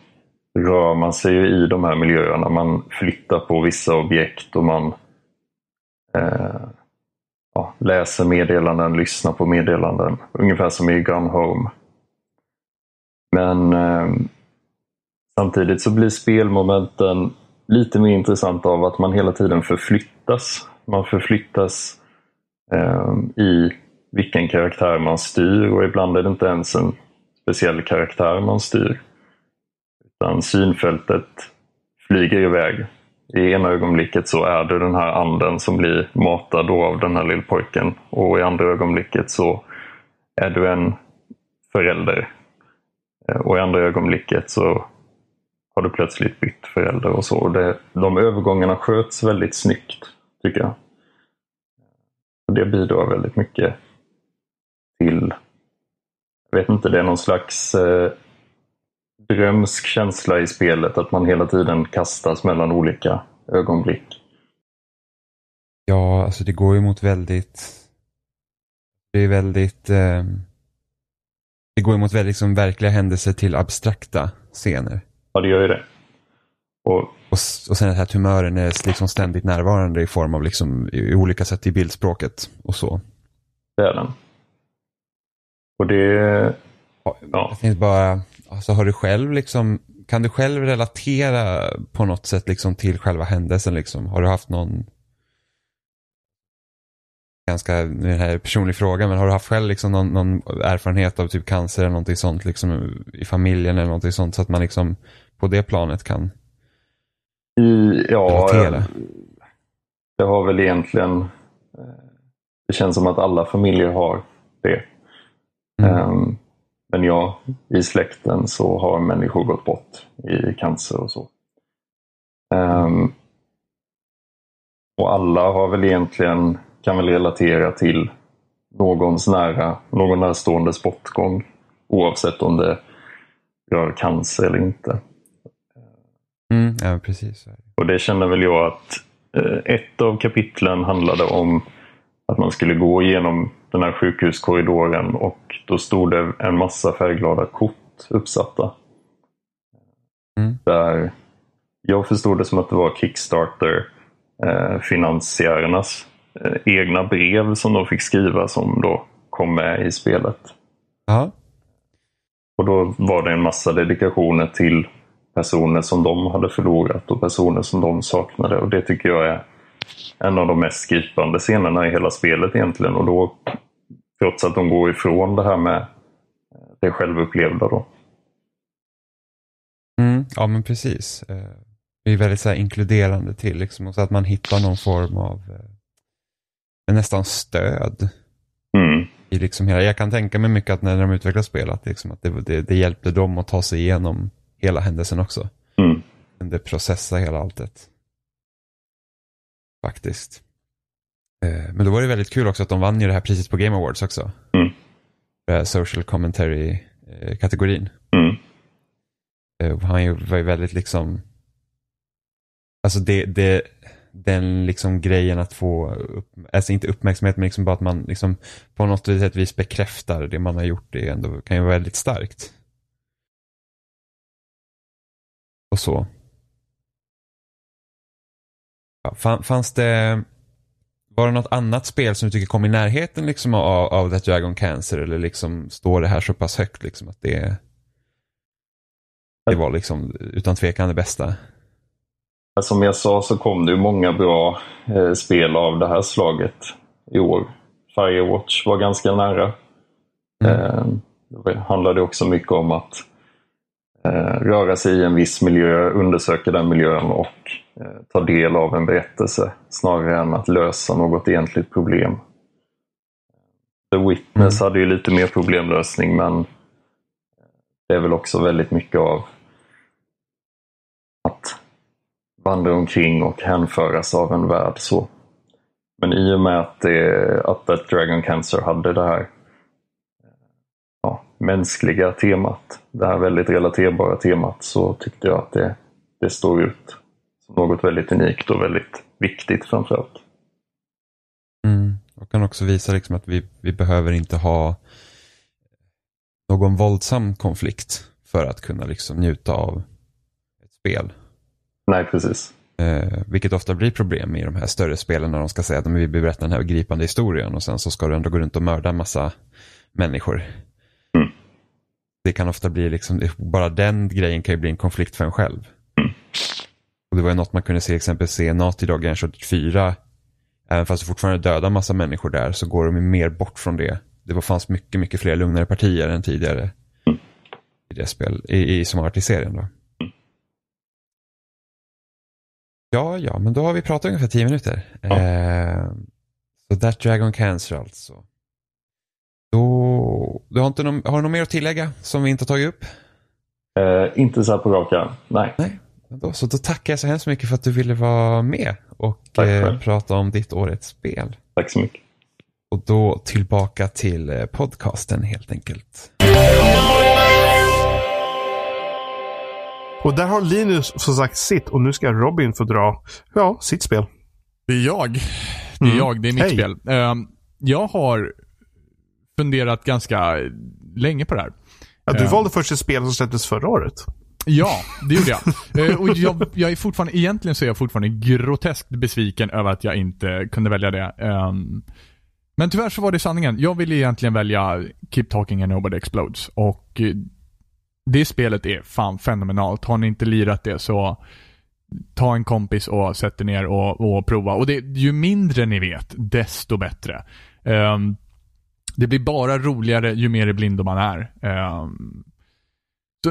rör man sig ju i de här miljöerna. Man flyttar på vissa objekt och man eh, ja, läser meddelanden, lyssnar på meddelanden. Ungefär som i Gun Home. Men eh, samtidigt så blir spelmomenten lite mer intressanta av att man hela tiden förflyttas. Man förflyttas eh, i vilken karaktär man styr och ibland är det inte ens en speciell karaktär man styr. Utan synfältet flyger iväg. I ena ögonblicket så är det den här anden som blir matad av den här lillpojken och i andra ögonblicket så är du en förälder. Eh, och i andra ögonblicket så har du plötsligt bytt förälder och så. Det, de övergångarna sköts väldigt snyggt, tycker jag. Det bidrar väldigt mycket till jag vet inte, det är någon slags eh, drömsk känsla i spelet att man hela tiden kastas mellan olika ögonblick. Ja, alltså det går ju mot väldigt... Det är väldigt... Eh, det går ju mot väldigt liksom, verkliga händelser till abstrakta scener. Ja, det gör ju det. Och, och, och sen att humören är liksom ständigt närvarande i form av liksom, i, i olika sätt i bildspråket och så. Det är den. Och det... Ja. Jag tänkte bara, alltså har du själv liksom, kan du själv relatera på något sätt liksom till själva händelsen liksom? Har du haft någon, ganska, nu är det här en personlig fråga, men har du haft själv liksom någon, någon, erfarenhet av typ cancer eller någonting sånt liksom i familjen eller någonting sånt så att man liksom på det planet kan I, ja, relatera? Det har väl egentligen, det känns som att alla familjer har det. Mm. Um, men ja, i släkten så har människor gått bort i cancer och så. Um, och alla har väl egentligen, kan väl relatera till någons nära, någon närstående bortgång. Oavsett om det rör cancer eller inte. Mm, ja, precis. Och det känner väl jag att eh, ett av kapitlen handlade om att man skulle gå igenom den här sjukhuskorridoren och då stod det en massa färgglada kort uppsatta. Mm. Där jag förstod det som att det var Kickstarter eh, finansiärernas eh, egna brev som de fick skriva som då kom med i spelet. Ja. Och då var det en massa dedikationer till personer som de hade förlorat och personer som de saknade. Och det tycker jag är en av de mest gripande scenerna i hela spelet egentligen. Och då, trots att de går ifrån det här med det självupplevda då. Mm, ja men precis. Eh, Det är väldigt så här inkluderande till liksom, och så att man hittar någon form av eh, nästan stöd. Mm. I liksom hela, jag kan tänka mig mycket att när de utvecklar spel att, liksom, att det, det, det hjälpte dem att ta sig igenom hela händelsen också. Mm. Det processa hela alltet. Faktiskt. Eh, Men då var det väldigt kul också att de vann ju det här priset på Game Awards också. Mm. Det här Social Commentary-kategorin. Mm. Eh, Han ju- var ju väldigt liksom, alltså det, det, den liksom grejen att få, upp, alltså inte uppmärksamhet men liksom bara att man liksom på något sätt vis bekräftar det man har gjort, det ändå kan ju vara väldigt starkt. Och så. Ja, fan- fanns det, var det något annat spel som du tycker kom i närheten liksom av, av That Dragon Cancer eller liksom står det här så pass högt liksom att det det var liksom utan tvekan det bästa. Som jag sa så kom det ju många bra eh, spel av det här slaget i år. Firewatch var ganska nära. Eh, det handlade också mycket om att eh, röra sig i en viss miljö, undersöka den miljön och ta del av en berättelse snarare än att lösa något egentligt problem. The Witness hade ju lite mer problemlösning men det är väl också väldigt mycket av att vandra omkring och hänföras av en värld. så. Men i och med att, det, att That Dragon Cancer hade det här ja, mänskliga temat, det här väldigt relaterbara temat, så tyckte jag att det, det står ut som något väldigt unikt och väldigt viktigt framförallt. Mm. Och kan också visa liksom att vi, vi behöver inte ha någon våldsam konflikt för att kunna liksom njuta av ett spel. Nej, precis. Eh, vilket ofta blir problem i de här större spelen när de ska säga att vi vill berätta den här gripande historien och sen så ska du ändå gå runt och mörda en massa människor. Mm. Det kan ofta bli liksom, bara den grejen kan ju bli en konflikt för en själv. Mm. Och det var ju något man kunde se exempelvis se Naughty Dog i Uncharted 4. Även fast det fortfarande dödar massa människor där så går de ju mer bort från det. Det var, fanns mycket, mycket fler lugnare partier än tidigare. I det spel, i, i som har varit i serien då. Ja, ja, men då har vi pratat ungefär tio minuter. Ja. Eh, så That Dragon Cancer alltså. Då, du har, inte någon, har du något mer att tillägga som vi inte har tagit upp? Eh, inte så här på rak arm. Nej. Nej. Så då tackar jag så hemskt mycket för att du ville vara med och eh, prata om ditt årets spel. Tack så mycket. Och då tillbaka till eh, podcasten helt enkelt. Och där har Linus som sagt sitt och nu ska Robin få dra, ja, sitt spel. Det är jag. Det är Mm. jag. Det är mitt Hej. spel. Ehm, jag har funderat ganska länge på det här. Ja, du Ja. valde först ett spel som släpptes förra året. Ja, det gjorde jag. Eh, och jag, jag är fortfarande, egentligen så är jag fortfarande groteskt besviken över att jag inte kunde välja det. Ehm, men tyvärr så var det sanningen. Jag ville egentligen välja Keep Talking and Nobody Explodes. Och eh, det spelet är fan fenomenalt. Har ni inte lirat det så ta en kompis och sätt er ner och, och prova. Och det, ju mindre ni vet, desto bättre. Ehm, det blir bara roligare ju mer blind man är. Ehm,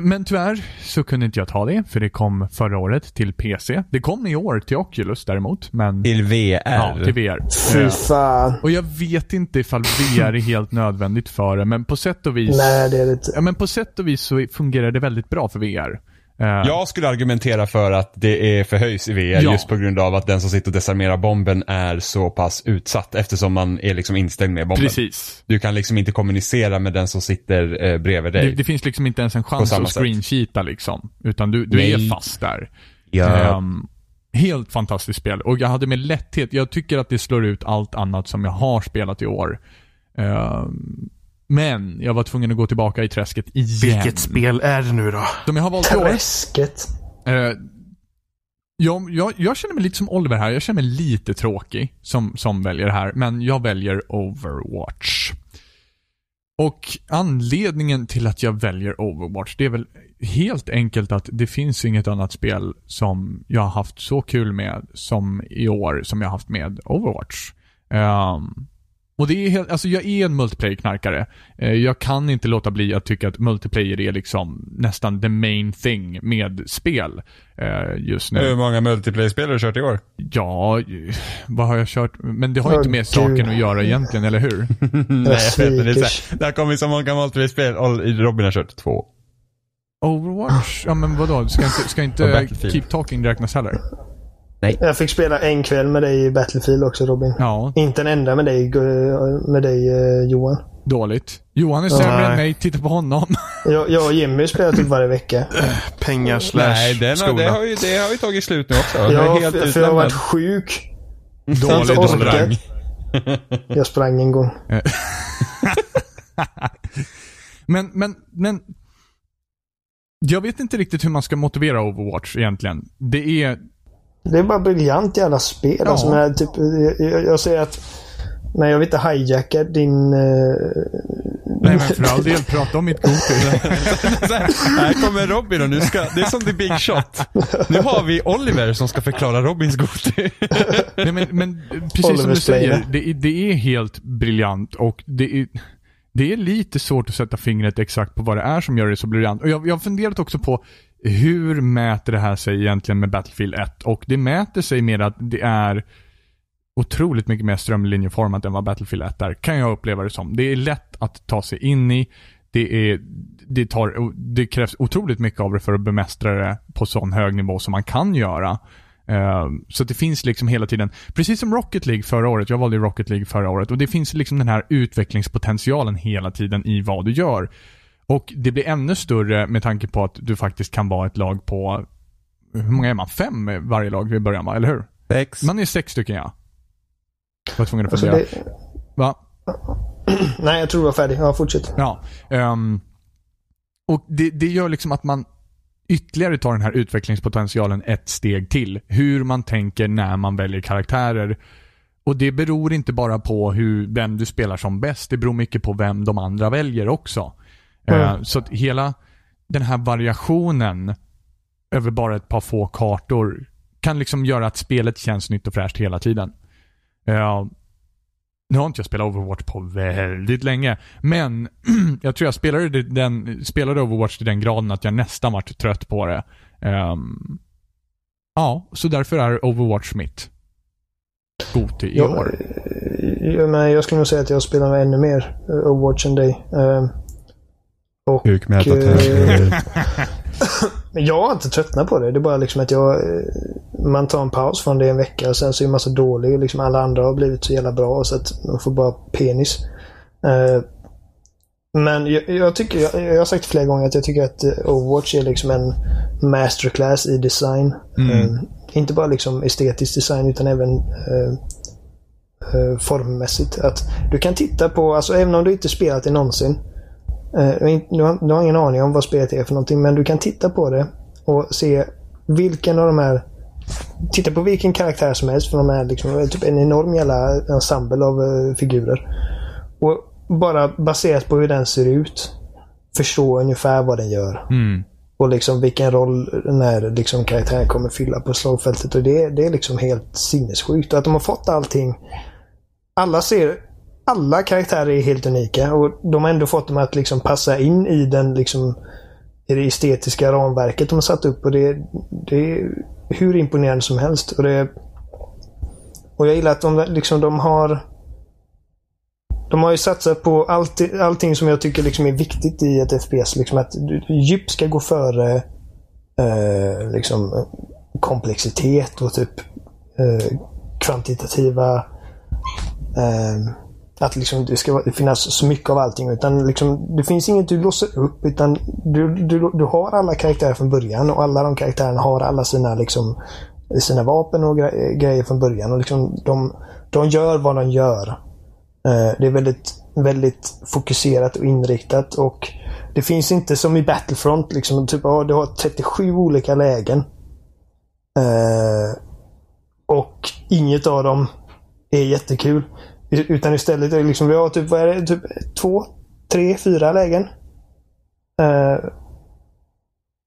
men tyvärr så kunde inte jag ta det, för det kom förra året till PC. Det kom i år till Oculus däremot, men... Till VR. Ja, till VR. Fy Eh, fan. och jag vet inte ifall VR är helt nödvändigt för det, men på sätt och vis... Nej, det är det inte. Ja, men på sätt och vis så fungerar det väldigt bra för VR. Eh, Jag skulle argumentera för att det är förhöjs i VR Ja. just på grund av att den som sitter och desarmerar bomben är så pass utsatt eftersom man är liksom instängd med bomben. Precis. Du kan liksom inte kommunicera med den som sitter eh, bredvid dig. Det, det finns liksom inte ens en chans att screensheeta liksom. Utan du, du Nej. är fast där. Ja. Ehm, helt fantastiskt spel. Och jag hade med lätthet, jag tycker att det slår ut allt annat som jag har spelat i år. Ehm, men jag var tvungen att gå tillbaka i träsket igen. Vilket spel är det nu då? Som jag har valt år. Träsket. Eh, jag, jag, jag känner mig lite som Oliver här. Jag känner mig lite tråkig som, som väljer det här. Men jag väljer Overwatch. Och anledningen till att jag väljer Overwatch, det är väl helt enkelt att det finns inget annat spel som jag har haft så kul med som i år som jag har haft med Overwatch. Ehm, och det är helt, alltså jag är en multiplayer-knarkare. Eh, Jag kan inte låta bli att tycka att multiplayer är liksom nästan the main thing med spel eh, just nu. Hur många multiplayer-spel har du kört i år? Ja, vad har jag kört? Men det har ju inte med saken att göra egentligen, eller hur? Nej, jag vet inte. Det, är sviker. så här, det har kommit så många multiplayer-spel. Robin har kört två. Overwatch? Ja men vadå? Ska inte, ska inte. Keep Talking räknas heller? Jag fick spela en kväll med dig i Battlefield också Robin. Ja, Inte en enda med dig, Gu- med dig eh, Johan. dåligt. Johan är sämre Nej. än mig, titta på honom. Jag, jag och Jimmy spelar typ varje vecka. Pengar slash Nej, den skola. det, har ju, det har ju tagit slut nu också. Ja, helt för, för jag har varit sjuk. Dålig sprang. Jag sprang en gång. Men, men, men... Jag vet inte riktigt hur man ska motivera Overwatch egentligen. Det är... Det är bara briljant i alla spel. Ja. Alltså, men, typ, jag, jag säger att... Nej, jag vill inte hijacka din, eh, Nej men för all del, prata om mitt. Så här, här kommer Robin och nu ska, det är som The Big Shot. Nu har vi Oliver som ska förklara Robins Goti. Nej, men, men precis som du Oliver säger, det, är- det är helt briljant och det är, det är lite svårt att sätta fingret exakt på vad det är som gör det så briljant. Och jag, jag har funderat också på hur mäter det här sig egentligen med Battlefield 1? Och det mäter sig med att det är otroligt mycket mer strömlinjeformat än vad Battlefield 1 är, kan jag uppleva det som. Det är lätt att ta sig in i. Det, är, det, tar, det krävs otroligt mycket av det för att bemästra det på sån hög nivå som man kan göra. Eh, så det finns liksom hela tiden, precis som Rocket League förra året, jag valde ju Rocket League förra året, och det finns liksom den här utvecklingspotentialen hela tiden i vad du gör. Och det blir ännu större med tanke på att du faktiskt kan vara ett lag på, hur många är man? Fem varje lag i början va, eller hur? Sex. Man är sex stycken ja. Jag var tvungen att Alltså, fundera. det, Va? nej, jag tror du var färdig. Ja, fortsätt. Ja. ehm, och det, det gör liksom att man ytterligare tar den här utvecklingspotentialen ett steg till. Hur man tänker när man väljer karaktärer. Och det beror inte bara på hur, vem du spelar som bäst. Det beror mycket på vem de andra väljer också. Mm. Så att hela den här variationen över bara ett par få kartor kan liksom göra att spelet känns nytt och fräscht hela tiden. Eh, nu har inte jag spelat Overwatch på väldigt länge, men jag tror jag spelade, den, spelade Overwatch till den graden att jag nästan vart trött på det. Ehm, ja, så därför är Overwatch mitt Goti i år. Ja, men jag skulle nog säga att jag spelar ännu mer eh, Overwatch än dig. Eh, och, eh, jag har inte tröttnat på det. Det är bara liksom att jag... eh, Man tar en paus från det en vecka och sen så är man så dålig. Liksom alla andra har blivit så jävla bra så att man får bara penis. Eh, Men jag, jag tycker, jag, jag har sagt flera gånger att jag tycker att Overwatch är liksom en masterclass i design. Eh, Inte bara liksom estetisk design utan även formmässigt. Att du kan titta på, alltså även om du inte spelat det någonsin. Eh, du, har, du har ingen aning om vad spelet är för någonting men du kan titta på det och se vilken av de här Titta på vilken karaktär som helst för de är liksom typ en enorm jävla ensemble av eh, figurer. Och bara baserat på hur den ser ut förstå ungefär vad den gör. Mm. Och liksom vilken roll den här liksom karaktären kommer fylla på slagfältet. Och det, det är liksom helt sinnessjukt. Och att de har fått allting. Alla ser... Alla karaktärer är helt unika och de har ändå fått dem att liksom passa in i den liksom i det estetiska ramverket de har satt upp. Och det, det är hur imponerande som helst. Och, det, och jag gillar att de, liksom, de har de har ju satsat på allt, allting som jag tycker liksom är viktigt i ett FPS. Liksom att djup ska gå före eh, liksom, komplexitet och typ eh, kvantitativa eh, att liksom det ska finnas så mycket av allting. Utan liksom, det finns inget du låser upp. Utan du, du, du har alla karaktärer från början och alla de karaktärerna har alla sina, liksom, sina vapen och gre- grejer från början. Och liksom, de, de gör vad de gör. Eh, Det är väldigt, väldigt fokuserat och inriktat och det finns inte som i Battlefront, liksom, typ, du har 37 olika lägen. Eh, och inget av dem är jättekul. Utan istället liksom, vi har typ, vad är det, typ två, tre, fyra lägen. Uh,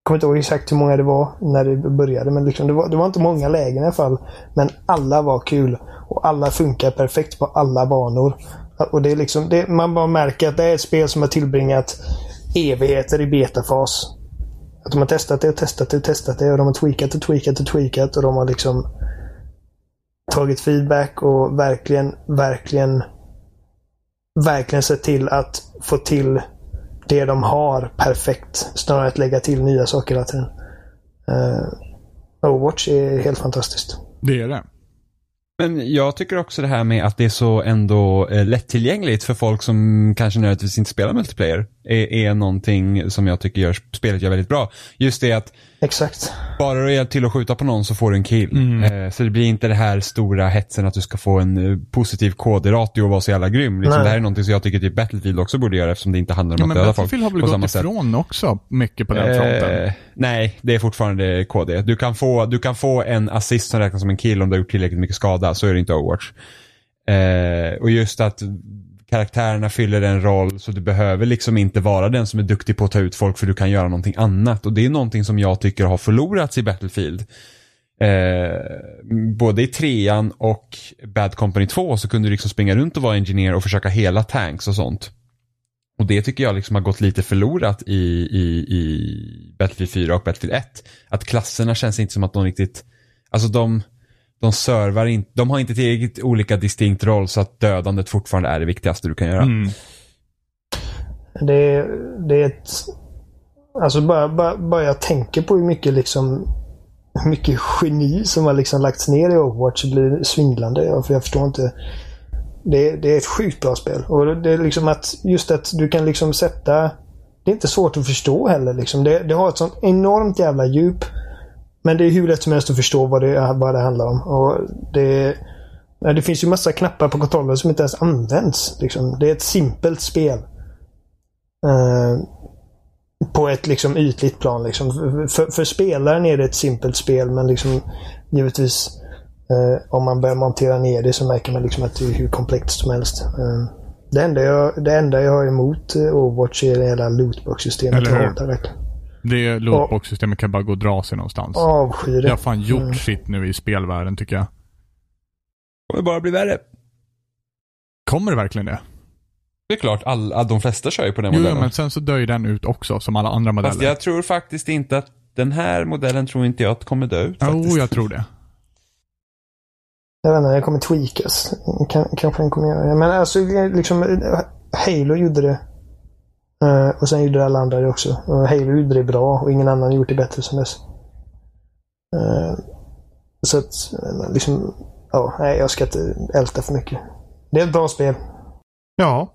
kommer inte ihåg exakt hur många det var när det började, men liksom, det, var, det var inte många lägen i alla fall. Men alla var kul. Och alla funkar perfekt på alla banor. Och det är liksom, det, man bara märker att det är ett spel som har tillbringat evigheter i betafas. Att de har testat det och testat det och testat det och de har tweakat och tweakat och tweakat och de har liksom tagit feedback och verkligen, verkligen, verkligen sett till att få till det de har perfekt. Snarare än att lägga till nya saker hela tiden. Uh, Overwatch är helt fantastiskt. Det är det. Men jag tycker också det här med att det är så ändå eh, lättillgängligt för folk som kanske nödvändigtvis inte spelar multiplayer. Är, är någonting som jag tycker gör spelet gör väldigt bra. Just det att Exakt. bara du hjälper till att skjuta på någon så får du en kill. Eh, så det blir inte det här stora hetsen att du ska få en eh, positiv KD-ratio och vara så jävla grym. Liksom, Nej. det här är någonting som jag tycker typ Battlefield också borde göra eftersom det inte handlar om Ja, att men döda folk Battlefield har väl gått samma sätt. ifrån också mycket på den fronten. Eh, nej, det är fortfarande KD. Du kan, få, du kan få en assist som räknas som en kill om du har gjort tillräckligt mycket skada. Så är det inte Overwatch. Eh, och just att karaktärerna fyller en roll så du behöver liksom inte vara den som är duktig på att ta ut folk för du kan göra någonting annat. Och det är någonting som jag tycker har förlorats i Battlefield. Eh, både i trean och Bad Company 2 så kunde du liksom springa runt och vara ingenjör och försöka hela tanks och sånt. Och det tycker jag liksom har gått lite förlorat i, i, i Battlefield 4 och Battlefield 1. Att klasserna känns inte som att de riktigt, alltså de, de servar inte, de har inte tillräckligt olika distinkt roll så att dödandet fortfarande är det viktigaste du kan göra. Mm. Det, det är ett... Alltså bara, bara, bara jag tänker på hur mycket liksom hur mycket geni som har liksom lagts ner i Overwatch blir svindlande. Ja, För jag förstår inte. Det, det är ett sjukt bra spel. Och det är liksom att just att du kan liksom sätta... Det är inte svårt att förstå heller. Liksom. Det, det har ett sånt enormt jävla djup. Men det är hur lätt som helst att förstå vad det, vad det handlar om. Och det, det finns ju massa knappar på kontrollen som inte ens används. Liksom. Det är ett simpelt spel. Eh, på ett liksom ytligt plan. Liksom. För, för spelaren är det ett simpelt spel men liksom givetvis eh, om man börjar montera ner det så märker man liksom att det är hur komplext som helst. Eh, det, enda jag, det enda jag har emot Overwatch är det hela lootbox-systemet. Jag hatar verkligen. Det lootbox-systemet kan bara gå och dra sig någonstans. Avskyr det. Har fan gjort Mm. sitt nu i spelvärlden tycker jag. kommer bara bli värre. Kommer det verkligen det? Det är klart, alla, de flesta kör ju på den Jo, modellen. men sen så dör ju den ut också, som alla andra modeller. Fast jag tror faktiskt inte att den här modellen tror inte jag att kommer dö ut Jo, faktiskt. jag tror det. Jag vet inte, den kommer tweakas. Kan, kanske den kommer göra det. Men alltså liksom Halo gjorde det. Eh, och sen gjorde alla andra det också. Och Halo gjorde det bra och ingen annan gjort det bättre sen dess. Eh, så att eh, liksom, ja, nej jag ska inte älta för mycket. Det är ett bra spel. Ja.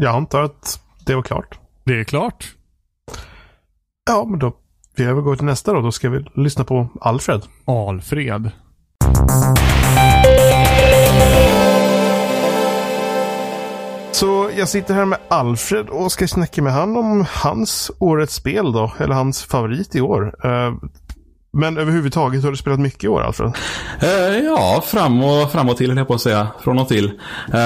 Jag antar att det var klart. Det är klart. Ja, men då. Vi övergår till nästa då. Då ska vi lyssna på Alfred. Alfred. Så jag sitter här med Alfred och ska snacka med han om hans årets spel då. Eller hans favorit i år. Eh, men överhuvudtaget har du spelat mycket i år Alfred? Eh, ja, fram och, fram och till höll jag på att säga. Från och till. Eh,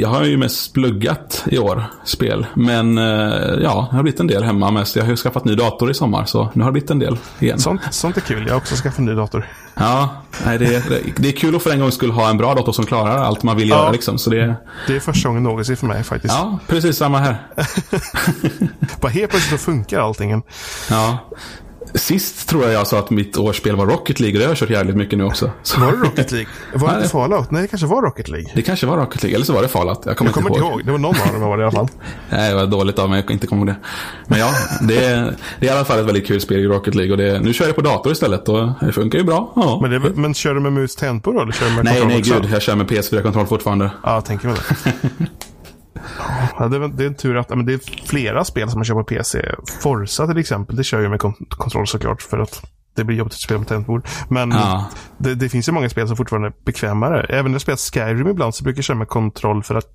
jag har ju mest pluggat i år, spel. Men eh, ja, det har blivit en del hemma mest. Jag har ju skaffat ny dator i sommar, så nu har det blivit en del igen. Sånt, sånt är kul. Jag har också skaffat en ny dator. Ja, nej, det, det, det är kul att för en gång skulle ha en bra dator som klarar allt man vill Ja. göra. Liksom. Så det, Det är första gången någonsin för mig faktiskt. ja, precis samma här. Bara helt plötsligt så funkar allting. Ja. Sist tror jag jag sa att mitt årsspel var Rocket League och det har jag kört jävligt mycket nu också. Så Var det Rocket League? Var det inte Fallout? Nej, det kanske var Rocket League. det kanske var Rocket League, eller så var det Fallout. Jag kommer, Jag kommer inte ihåg. Det var någon av dem var det i alla fall. Nej, det var dåligt av mig att inte komma ihåg det. Men ja, det är, det är i alla fall ett väldigt kul spel i Rocket League. Och det, nu kör jag på dator istället och det funkar ju bra. Ja. Men, det, men kör du med mus tempo då? Eller kör du med nej, nej gud. Jag kör med PS4-kontroll fortfarande. Ja, tänker mig det. Ja, det, är, det är en tur att men det är flera spel som man kör på PC. Forza till exempel, det kör ju med kon- kontroll såklart för att det blir jobbigt att spela med tangentbord. Men Ja. det, det finns ju många spel som fortfarande är bekvämare. Även när jag spelat Skyrim ibland så brukar jag köra med kontroll för att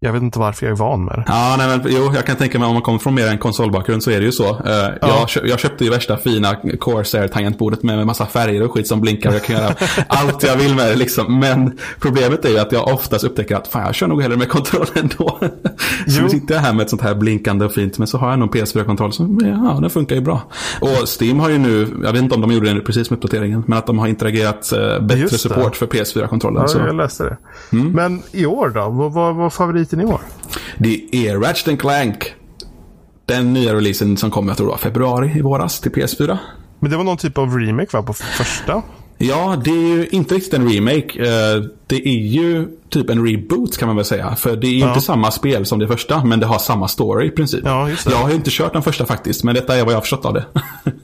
jag vet inte varför jag är van med det. Ja, nej, men, jo, jag kan tänka mig om man kommer från mer en konsolbakgrund så är det ju så. Eh, jag, kö- jag köpte ju värsta fina Corsair-tangentbordet med, med massa färger och skit som blinkar och jag kan göra allt jag vill med det liksom. Men problemet är ju att jag oftast upptäcker att fan, jag kör nog hellre med kontroll ändå. så nu sitter jag här med ett sånt här blinkande och fint, men så har jag nog PS4-kontroll som, ja, den funkar ju bra. Och Steam har ju nu, jag vet inte om de gjorde det precis med uppdateringen, men att de har integrerat eh, bättre support för PS4-kontrollen. Ja, så. jag läste det. Mm. Men i år då? Vad var favoriten i år? Det är Ratchet Clank. Den nya releasen som kom, jag tror det var februari i våras till PS4. Men det var någon typ av remake va, på första? Ja, det är ju inte riktigt en remake. Eh, Det är ju typ en reboot kan man väl säga. För det är ju Ja. inte samma spel som det första, men det har samma story i princip. Ja, just det. Jag har ju inte kört den första faktiskt, men detta är vad jag har förstått av det.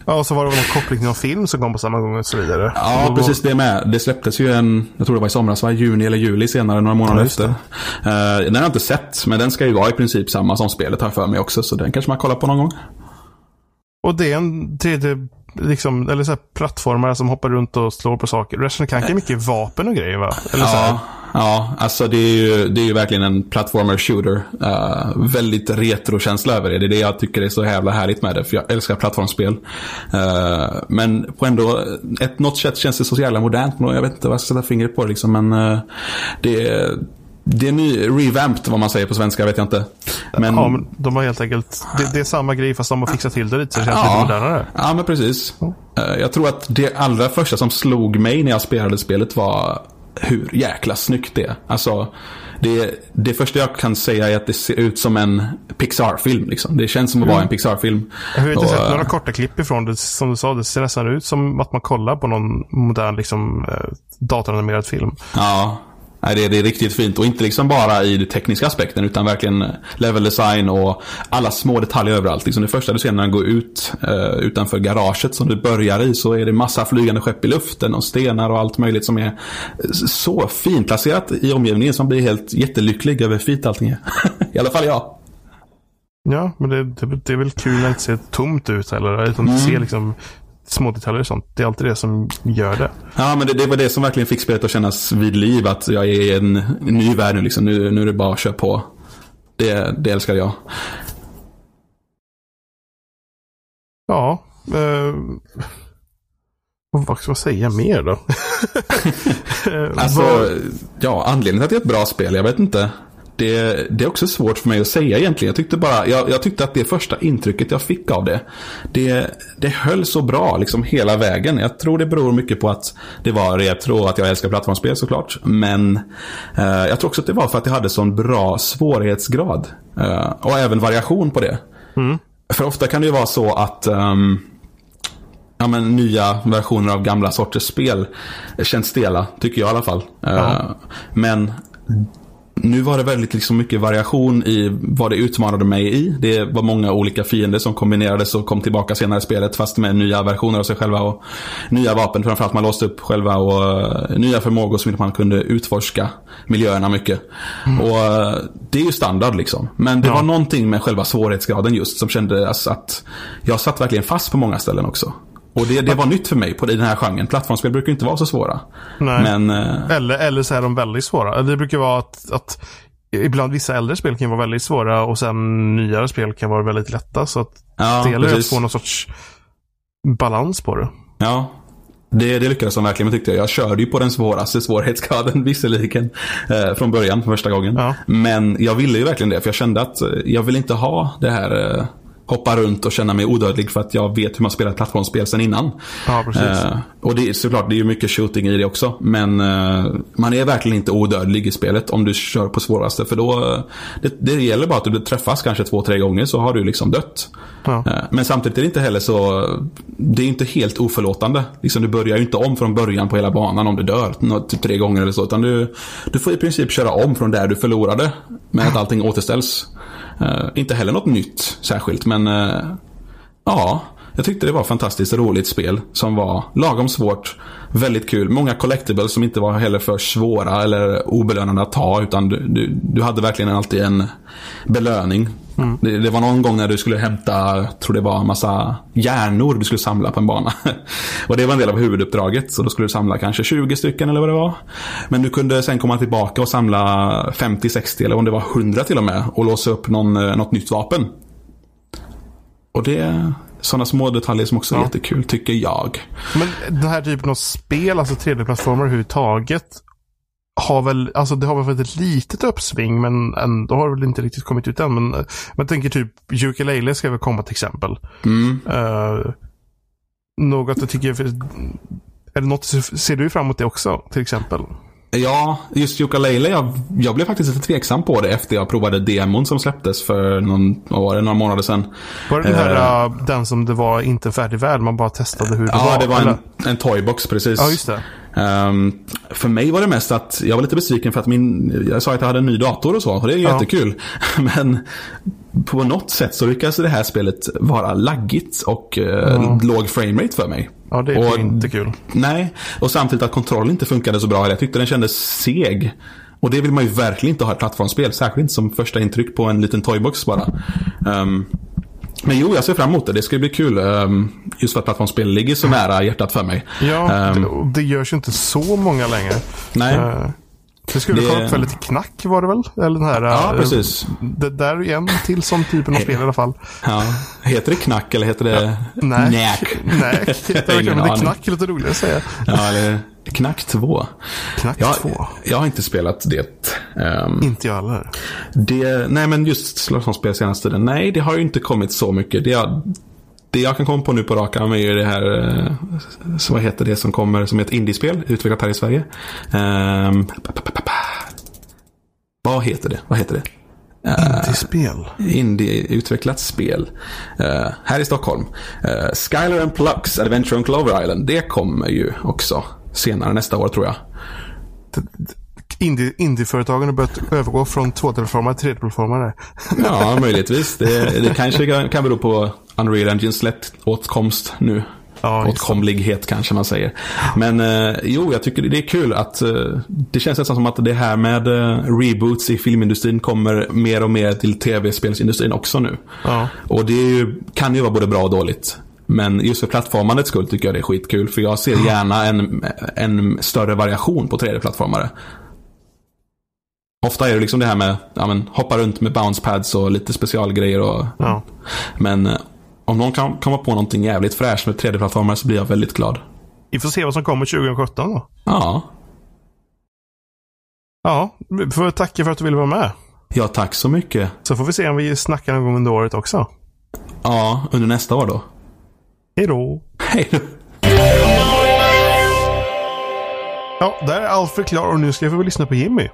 Ja, och så var det väl någon koppling till någon film som kom på samma gång och så vidare. Ja, Och- precis det med. Det släpptes ju en, jag tror det var i somras, va? juni eller juli senare, några månader Ja, efter. Eh, den har jag inte sett, men den ska ju vara i princip samma som spelet har för mig också. Så den kanske man kollar på någon gång. Och det är en 3D, liksom, eller så här plattformar som hoppar runt och slår på saker. Ratchet Clank är mycket vapen och grejer va? Eller så här. Ja, ja, alltså det är, ju, det är ju verkligen en platformer shooter. Uh, väldigt retrokänsla över det. Det är det jag tycker är så jävla härligt med det. För jag älskar plattformsspel. Uh, men på ändå ett, något sätt känns det så jävla modernt. Jag vet inte vad jag ska sätta fingret på liksom. Men uh, det, det är ny, revamped vad man säger på svenska, vet jag inte. Men, Ja, men de har helt enkelt, det, det är samma grej fast de har fixat till det lite så det känns lite ja, modernare. ja, men precis. Eh, Jag tror att det allra första som slog mig när jag spelade spelet var hur jäkla snyggt det är. Alltså, det, det första jag kan säga är att det ser ut som en Pixar-film. Liksom. Det känns som att vara en Pixar-film. Jag har inte sett eh, några korta klipp ifrån det. Som du sa, det ser nästan ut som att man kollar på någon modern liksom, eh, datoranimerad film. Ja, nej, det, det är riktigt fint. Och inte liksom bara i den tekniska aspekten utan verkligen level design och alla små detaljer överallt. Liksom det första du ser när du går ut eh, utanför garaget som du börjar i så är det massa flygande skepp i luften och stenar och allt möjligt som är så fint placerat i omgivningen som blir helt jättelycklig över hur fint allting är. I alla fall jag. Ja, men det, det, det är väl kul när det inte ser tomt ut heller. Utan Mm. det ser liksom små detaljer och sånt. Det är alltid det som gör det. Ja, men det, det var det som verkligen fick spelet att kännas vid liv. Att jag är i en ny värld nu liksom. Nu, nu är det bara att köra på. Det, det älskar jag. Ja. Eh, vad ska man säga mer då? Alltså, ja, anledningen till att det är ett bra spel, jag vet inte. Det, det är också svårt för mig att säga egentligen. Jag tyckte bara, jag, jag tyckte att det första intrycket jag fick av det, det, det höll så bra liksom hela vägen. Jag tror det beror mycket på att det var retro och att jag älskar plattformsspel såklart. Men eh, jag tror också att det var för att det hade sån bra svårighetsgrad. Eh, och även variation på det. För ofta kan det ju vara så att ehm, ja, men, nya versioner av gamla sorters spel känns stela, tycker jag i alla fall. Eh, Men nu var det väldigt liksom mycket variation i vad det utmanade mig i. Det var många olika fiender som kombinerades och kom tillbaka senare i spelet fast med nya versioner av sig själva och nya vapen. Framförallt man låste upp själva och eh, nya förmågor som man kunde utforska miljöerna mycket. Och eh, Det är ju standard liksom. Men det Ja. var någonting med själva svårighetsgraden just som kändes att jag satt verkligen fast på många ställen också. Och det, det var nytt för mig på den här genren. Plattformsspel brukar inte vara så svåra. Nej. Men eh, Eller, eller så är de väldigt svåra. Det brukar vara att, att ibland vissa äldre spel kan vara väldigt svåra och sen nyare spel kan vara väldigt lätta. Så att ja, det gäller att precis. få någon sorts balans på det. Ja, det, det lyckades de verkligen med tyckte jag. Jag körde ju på den svåraste svårighetsgraden visserligen. Eh, från början, första gången. Ja. Men jag ville ju verkligen det. För jag kände att eh, jag vill inte ha det här eh, hoppa runt och känna mig odödlig för att jag vet hur man spelar ett plattformsspel sen innan. Ja, precis. Eh, och det är såklart, det är ju mycket shooting i det också. Men eh, man är verkligen inte odödlig i spelet om du kör på svåraste. För då, eh, det, det gäller bara att du träffas kanske två, tre gånger så har du liksom dött. Ja. Eh, Men samtidigt är det inte heller så, det är inte helt oförlåtande. Liksom, du börjar ju inte om från början på hela banan om du dör typ tre gånger eller så. Utan du, du får i princip köra om från där du förlorade. Med att allting återställs. Eh, inte heller något nytt särskilt men eh, ja, jag tyckte det var fantastiskt roligt spel som var lagom svårt, väldigt kul. Många collectibles som inte var heller för svåra eller obelönande att ta utan du, du, du hade verkligen alltid en belöning. Det, det var någon gång när du skulle hämta, jag tror det var en massa hjärnor du skulle samla på en bana. och det var en del av huvuduppdraget så då skulle du samla kanske 20 stycken eller vad det var. Men du kunde sen komma tillbaka och samla 50-60 eller om det var 100 till och med och låsa upp någon, eh, något nytt vapen. Och det sådana små detaljer som också är Ja. jättekul, tycker jag. Men den här typen av spel, alltså 3D-plattformar överhuvudtaget, har väl, alltså det har väl varit ett litet uppsving men ändå har det väl inte riktigt kommit ut än. Men man tänker typ Ukulele ska väl komma till exempel. Mm. Uh, något jag tycker, är det något, ser du fram emot det också till exempel? Ja, just Yooka-Laylee, jag, jag blev faktiskt lite tveksam på det efter jag provade demon som släpptes för någon, var det, några månader sedan. Var det den här, uh, den som det var inte en färdig värld, man bara testade hur det Ja, var? det var eller? en, en toybox precis. Ja, just det. Ehm, för mig var det mest att jag var lite besviken för att min, jag sa att jag hade en ny dator och så, och det är Ja. jättekul. Men på något sätt så lyckades det här spelet vara laggigt och eh, låg framerate för mig. Ja, det är Och- inte kul. Nej, och samtidigt att kontrollen inte funkade så bra. heller. Jag tyckte den kändes seg. Och det vill man ju verkligen inte ha i plattformsspel. Särskilt inte som första intryck på en liten toybox bara. Ehm, men jo, jag ser fram emot det. Det ska bli kul. ehm, just för att plattformsspel ligger så nära hjärtat för mig. Ja, Ehm, det, det görs ju inte så många längre. nej. Eh, Det skulle Det- komma upp för lite knack var det väl? Eller den här... Ja, eh, precis. Det där är en till sån typen av spel i alla fall. Ja. Heter det knack eller heter det Nej. Näk? Nej, det, Ingen men det aning. knack är lite roligare att säga. Ja, eller Knack 2. Knack jag, 2. Jag har inte spelat det. Ehm, Inte jag heller. det nej, men just slagspel senaste tiden. Nej, det har ju inte kommit så mycket. Det jag, det jag kan komma på nu på rak arm är ju det här, eh, så vad heter det som kommer som ett indiespel utvecklat här i Sverige. Ehm, pa, pa, pa, vad heter det? Vad heter det? Till spel. Indie-utvecklat spel. Eh, här i Stockholm. Uh, Skylar and Plux Adventure on Clover Island. Det kommer ju också senare nästa år tror jag. Indie, Indieföretagen har börjat övergå från tvådelplattformare till tredelplattformare. Ja, möjligtvis. Det, det kanske kan, kan bero på Unreal Engines lätt åtkomst nu. Ja. Åtkomlighet kanske man säger. Men eh, jo, jag tycker det är kul att eh, det känns nästan som att det här med eh, reboots i filmindustrin kommer mer och mer till tv-spelsindustrin också nu. Ja. Och det ju, kan ju vara både bra och dåligt. Men just för plattformandets skull tycker jag det är skitkul. För jag ser gärna en, en större variation på 3D-plattformare. Ofta är det liksom det här med ja, men, hoppa runt med bouncepads och lite specialgrejer. Och, Ja. Men eh, om någon kan komma på någonting jävligt fräscht med 3D-plattformar så blir jag väldigt glad. Vi får se vad som kommer 2017 då. Ja, Ja, vi får tacka för att du ville vara med. ja tack så mycket. Så får vi se om vi snackar någon gång under året också. Ja, under nästa år då. Hej då! Hej då. Ja, där är Alfred klar och nu ska vi få lyssna på Jimmy.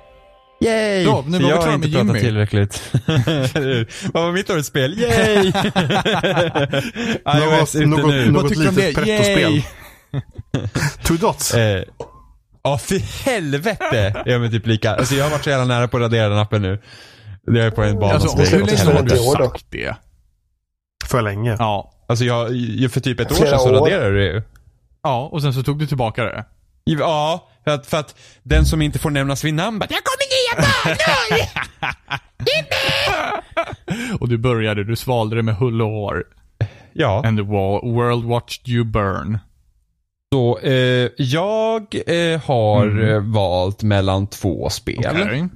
Yay! Ja, nu var vi jag har inte med pratat Jimmy. tillräckligt. Vad var mitt årets spel? Yay! iOS ute något- nu. något litet pretto-spel. Two Dots. Eh, Ja, för helvete är jag med typ lika. Alltså jag har varit så jävla nära på att radera den appen nu. Det är på en bana Alltså, som hur länge har du då? sagt det? För länge. Ja. Alltså jag, för typ ett år sedan så raderade du det ju. Ja, och sen så tog du tillbaka det. Ja, för att, för att den som inte får nämnas vid namn bara, Jag kommer nya banor! Och du började, du svalde det med hull och hår. ja, And the world watched you burn. så eh, jag eh, har eh, valt mellan två spel Okej.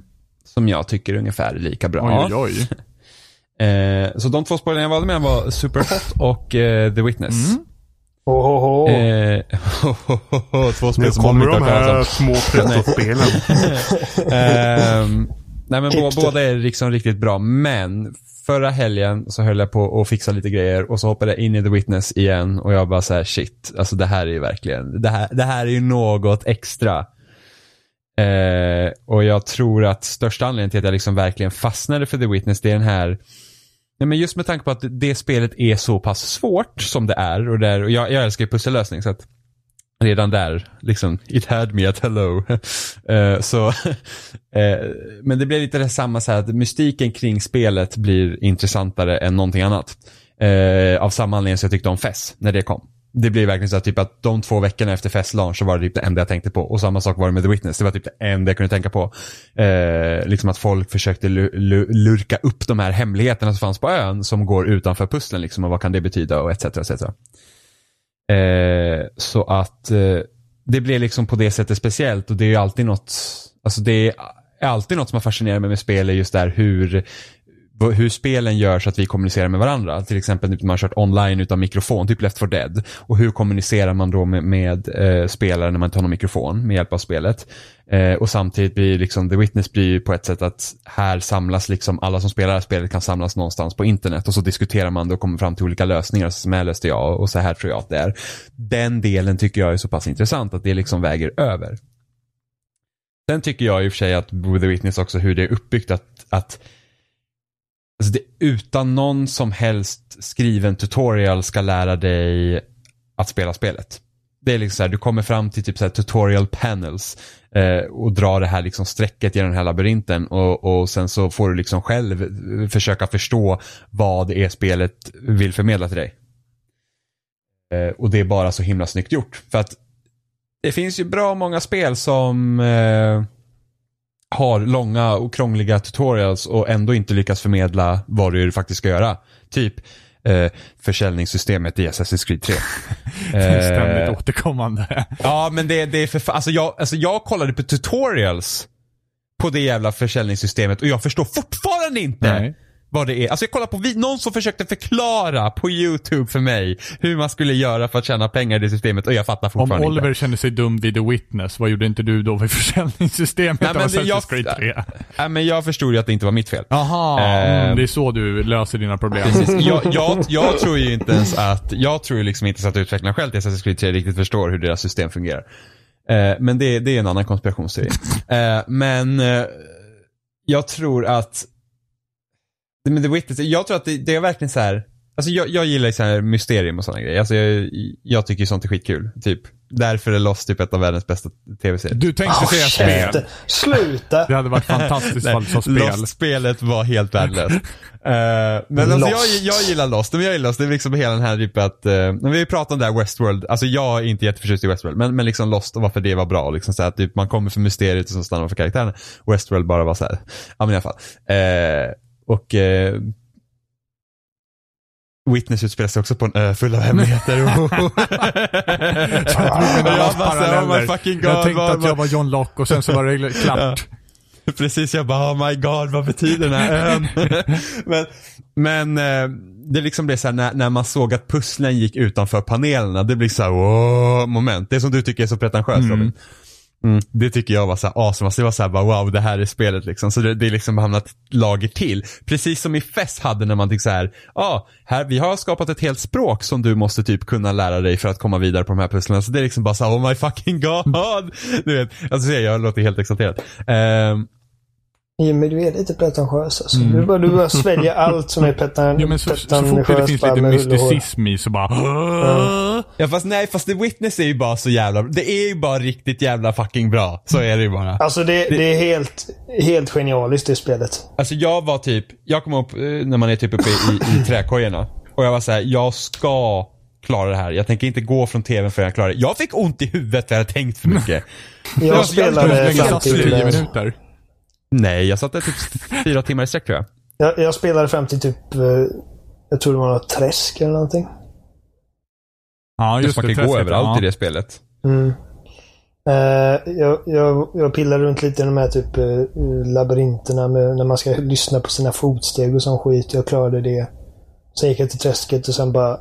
som jag tycker är ungefär lika bra. Oj, oj, oj. Eh, så de två spelen jag valde mellan var Superhot och eh, The Witness. Mm. Ho, ho, ho. Eh, två Nu spel som kommer de här små pretto-spelen. Ehm, nej men bå, Hipster. båda är liksom riktigt bra, men förra helgen så höll jag på att fixa lite grejer och så hoppade jag in i The Witness igen och jag bara så här: shit, alltså det här är ju verkligen, det här, det här är ju något extra. Eh, och jag tror att största anledningen till att jag liksom verkligen fastnade för The Witness, det är den här Nej, men just med tanke på att det spelet är så pass svårt som det är och, där, och jag, jag älskar ju pussellösning så att redan där, liksom, it had me at hello. uh, så, uh, men det blir lite det samma så här att mystiken kring spelet blir intressantare än någonting annat. Uh, av samma anledning som jag tyckte om FES när det kom. Det blir verkligen så här, typ att de två veckorna efter FES så var det typ det enda jag tänkte på. Och samma sak var det med The Witness. Det var typ det enda jag kunde tänka på. Eh, liksom att folk försökte lurka upp de här hemligheterna som fanns på ön som går utanför pusslen. Liksom, och vad kan det betyda och etc. etc. Eh, så att eh, det blir liksom på det sättet speciellt och det är ju alltid något, alltså det är alltid något som har fascinerat mig med spel är just där hur hur spelen gör så att vi kommunicerar med varandra. Till exempel när man har kört online utan mikrofon, typ Left 4 Dead. Och hur kommunicerar man då med, med eh, spelare när man inte har någon mikrofon med hjälp av spelet. Eh, och samtidigt blir liksom The Witness blir ju på ett sätt att här samlas liksom alla som spelar det här spelet kan samlas någonstans på internet och så diskuterar man då och kommer fram till olika lösningar. Så här löste jag och så här tror jag att det är. Den delen tycker jag är så pass intressant att det liksom väger över. Sen tycker jag i och för sig att the Witness också hur det är uppbyggt att, att alltså det, utan någon som helst skriven tutorial ska lära dig att spela spelet. Det är liksom så här, du kommer fram till typ så här tutorial panels eh, och drar det här liksom strecket genom den här labyrinten och, och sen så får du liksom själv försöka förstå vad det är spelet vill förmedla till dig. Eh, och det är bara så himla snyggt gjort. För att det finns ju bra många spel som eh, har långa och krångliga tutorials och ändå inte lyckas förmedla vad du faktiskt ska göra. Typ eh, försäljningssystemet i Assassin's Creed 3. Ständigt Eh, återkommande. Ja, men det, det är för alltså jag, alltså jag kollade på tutorials på det jävla försäljningssystemet och jag förstår fortfarande inte Nej. Vad det är. Alltså jag kollar på någon som försökte förklara på YouTube för mig hur man skulle göra för att tjäna pengar i det systemet och jag fattar Om fortfarande Oliver inte. känner sig dum vid The Witness, vad gjorde inte du då vid försäljningssystemet Nej, av men det- Assassin's jag- Creed 3? Nej, men jag förstod ju att det inte var mitt fel. Jaha, Eh, mm, det är så du löser dina problem. Precis. Jag, jag, jag tror ju inte ens att, jag tror ju liksom inte så att utvecklarna själv till Assassin's Creed 3 riktigt förstår hur deras system fungerar. Eh, men det, det är en annan konspirationsteori. Eh, men jag tror att, men The Witness, jag tror att det, det är verkligen så här. Alltså jag, jag gillar så här mysterium och sådana grejer. Alltså jag, jag tycker ju sånt är skitkul. Typ. Därför är Lost typ ett av världens bästa tv-serier. Du tänkte Åh, säga spel. käften. Sluta! Det hade varit fantastiskt fall som spel. Lost-spelet var helt värdelöst. Eh, men alltså jag, jag gillar Lost, men jag gillar Lost. Det är liksom hela den här typen att, uh, när vi pratar om det här Westworld, alltså jag är inte jätteförtjust i Westworld, men, men liksom Lost och varför det var bra. Liksom så här, att typ, man kommer för mysteriet och så stannar man för karaktärerna. Westworld bara var så här, ja men i alla fall. Eh, och eh, Witness utspelar sig också på en ö full av hemligheter. Jag bara, såhär, oh my fucking god. jag tänkte att jag var John Locke och sen så var det klart. Precis, jag bara oh my god vad betyder den här ön? men men eh, det liksom blev så här när, när man såg att pusslen gick utanför panelerna, det blir så här wow, moment. Det som du tycker är så pretentiöst Robin. Mm, det tycker jag var så här awesome. Alltså det var så här bara wow det här är spelet liksom. Så det, det är liksom hamnat lager till. Precis som i FES hade när man tänkte så här, ja, ah, här, vi har skapat ett helt språk som du måste typ kunna lära dig för att komma vidare på de här pusslen. Så det är liksom bara så här, oh my fucking god. Du vet, alltså jag låter helt exalterad. Ehm, Jimmy, du är lite pretentiös alltså. Du, bara, du bara sväljer allt som är petan, Ja, men så, så fort det finns lite mysticism i så bara... Ja fast nej, fast The Witness är ju bara så jävla, det är ju bara riktigt jävla fucking bra. Så är det ju bara. Alltså det, det är helt, helt genialiskt det spelet. Alltså jag var typ, jag kom upp eh, när man är typ uppe i, i träkojorna. Och jag var så här, jag ska klara det här. Jag tänker inte gå från tvn förrän jag klarar det. Jag fick ont i huvudet för jag hade tänkt för mycket. Jag Hur spelade länge fram satt du? till... Tio eh, minuter? Nej, jag satt där typ fyra timmar i sträck tror jag. Jag, jag spelade fram till typ... eh, Jag tror det var något träsk eller någonting. Ja, just man det. kan gå träsket, överallt ja. i det spelet. Mm. Eh, jag, jag, jag pillade runt lite i de här typ uh, labyrinterna med, när man ska lyssna på sina fotsteg och sån skit. Jag klarade det. Sen gick jag till träsket och sen bara...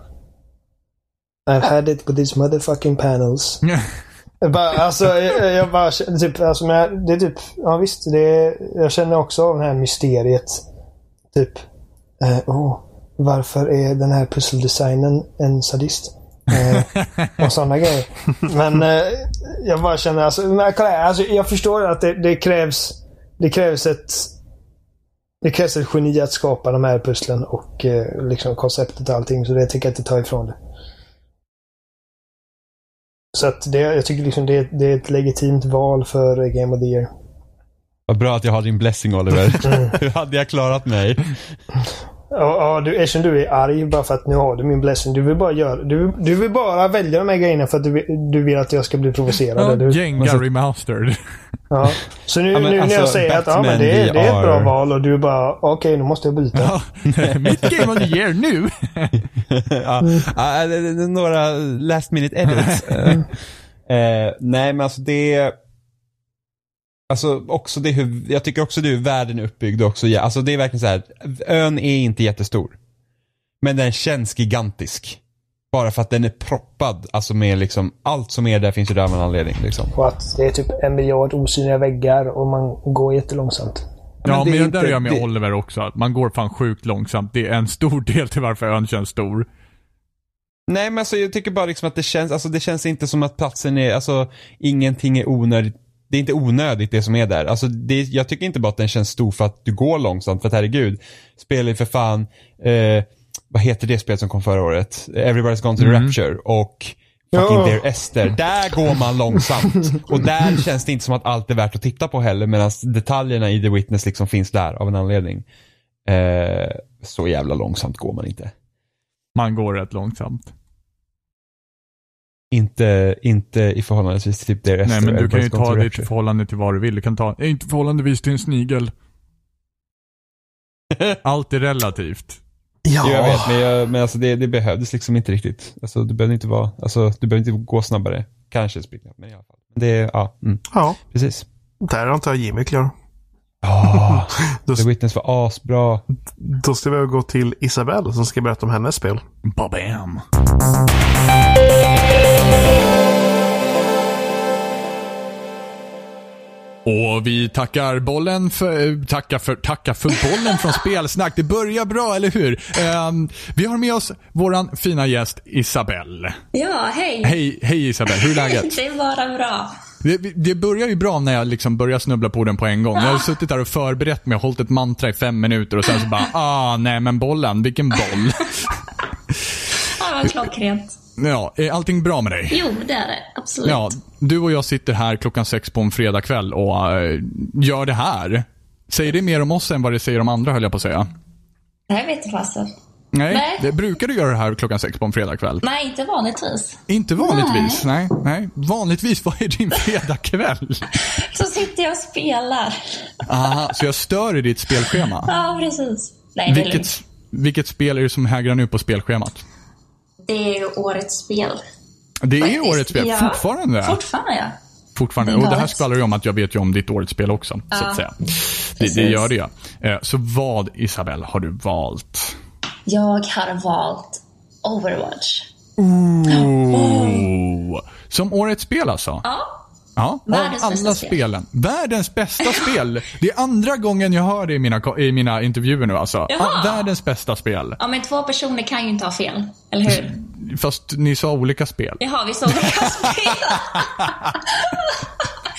I've had it with these motherfucking panels. Bara, alltså, jag, jag bara känner typ, alltså, men det är typ, ja visst, det är, jag känner också av det här mysteriet. Typ, eh, oh, varför är den här pusseldesignen en sadist? Eh, och sådana grejer. Men eh, jag bara känner, alltså, men, kolla här, alltså jag förstår att det, det krävs, det krävs ett det krävs ett geni att skapa de här pusslen och eh, liksom konceptet och allting. Så det tänker jag inte ta ifrån det. Så att det, jag tycker liksom det, det är ett legitimt val för Game of the Year. Vad bra att jag har din blessing Oliver. Hur hade jag klarat mig? Ja, ja du, eftersom du är arg bara för att nu har du min blessing. Du vill bara göra... Du, du vill bara välja de här grejerna för att du, vill- du vill att jag ska bli provocerad. Ja? Jenga remastered. Ja. Så nu, Ja, nu när alltså, jag säger att ja, men Batman det, är- det är ett bra val och du bara okej, nu måste jag byta. Ja, Mitt game of the year nu! ja, ja, det- några last minute edits. Eh, nej men alltså det Alltså också det hur, jag tycker också hur världen är uppbyggd också. Ja, alltså det är verkligen så här. ön är inte jättestor. Men den känns gigantisk. Bara för att den är proppad, alltså med liksom, allt som är där finns ju där av en anledning liksom. Och att det är typ en miljard osynliga väggar och man går jättelångsamt. Ja, det men, är jag där är inte- jag med det- Oliver också. Att man går fan sjukt långsamt. Det är en stor del till varför ön känns stor. Nej men alltså jag tycker bara liksom att det känns, alltså det känns inte som att platsen är, alltså ingenting är onödigt. Det är inte onödigt det som är där. Alltså det, jag tycker inte bara att den känns stor för att du går långsamt, för att herregud. Spelar ju för fan, eh, vad heter det spelet som kom förra året? Everybody's gone to the rapture och fucking Ja. Dear Esther. Där går man långsamt. Och där känns det inte som att allt är värt att titta på heller, medan detaljerna i The Witness liksom finns där av en anledning. Eh, så jävla långsamt går man inte. Man går rätt långsamt. Inte, inte i förhållande till typ Esther. Nej, men du kan ju ta ditt Rapture. förhållande till vad du vill. Du kan ta, eh, inte förhållandevis till en snigel. Allt är relativt. Jo, jag vet, men, jag, men alltså det, det behövdes liksom inte riktigt. Alltså det behövde inte vara, alltså du behöver inte gå snabbare. Kanske up, men i alla fall. Det, ja, mm, Ja, precis. där antar jag Jimmy är klar. Oh, Då- The Witness var asbra. Då ska vi övergå till Isabelle som ska berätta om hennes spel. Babam. Och vi tackar bollen för, tackar för, tackar för bollen från Spelsnack. Det börjar bra, eller hur? Ehm, vi har med oss våran fina gäst Isabelle. Ja, hej. Hej, hej Isabelle, hur är läget? Det är bara bra. Det, det börjar ju bra när jag liksom börjar snubbla på den på en gång. Jag har suttit där och förberett mig och hållit ett mantra i fem minuter och sen så bara, ah nej men bollen, vilken boll. Ja, klockrent. Ja, är allting bra med dig? Jo, det är det. Absolut. Ja, du och jag sitter här klockan sex på en fredagkväll och eh, gör det här. Säger det mer om oss än vad det säger om andra höll jag på att säga. Här vet inte fasen. Nej, Nej. Det, brukar du göra det här klockan sex på en fredagkväll? Nej, inte vanligtvis. Inte vanligtvis, nej. nej. Vanligtvis, vad är din fredagkväll? Så sitter jag och spelar. Aha, så jag stör i ditt spelschema? Ja, precis. Nej, Vilket, vilket spel är det som hägrar nu på spelschemat? Det är ju årets spel. Det är Faktiskt. årets spel, Ja. fortfarande? Fortfarande, ja. Fortfarande. Det är Och det här skvallrar ju om att jag vet ju om ditt årets spel också, så att säga. Det, det gör det ja. Eh, Så vad, Isabelle, har du valt? Jag har valt Overwatch. Oh. Som årets spel alltså? Ja. Ja, Världens av alla bästa spel. spelen. Världens bästa spel! Det är andra gången jag hör det i mina, i mina intervjuer nu alltså. Jaha. Ja, världens bästa spel. ja, men två personer kan ju inte ha fel. Eller hur? Fast ni sa olika spel. Jaha, vi såg olika spel.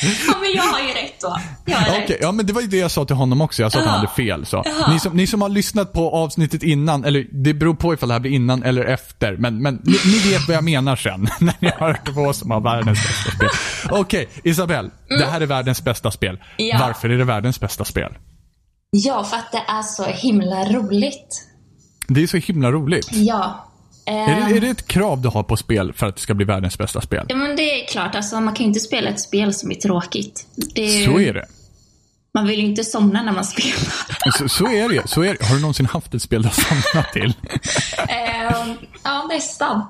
Ja, men jag har ju rätt då. Jag har Okej, rätt. ja men det var ju det jag sa till honom också. Jag sa att han hade fel. Så. Ni, som, ni som har lyssnat på avsnittet innan, eller det beror på ifall det här blir innan eller efter. Men, men ni, ni vet vad jag menar sen, när ni har hört på oss som har världens bästa spel. Okej, Isabelle. Det här är världens bästa spel. Ja. Varför är det världens bästa spel? Ja, för att det är så himla roligt. Det är så himla roligt. Ja. Är Ehm, det, är det ett krav du har på spel för att det ska bli världens bästa spel? Ja, men det är klart. Alltså, man kan ju inte spela ett spel som är tråkigt. Det är ju, Så är det. Man vill ju inte somna när man spelar. Så, så är det. Så är det. Har du någonsin haft ett spel du har somnat till? Ehm, ja, nästan.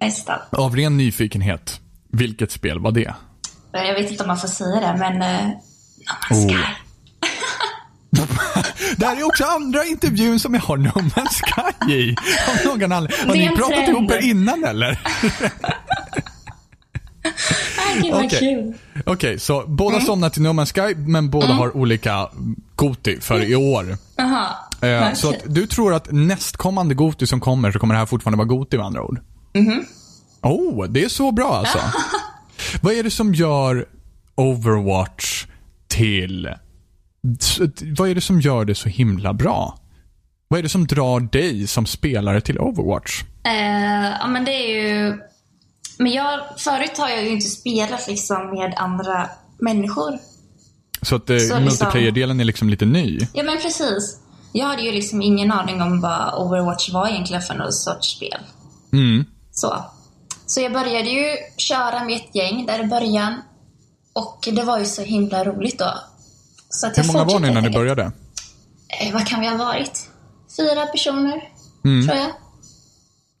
Nästan. Av ren nyfikenhet, vilket spel var det? Jag vet inte om man får säga det, men... Uh, no Oh. Man's Sky. Det här är också andra intervjun som jag har No Man's Sky i. Av någon anledning. Har ni pratat trend. ihop er innan eller? Okej. kul. Okej, så båda Mm. somnar till No Man's Sky, men båda har olika Goti för i år. Jaha. Eh. Så att du tror att nästkommande Goti som kommer, så kommer det här fortfarande vara Goti med andra ord? Mhm. Oh, det är så bra alltså. Vad är det som gör Overwatch till... Vad är det som gör det så himla bra? Vad är det som drar dig som spelare till Overwatch? Eh, ja, men det är ju... Men jag, förut har jag ju inte spelat liksom med andra människor. Så att eh, liksom- multiplayer-delen är liksom lite ny. Ja, men precis. Jag hade ju liksom ingen aning om vad Overwatch var egentligen för något sorts spel. Mm. Så. Så jag började ju köra med ett gäng där i början. Och det var ju så himla roligt då. Så att Hur många var ni när ni började? Eh, vad kan vi ha varit? Fyra personer, Mm. tror jag.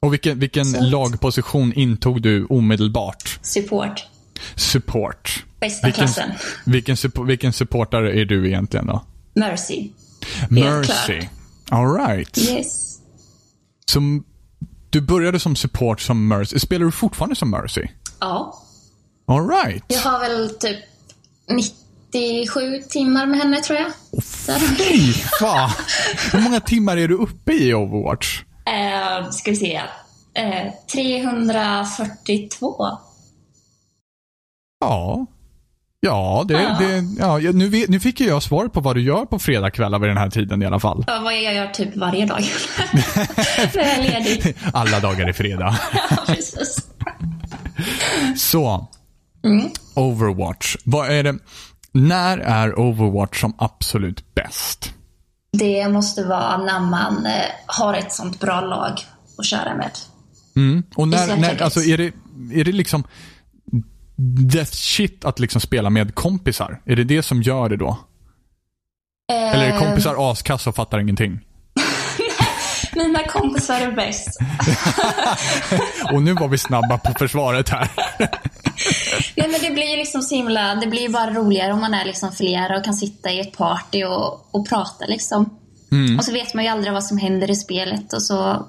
Och vilken, vilken Så. lagposition intog du omedelbart? Support. Support. Bästa Vilken, klassen. vilken, vilken supportare är du egentligen då? Mercy. Mercy. All right. Yes. Så du började som support som Mercy. Spelar du fortfarande som Mercy? Ja. All right. Jag har väl typ 97 timmar med henne, tror jag. Fy fan. Hur många timmar är du uppe i Overwatch? Eh, ska vi se. Eh, 342. Ja. Ja, det, Ja. det, ja nu, vet, nu fick ju jag svar på vad du gör på fredagkvällar vid den här tiden i alla fall. Ja, vad jag gör typ varje dag. När jag är ledig. Alla dagar är fredag. Ja, precis. Så. Overwatch. Vad är det? När är Overwatch som absolut bäst? Det måste vara när man eh, har ett sånt bra lag att köra med. Och Det är när, när, alltså är det, är det liksom death shit att liksom spela med kompisar? Är det det som gör det då? Eller är kompisar askass och fattar ingenting? Mina kompisar är bäst. Och nu var vi snabba på försvaret här. Nej, men det blir ju liksom så himla, det blir ju bara roligare om man är liksom flera och kan sitta i ett party och, och prata liksom. Och så vet man ju aldrig vad som händer i spelet och så.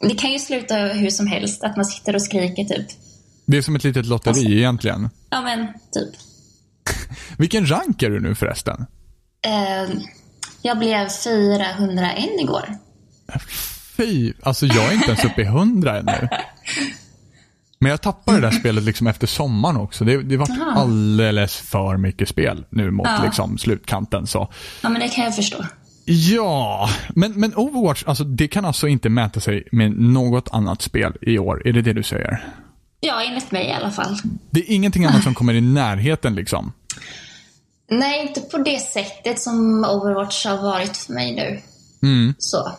Det kan ju sluta hur som helst, att man sitter och skriker typ. Det är som ett litet lotteri Alltså- egentligen. Ja men, typ. Vilken rank är du nu förresten? Eh, jag blev 401 igår. Fy, alltså jag är inte ens uppe i 100 ännu. Men jag tappade det där spelet liksom efter sommaren också. Det, det var Aha. alldeles för mycket spel nu mot Ja. liksom slutkanten. Så. Ja men det kan jag förstå. Ja, men, men Overwatch, alltså, det kan alltså inte mäta sig med något annat spel i år. Är det det du säger? Ja, enligt mig i alla fall. Det är ingenting annat som kommer i närheten liksom. Nej, inte på det sättet som Overwatch har varit för mig nu. Mm. Så.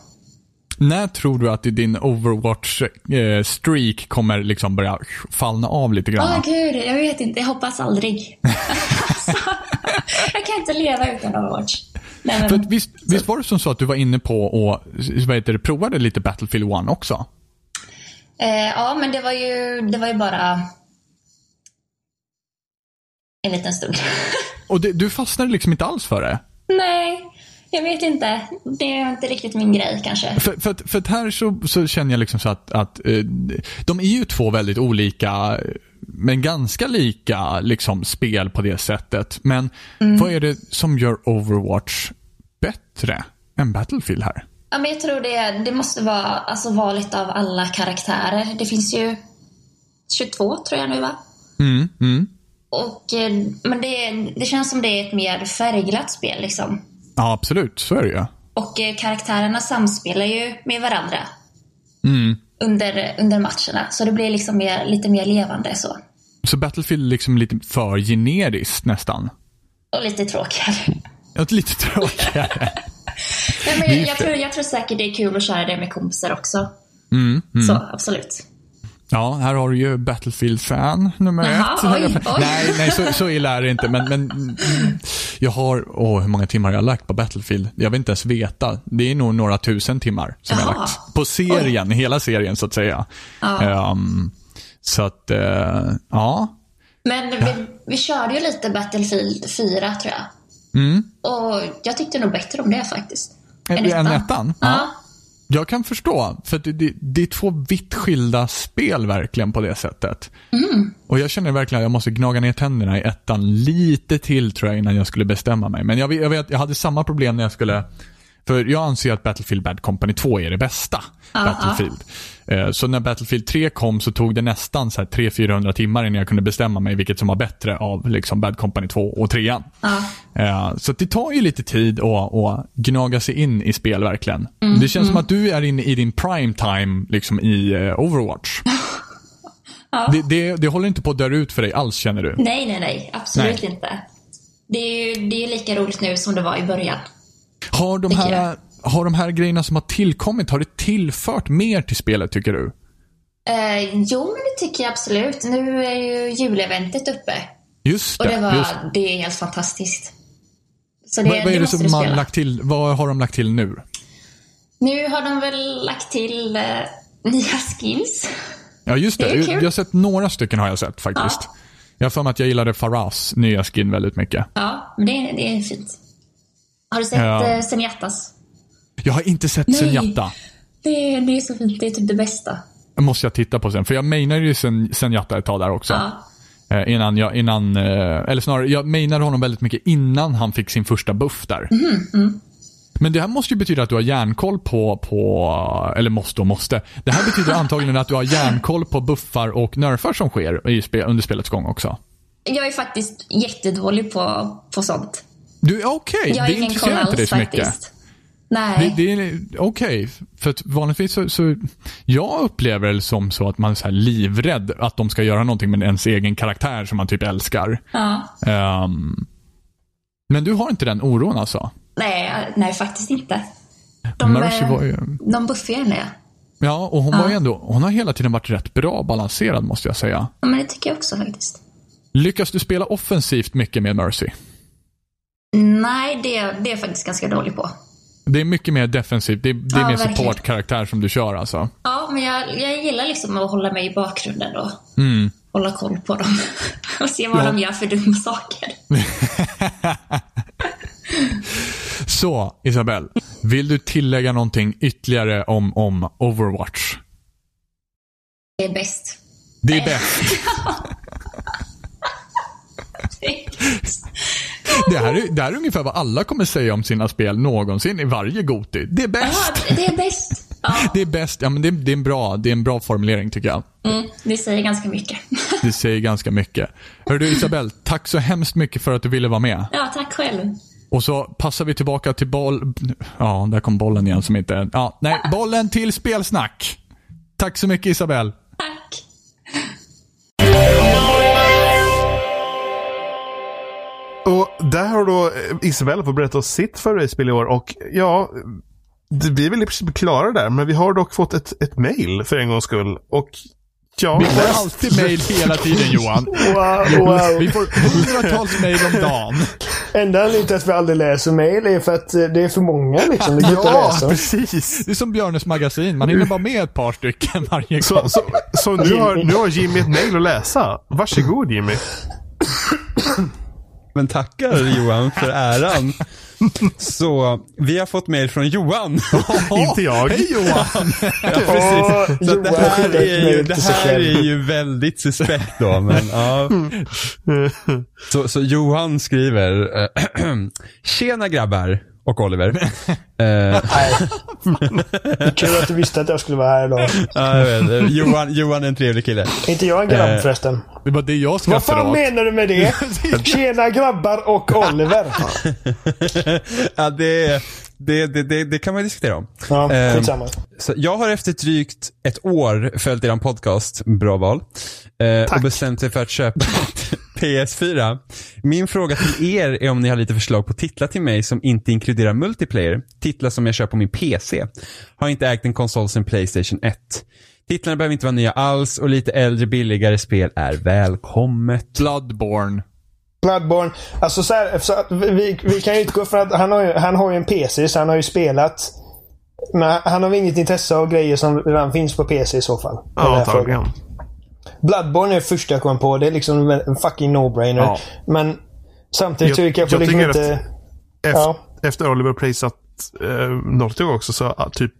När tror du att din Overwatch-streak kommer liksom börja fallna av lite Åh grann? gud, jag vet inte. Jag hoppas aldrig. alltså, jag kan inte leva utan Overwatch. Nej, men, För att visst, visst var det som så att du var inne på och vad heter det, provade lite Battlefield 1 också? eh, ja, men det var ju, det var ju bara en liten stund. Och det, du fastnade liksom inte alls för det? Nej, jag vet inte. Det är inte riktigt min grej kanske. För, för, för att här så, så känner jag liksom så att, att eh, de är ju två väldigt olika men ganska lika liksom, spel på det sättet. Men vad är det som gör Overwatch bättre än Battlefield här? Ja, men jag tror det, det måste vara alltså, valet av alla karaktärer. Det finns ju 22 tror jag nu va? Mm, mm. Och, eh, men det, det känns som det är ett mer färgglatt spel liksom. Ja, absolut. Så är det ju. Och eh, karaktärerna samspelar ju med varandra Mm. under, under matcherna. Så det blir liksom mer, lite mer levande så. Så Battlefield är liksom lite för generiskt nästan. Och lite tråkigare. Ja, Lite tråkigare. Nej, men jag, jag, tror, jag tror säkert det är kul att köra det med kompisar också. Mm, mm. Så absolut. Ja, här har du ju Battlefield-fan nummer Jaha, ett. oj, oj. Nej, nej så, så illa är det inte. Men, men mm, jag har, åh, hur många timmar har jag lagt på Battlefield? Jag vill inte ens veta. Det är nog några tusen timmar som jag har lagt. På serien, hela serien så att säga. Ja. Ehm, så att, eh, ja. Men vi, vi körde ju lite Battlefield 4 tror jag. Mm. Och jag tyckte nog bättre om det faktiskt. Än ettan? Ja. Jag kan förstå, för det, det, det är två vitt skilda spel verkligen på det sättet. Mm. Och jag känner verkligen att jag måste gnaga ner tänderna i ettan lite till tror jag innan jag skulle bestämma mig. Men jag, jag vet, jag hade samma problem när jag skulle för jag anser att Battlefield Bad Company 2 är det bästa Ja, Battlefield. Eh, Så när Battlefield 3 kom så tog det nästan så här 300-400 timmar innan jag kunde bestämma mig vilket som var bättre av liksom Bad Company 2 och 3 Ja. Eh, Så det tar ju lite tid att, att gnaga sig in i spel verkligen. Mm, det känns som att du är inne i din prime time liksom i eh, Overwatch. Ja. det, det, det håller inte på att dö ut för dig alls känner du? Nej, nej, nej. Absolut Nej. inte. Det är ju det är lika roligt nu som det var i början. Har de, här, har de här grejerna som har tillkommit, har det tillfört mer till spelet tycker du? Eh, jo, men det tycker jag absolut. Nu är ju juleventet uppe. Just Och det. det, var, just. det är helt fantastiskt. Så det, Vad, vad är det som man spela. lagt till, vad har de lagt till nu? Nu har de väl lagt till eh, nya skins. Ja just det, Det jag, jag har sett några stycken har jag sett faktiskt. Ja. Jag har för mig att jag gillade Faraz nya skin väldigt mycket. Ja, men det, är- det är fint. Har du sett Ja. ja. Zenyatas? Jag har inte sett Nej. Det, det är så fint. Det är typ det bästa. Det måste jag titta på sen. För jag mainade ju sen, ett tag där också. Ja. Eh, innan jag, innan, eh, eller snarare, jag mainade honom väldigt mycket innan han fick sin första buff där. Mhm, Men det här måste ju betyda att du har järnkoll på, på, eller måste och måste. Det här betyder antagligen att du har järnkoll på buffar och nerfar som sker i spe, under spelets gång också. Jag är faktiskt jättedålig på, på sånt. Du, okej, Jag har det ingen koll alls så mycket. Nej. Det, det är okej, för att vanligtvis så, så, jag upplever det som så att man är så livrädd att de ska göra någonting med ens egen karaktär som man typ älskar. Ja. Ehm, men du har inte den oron alltså? Nej, nej, faktiskt inte. De, Mercy var ju, de gärna jag. ja, och hon Ja. var ju ändå, hon har hela tiden varit rätt bra balanserad måste jag säga. Ja, men det tycker jag också faktiskt. Lyckas du spela offensivt mycket med Mercy? Nej, det, det är jag faktiskt ganska dålig på. Det är mycket mer defensivt. Det är, det är Ja, mer supportkaraktär som du kör alltså. Ja, men jag, jag gillar liksom att hålla mig i bakgrunden och Mm. hålla koll på dem. och se vad Ja. de gör för dumma saker. Så, Isabelle. Vill du tillägga någonting ytterligare om, om Overwatch? Det är bäst. Det är bäst. Det här, är, det här är ungefär vad alla kommer säga om sina spel någonsin i varje Goti. Det är bäst. det är bäst. Ja, Det är bäst. Ja, men det, det, är en bra, det är en bra formulering tycker jag. mm, det säger ganska mycket. Det säger ganska mycket. Hör du Isabelle, tack så hemskt mycket för att du ville vara med. Ja, tack själv. Och så passar vi tillbaka till boll... Ja, där kom bollen igen som inte... Ja, nej, bollen till spelsnack. Tack så mycket Isabelle. Tack. Och där har då eh, Isabella fått berätta oss sitt favoritspel i år och ja, vi är väl i princip klara där, men vi har dock fått ett, ett mail för en gångs skull. Och ja, Vi får alltid mail hela tiden Johan. Wow, wow. Vi får hundratals mail om dagen. Enda anledningen till att vi aldrig läser mail är för att eh, det är för många liksom. Det går ja läsa. precis. Det är som Björnes magasin. Man hinner bara med ett par stycken varje gång. Så, så, så nu, har, nu har Jimmy ett mail att läsa. Varsågod Jimmy. Men tackar Johan för äran. Så vi har fått mail från Johan. Inte jag. Hej Johan! Ja, precis. Så det här, är ju, det här är ju väldigt suspekt då. Men, ja. så, så Johan skriver, eh, Tjena grabbar och Oliver. Eh, Kul att du visste att jag skulle vara här idag. ja, jag vet, Johan, Johan är en trevlig kille. Inte jag en grabb Eh, förresten. Det var det jag Vad skrattade fan åt. menar du med det? Tjena grabbar och Oliver. ja, det, det, det, det, det kan man diskutera om. Ja, Eh, skitsamma. Så jag har efter drygt ett år följt er podcast, bra val, eh, och bestämt mig för att köpa ett PS4. Min fråga till er är om ni har lite förslag på titlar till mig som inte inkluderar multiplayer. Titlar som jag kör på min PC. Har inte ägt en konsol sedan Playstation 1. Titlarna behöver inte vara nya alls och lite äldre billigare spel är välkommet. Bloodborne. Bloodborne. Alltså så här, så att vi, vi kan ju utgå från att han har, ju, han har ju en PC så han har ju spelat. Men han har väl inget intresse av grejer som redan finns på PC i så fall. Ja, antagligen. Bloodborne är det första jag kom på. Det är liksom en fucking no-brainer. Ja. Men samtidigt så är det kanske jag liksom tycker inte... Efter, Ja. efter Oliver prisat eh, Naughty också så ah, typ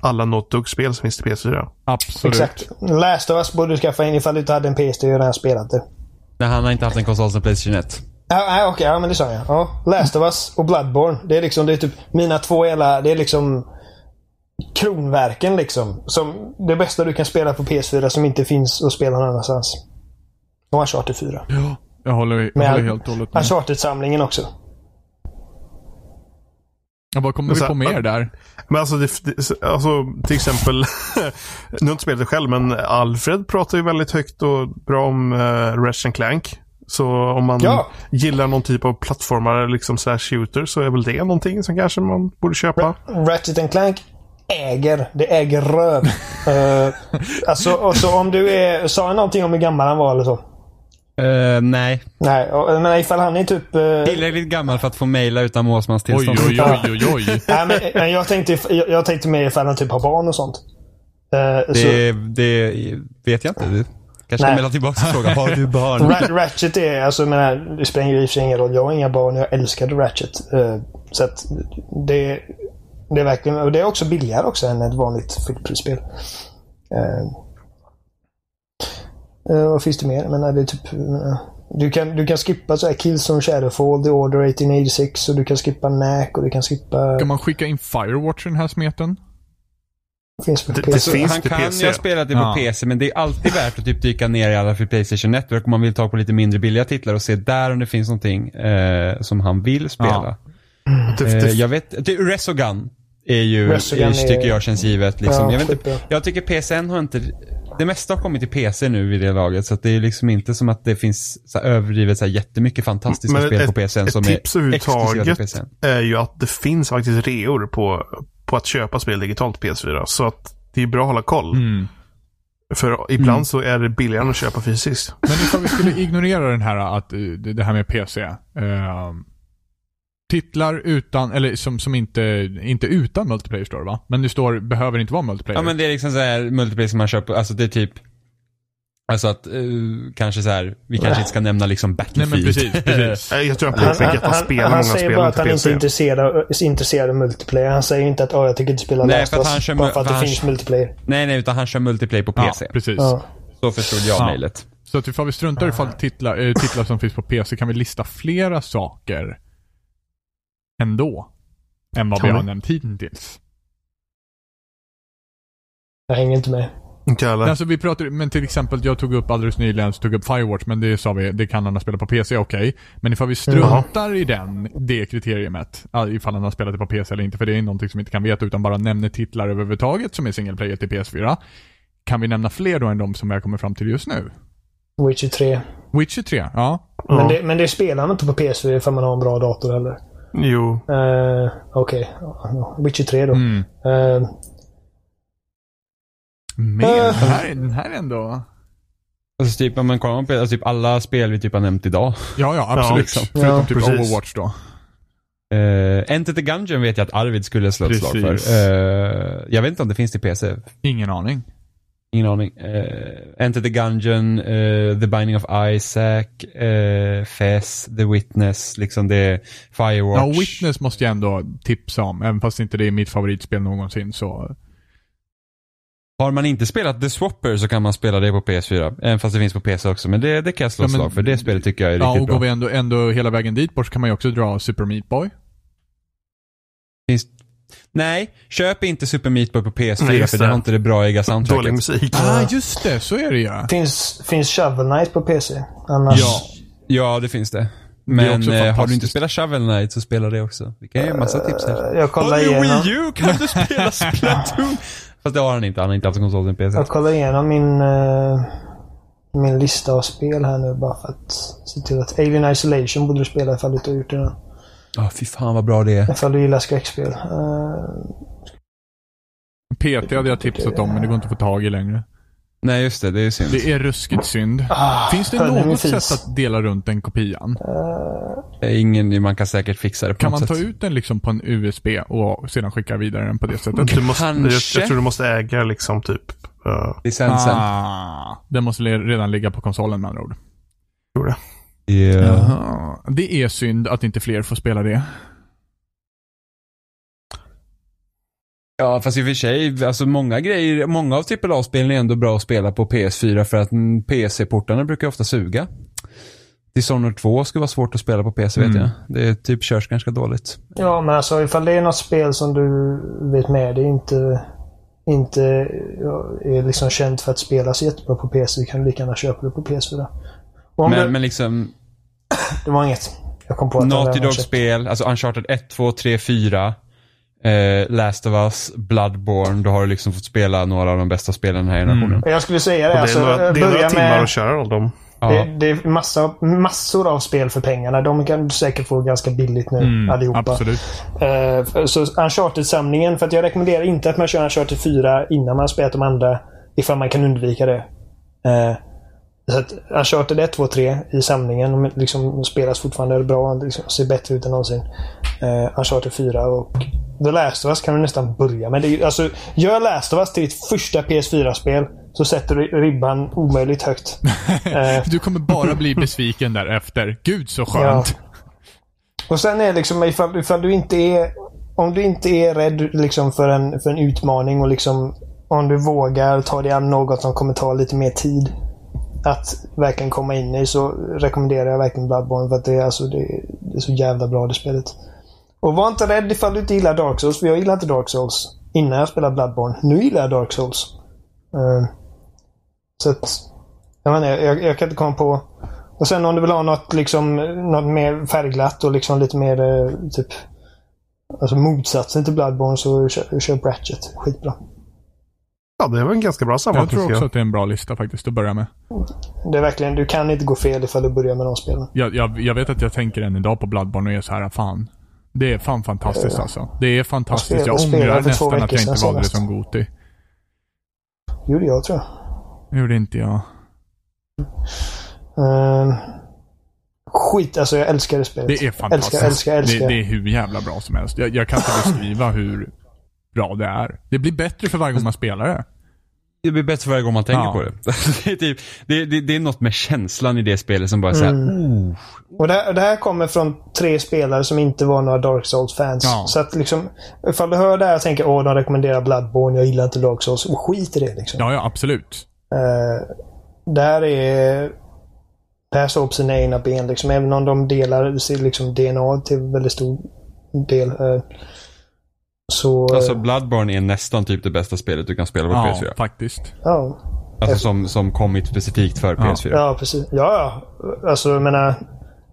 alla Naughty Dog-spel som finns till PS4. Absolut. Exakt. Last of Us borde du skaffa in ifall du inte hade en PS. Du har redan spelat det. Nej, han har inte haft en konsol sedan Playstation 1. Ja, ja, okej. ja, men det sa jag. Ja. Last of Us och Bloodborne. Det är liksom, det är typ mina två hela, det är liksom kronverken liksom. Som det bästa du kan spela på PS4 som inte finns att spela någon annanstans. Och Uncharted 4. Ja, jag håller, jag Men- håller helt och hållet med. Uncharted-samlingen också. Ja, vad kommer vi på mer där? Men alltså, det, alltså till exempel, nu har jag inte spelat det själv, men Alfred pratar ju väldigt högt och bra om uh, Ratchet Clank. Så om man Ja. gillar någon typ av plattformar, liksom slash shooter, så är väl det någonting som kanske man borde köpa. Ratchet and Clank äger. Det äger röv. uh, alltså, och så om du är... Sa jag någonting om hur gammal han var eller så? Eh, nej, Nej, och, men ifall han är typ... Uh, tillräckligt gammal för att få mejla utan målsmans Oj, tillstånd. oj, oj, oj, oj. nej, men, men jag, tänkte, jag, jag tänkte mer ifall han typ har barn och sånt. Eh, så, Det, det vet jag inte. Du kanske Nej. kan mejla tillbaka och fråga, har du barn? Ra- Ratchet är, alltså jag menar, det spelar ju i och för sig ingen roll. Jag har inga barn och jag älskade Ratchet. Eh, så att det, det är verkligen, och det är också billigare också än ett vanligt fullprisspel. Uh, uh, vad finns det mer? Menar, det är typ, uh, du, kan, du kan skippa så här Killzone Shadowfall, The Order 1886 och du kan skippa Knack och du kan skippa... Kan man skicka in Firewatch i den här smeten? finns på Det- PC. det finns han kan PC. ju ha spelat det på Ja. PC, men det är alltid värt att typ dyka ner i alla för Playstation Network om man vill ta på lite mindre billiga titlar och se där om det finns någonting eh, som han vill spela. Det, Eh, det, jag vet, det, Resogun är ju, är, tycker jag känns givet. Liksom. Ja, jag, inte, jag tycker PSN har inte, det mesta har kommit till PC nu vid det laget. Så att det är liksom inte som att det finns så här, överdrivet så här, jättemycket fantastiska Men spel ett- på PSN ett som tips är exklusiva till PSN. är ju att det finns faktiskt reor på, på att köpa spel digitalt på PS4. Så att det är bra att hålla koll. Mm. För ibland så är det billigare att köpa fysiskt. Men ifall vi skulle ignorera den här, att, eh, det här med PC. ehm, titlar utan, eller som, som inte, inte utan multiplayer står va? Men det står, behöver inte vara multiplayer. Ja men det är liksom så här multiplayer som man köper, alltså det är typ Alltså att, uh, kanske så här, vi kanske inte ska nämna liksom Nej Battlefield. men precis, precis. Eh, Jag tror han Han, påpekar han, att han han, spelar han många säger spel bara på att han inte är intresserad, intresserad av multiplayer. Han säger inte att oh, jag tycker inte spela Nej, Last för att han kör bara för att det han finns multiplayer. Nej nej, utan han kör multiplayer på Ja, PC. precis. Ja. Så förstod jag Ja. mejlet. Så att ifall vi struntar ifall titlar, äh, titlar som finns på PC kan vi lista flera saker ändå. Än vad Kan vi har vi? nämnt hittills. Jag hänger inte med. Inte jag heller. Alltså vi pratar, men till exempel jag tog upp alldeles nyligen, så tog upp Firewatch, men det sa vi, det kan han ha spelat på PC, okej. Men ifall vi struntar i den, det kriteriumet, ja, ifall han har spelat det på PC eller inte, för det är någonting som vi inte kan veta, utan bara nämner titlar överhuvudtaget som är single player till PS4. Kan vi nämna fler då än de som jag kommer fram till just nu? Witcher 3. Witcher 3, ja. Men, Ja. det, men det spelar man inte på PS4 ifall man har en bra dator heller. Jo. Uh, Okej. Ja, Witcher 3 då. Mm. Eh, Men Äh. den här, är- den här är ändå... Alltså typ, om man kollar på alltså, typ alla spel vi typ har nämnt idag. Ja, ja, absolut. liksom. Förutom Ja, typ precis. Overwatch då. Uh, Enter the Gungeon vet jag att Arvid skulle slå ett slag för. Eh, jag vet inte om det finns till PC. Ingen aning. Ingen aning. Uh, Enter the Gungeon, eh, The Binding of Isaac, uh, Fess, The Witness, liksom det Firewatch. Ja, Witness måste jag ändå tipsa om, även fast inte det är mitt favoritspel någonsin så... Har man inte spelat The Swapper så kan man spela det på PS4. Även fast det finns på PC också. Men det, det kan jag slå Ja, slag för. Det spelet tycker jag är Ja, riktigt och bra. går vi ändå, ändå hela vägen dit bort så kan man ju också dra Super Meat Boy. Finns... Nej, köp inte Super Meat Boy på PS4 Nej, just för det det. har inte det braiga soundtracket. Dålig musik. Ah, just det. Så är det ju. finns, finns Shovel Knight på PC. Annars... Ja. Ja, det finns det. Men också eh, har du inte spelat Shovel Knight så spela det också. Vi kan ge en massa tips här. Jag kollar Har du igenom, Wii U kan du spela Splatoon. Fast det har han inte. Han har inte haft konsol sen PC. jag kollar igenom min, eh, min lista av spel här nu bara för att se till att Alien Isolation borde du spela ifall du inte har gjort det än. Ja, fy fan vad bra det är. Ifall du gillar skräckspel. Eh, PT hade jag tipsat om, men det går inte att få tag i längre. Nej, just det. Det är synd. Det är ruskigt synd. ah, Finns det något sätt att dela runt den kopian? Det är ingen, man kan säkert fixa det på Kan man ta sätt. ut den liksom på en USB och sedan skicka vidare den på det sättet? Du måste, jag, Kanske. jag tror du måste äga liksom typ... Uh, Licensen. Ah, den måste le- redan ligga på konsolen med andra ord. tror det. Jaha. Det är synd att inte fler får spela det. Ja, fast i och för sig, alltså många grejer, många av AAA-spelen är ändå bra att spela på PS4 för att mm, PC-portarna brukar ofta suga. Dishonored 2 skulle vara svårt att spela på PC vet Mm. jag. Det är typ körs ganska dåligt. Ja, men alltså ifall det är något spel som du vet med dig inte, inte är liksom känt för att spelas jättebra på PC kan du lika gärna köpa det på PS4. Och om Men, det, men liksom, det var inget. Jag kom på att Naughty. Dog-spel, alltså Uncharted 1, 2, 3, 4. Eh, Last of Us, Bloodborne, då har du liksom fått spela några av de bästa spelen den här generationen. Jag skulle säga det. Och det är alltså, några, det är börja några timmar med, att köra av dem. Ja. det, det är massa, massor av spel för pengarna. De kan du säkert få ganska billigt nu Mm, allihopa. absolut. Eh, så Uncharted-samlingen, för att jag rekommenderar inte att man kör Uncharted 4 innan man har spelat de andra. Ifall man kan undvika det. Eh, så att Uncharted 1, 2, 3 i samlingen de liksom spelas fortfarande bra. Liksom, ser bättre ut än någonsin. Uh, Uncharted 4 och The Last of Us kan du nästan börja med. Det är, alltså, gör Last of Us till ditt första PS4-spel så sätter du ribban omöjligt högt. Eh, Du kommer bara bli besviken därefter. Gud så skönt. Och sen är liksom ifall, ifall du inte är... Om du inte är rädd liksom för, en, för en utmaning och liksom om du vågar ta dig an något som kommer ta lite mer tid att verkligen komma in i så rekommenderar jag verkligen Bloodborne för att det är, alltså, det, är- det är så jävla bra det spelet. Och var inte rädd ifall du inte gillar Dark Souls, för jag gillar inte Dark Souls innan jag spelade Bloodborne. Nu gillar jag Dark Souls. Uh, så att... Jag, menar, jag, jag kan inte komma på... Och sen om du vill ha något, liksom, något mer färgglatt och liksom lite mer eh, typ... Alltså motsatsen till Bloodborne så kör, kör Ratchet. Skitbra. Ja, det var en ganska bra Jag sammanfattning. tror tycker också jag. att det är en bra lista faktiskt att börja med. Det är verkligen, du kan inte gå fel ifall du börjar med de spelen. Jag, jag, jag vet att jag tänker än idag på Bloodborne och är så här, fan. Det är fan fantastiskt alltså. Det är fantastiskt. Jag Jag spelade ångrar nästan att jag inte valde det som Goti. Gjorde jag tror jag. Det gjorde inte jag. Ehm, skit, alltså jag älskar det spelet. Det är fantastiskt. Älskar, älskar, älskar. Det, det är hur jävla bra som helst. Jag, jag kan inte beskriva hur bra det är. Det blir bättre för varje gång man spelar det. Det blir bättre varje gång man tänker Ja. på det. det, är typ, det, det. Det är något med känslan i det spelet som bara säger Mm. Och det, här- det här kommer från tre spelare som inte var några Dark Souls-fans. Ja. Så att liksom, ifall du hör det här och tänker åh, de rekommenderar Bloodborne, jag gillar inte Dark Souls. Och skit i det liksom. Ja, ja, absolut. Det här är... Det här står på sina egna ben liksom. Även om de delar liksom, DNA till väldigt stor del. eh, så... Alltså Bloodborne är nästan typ det bästa spelet du kan spela på Ja, PS4. faktiskt. ja. Alltså som, som kommit specifikt för PS4. Ja, precis. Ja, ja. Alltså, jag menar...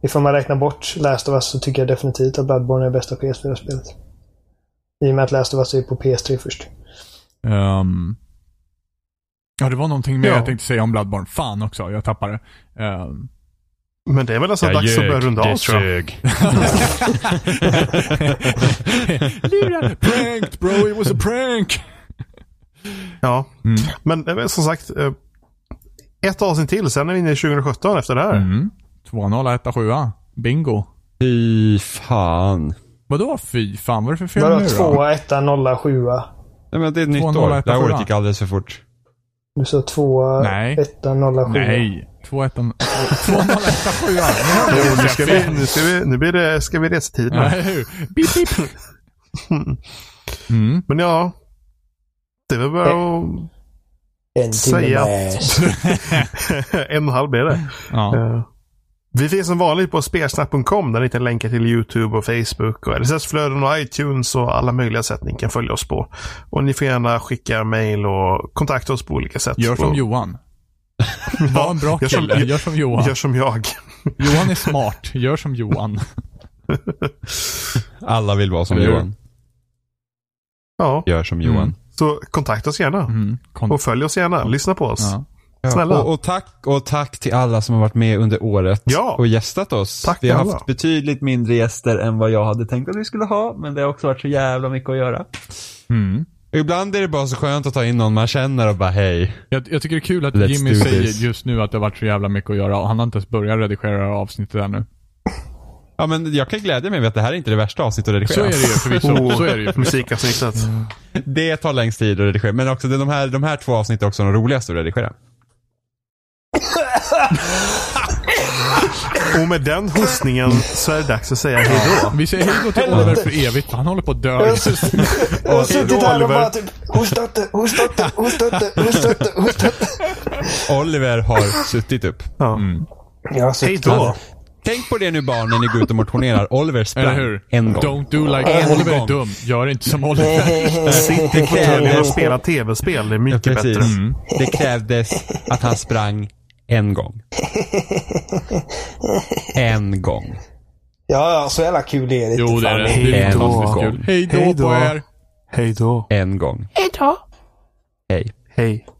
Ifall man räknar bort Last of Us så tycker jag definitivt att Bloodborne är bästa PS4-spelet. I och med att Last of Us är på PS3 först. Ehm, ja, det var någonting mer Ja. jag tänkte säga om Bloodborne. Fan också, jag tappade det. Ehm, Men det är väl nästan dags att börja runda av tror jag. sög. Lurad! Pranked bro, it was a prank! Ja. Mm. Men eh, som sagt, eh, ett avsnitt till, sen är vi inne i 2017 efter det här. Mm. 2-0, 1 7 Bingo. Fy fan. Vadå fy fan? Vad är det för fel Vadå nu 2, då? 1, 0, 7. Nej, men det är ett nytt 2-0, år. Det här 1-7. året gick alldeles för fort. Du sa 2, Nej. 1, 0, 7. Nej. 2-1 2-0, 1 7 Jo, nu, ska vi, nu, ska vi, nu blir det, ska vi resa tid. Nej, hur? Beep, beep. Mm. Men ja. Det väl bara att En säga att en och en halv blir det. Ja. Eh, Vi finns som vanligt på spelsnack.com där ni hittar länkar till YouTube och Facebook och RSS-flöden och iTunes och alla möjliga sätt ni kan följa oss på. Och ni får gärna skicka mail och kontakta oss på olika sätt. Gör som och, Johan. Var en bra Gör som- kille. Gör som Johan. Gör som jag. Johan är smart. Gör som Johan. Alla vill vara som? Johan. Ja, Gör som Johan. Mm. så kontakta oss gärna. Mm. Och följ oss gärna. Lyssna på oss. ja. Snälla. Och, och, tack, och tack till alla som har varit med under året Ja. och gästat oss. Tack vi har alla. haft betydligt mindre gäster än vad jag hade tänkt att vi skulle ha, men det har också varit så jävla mycket att göra. Mm. Och ibland är det bara så skönt att ta in någon man känner och bara hej. Jag, jag tycker det är kul att Let's Jimmy säger this. just nu att det har varit så jävla mycket att göra och han har inte ens börjat redigera avsnittet ännu. Ja men jag kan glädja mig med att det här är inte det värsta avsnittet att Så redigera. är det ju förvisso. Oh, Så är det ju. Musikavsnittet. Det tar längst tid att redigera, men också det- de här, de här två avsnitten är också de roligaste att redigera. Och med den hostningen så är det dags att säga hej då. Vi säger hej då till Oliver för evigt. Han håller på att dö. Jag har suttit- här och Oliver. bara typ hostat det, hostat det, hostat det. Oliver har suttit upp. Ja. Jag har Hej suttit då. här. Tänk på det nu barn när ni går ut och motionerar. Oliver sprang hur? en gång. Don't do like En Oliver är gång. dum. Gör inte som Oliver. Sitt i fåtöljen och spela tv-spel. Det är Ja, mycket precis. bättre. Mm. Det krävdes att han sprang en gång. En gång. Ja, ja, så jävla kul är det. Jo, det är det. Hej Det är då. fantastiskt kul. Hej Hej då då. på er. Hej då. En gång. Hej då. Hej. Hej. Alltså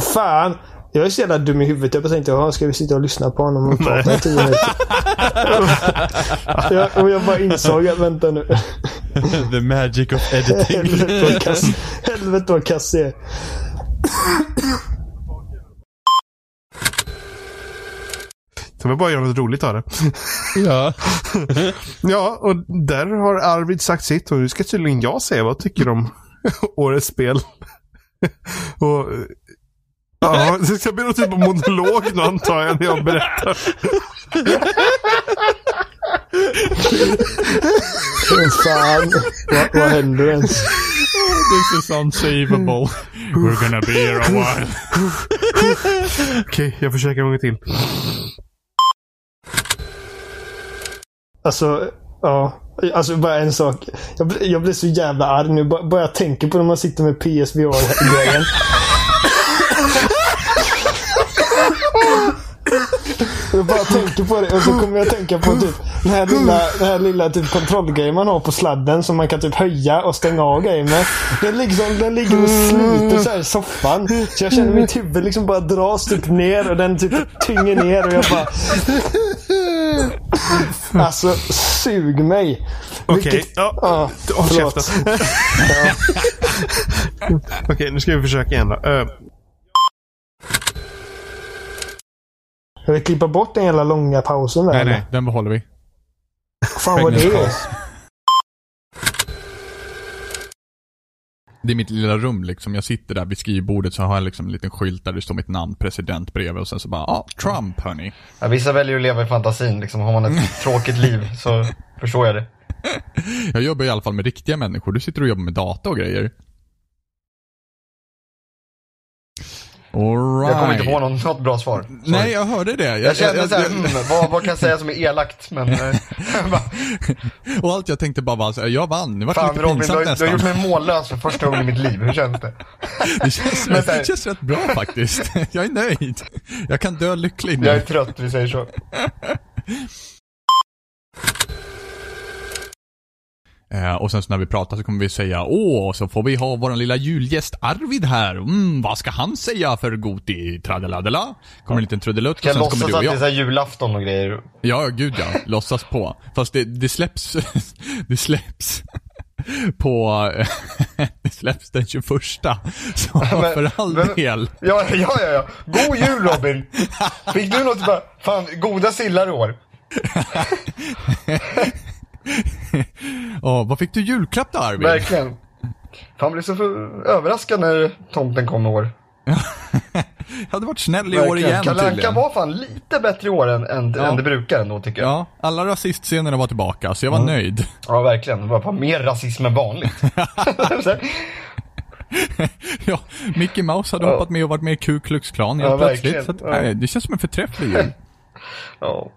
för fan. Jag är så jävla dum i huvudet. Jag bara tänkte, jaha, ska vi sitta och lyssna på honom och prata i tio minuter? jag, och jag bara insåg att, vänta nu. The magic of editing. Helvete vad kass, helvete vad kass jag är. Kan vi bara göra något roligt av det? ja. Ja, och där har Arvid sagt sitt och nu ska tydligen jag säga vad jag tycker om årets spel. och Ja, det ska bli någon typ av monolog nu antar jag när jag berättar. Fan. Vad, vad händer ens? This is unsavable. We're gonna be here a while. Okej, jag försöker en gång till. Alltså, ja. Alltså bara en sak. Jag, blir- jag blir så jävla arg nu. Bara, bara jag tänker på när man sitter med PSVR-grejen. Jag bara tänker på det och så kommer jag tänka på typ den här lilla, den här lilla typ kontrollgrejen man har på sladden som man kan typ höja och stänga av grejer med. Den, liksom, den ligger och sliter så här i soffan. Så jag känner mitt huvud liksom bara dras typ ner och den typ tynger ner och jag bara... Alltså, sug mig. Okej, Vilket- ja. ja, Håll käften. Okej, nu ska vi försöka igen då. Eh, Jag vill klippa bort den jävla långa pausen där. Nej, eller? nej, den behåller vi. Fan vad det är. Det är mitt lilla rum liksom. Jag sitter där vid skrivbordet så har jag liksom en liten skylt där det står mitt namn, president bredvid och sen så bara, ja, ah, Trump hörni. Ja, vissa väljer ju att leva i fantasin, liksom. Har man ett tråkigt liv så förstår jag det. Jag jobbar i alla fall med riktiga människor. Du sitter och jobbar med data och grejer. All right. Jag kommer inte på någon, något bra svar. Sorry. Nej, jag hörde det. Jag kände såhär, mm, vad, vad kan jag säga som är elakt? Men, eh, Och allt jag tänkte bara var så här, jag vann. Det var fan lite Robin, du pinsamt har, du har nästan. gjort mig mållös för första gången i mitt liv. Hur känns det? Det känns, Men det känns rätt bra faktiskt. Jag är nöjd. Jag kan dö lycklig Jag är nu. trött, vi säger så. Eh, och sen så när vi pratar så kommer vi säga åh, så får vi ha vår lilla julgäst Arvid här. Mm, vad ska han säga för Goti? Tradeladela? Kommer en liten trudelutt och Ska jag sen så kommer låtsas du att och det är jag. så här julafton och grejer? Ja, gud ja. Låtsas på. Fast det, det släpps, det släpps på, det släpps den 21. Så Men- för all men- del. Ja, ja, ja, ja. God jul Robin! Fick du något fan, goda sillar i år? Åh, vad fick du julklapp då Arvid? Verkligen. Fan, blev så för överraskad när tomten kom i år. Jag hade varit snäll i år Verkligen. igen Kalle Anka var fan lite bättre i år än, än, Ja. än det brukar ändå tycker jag. Ja, alla rasistscenerna var tillbaka, så jag var nöjd. Ja, verkligen. Det var fan mer rasism än vanligt. Ja, Mickey Mouse hade Ja. hoppat med och varit med i Ku Klux Klan helt Ja, plötsligt. att, Ja. nej, det känns som en förträfflig jul. ja.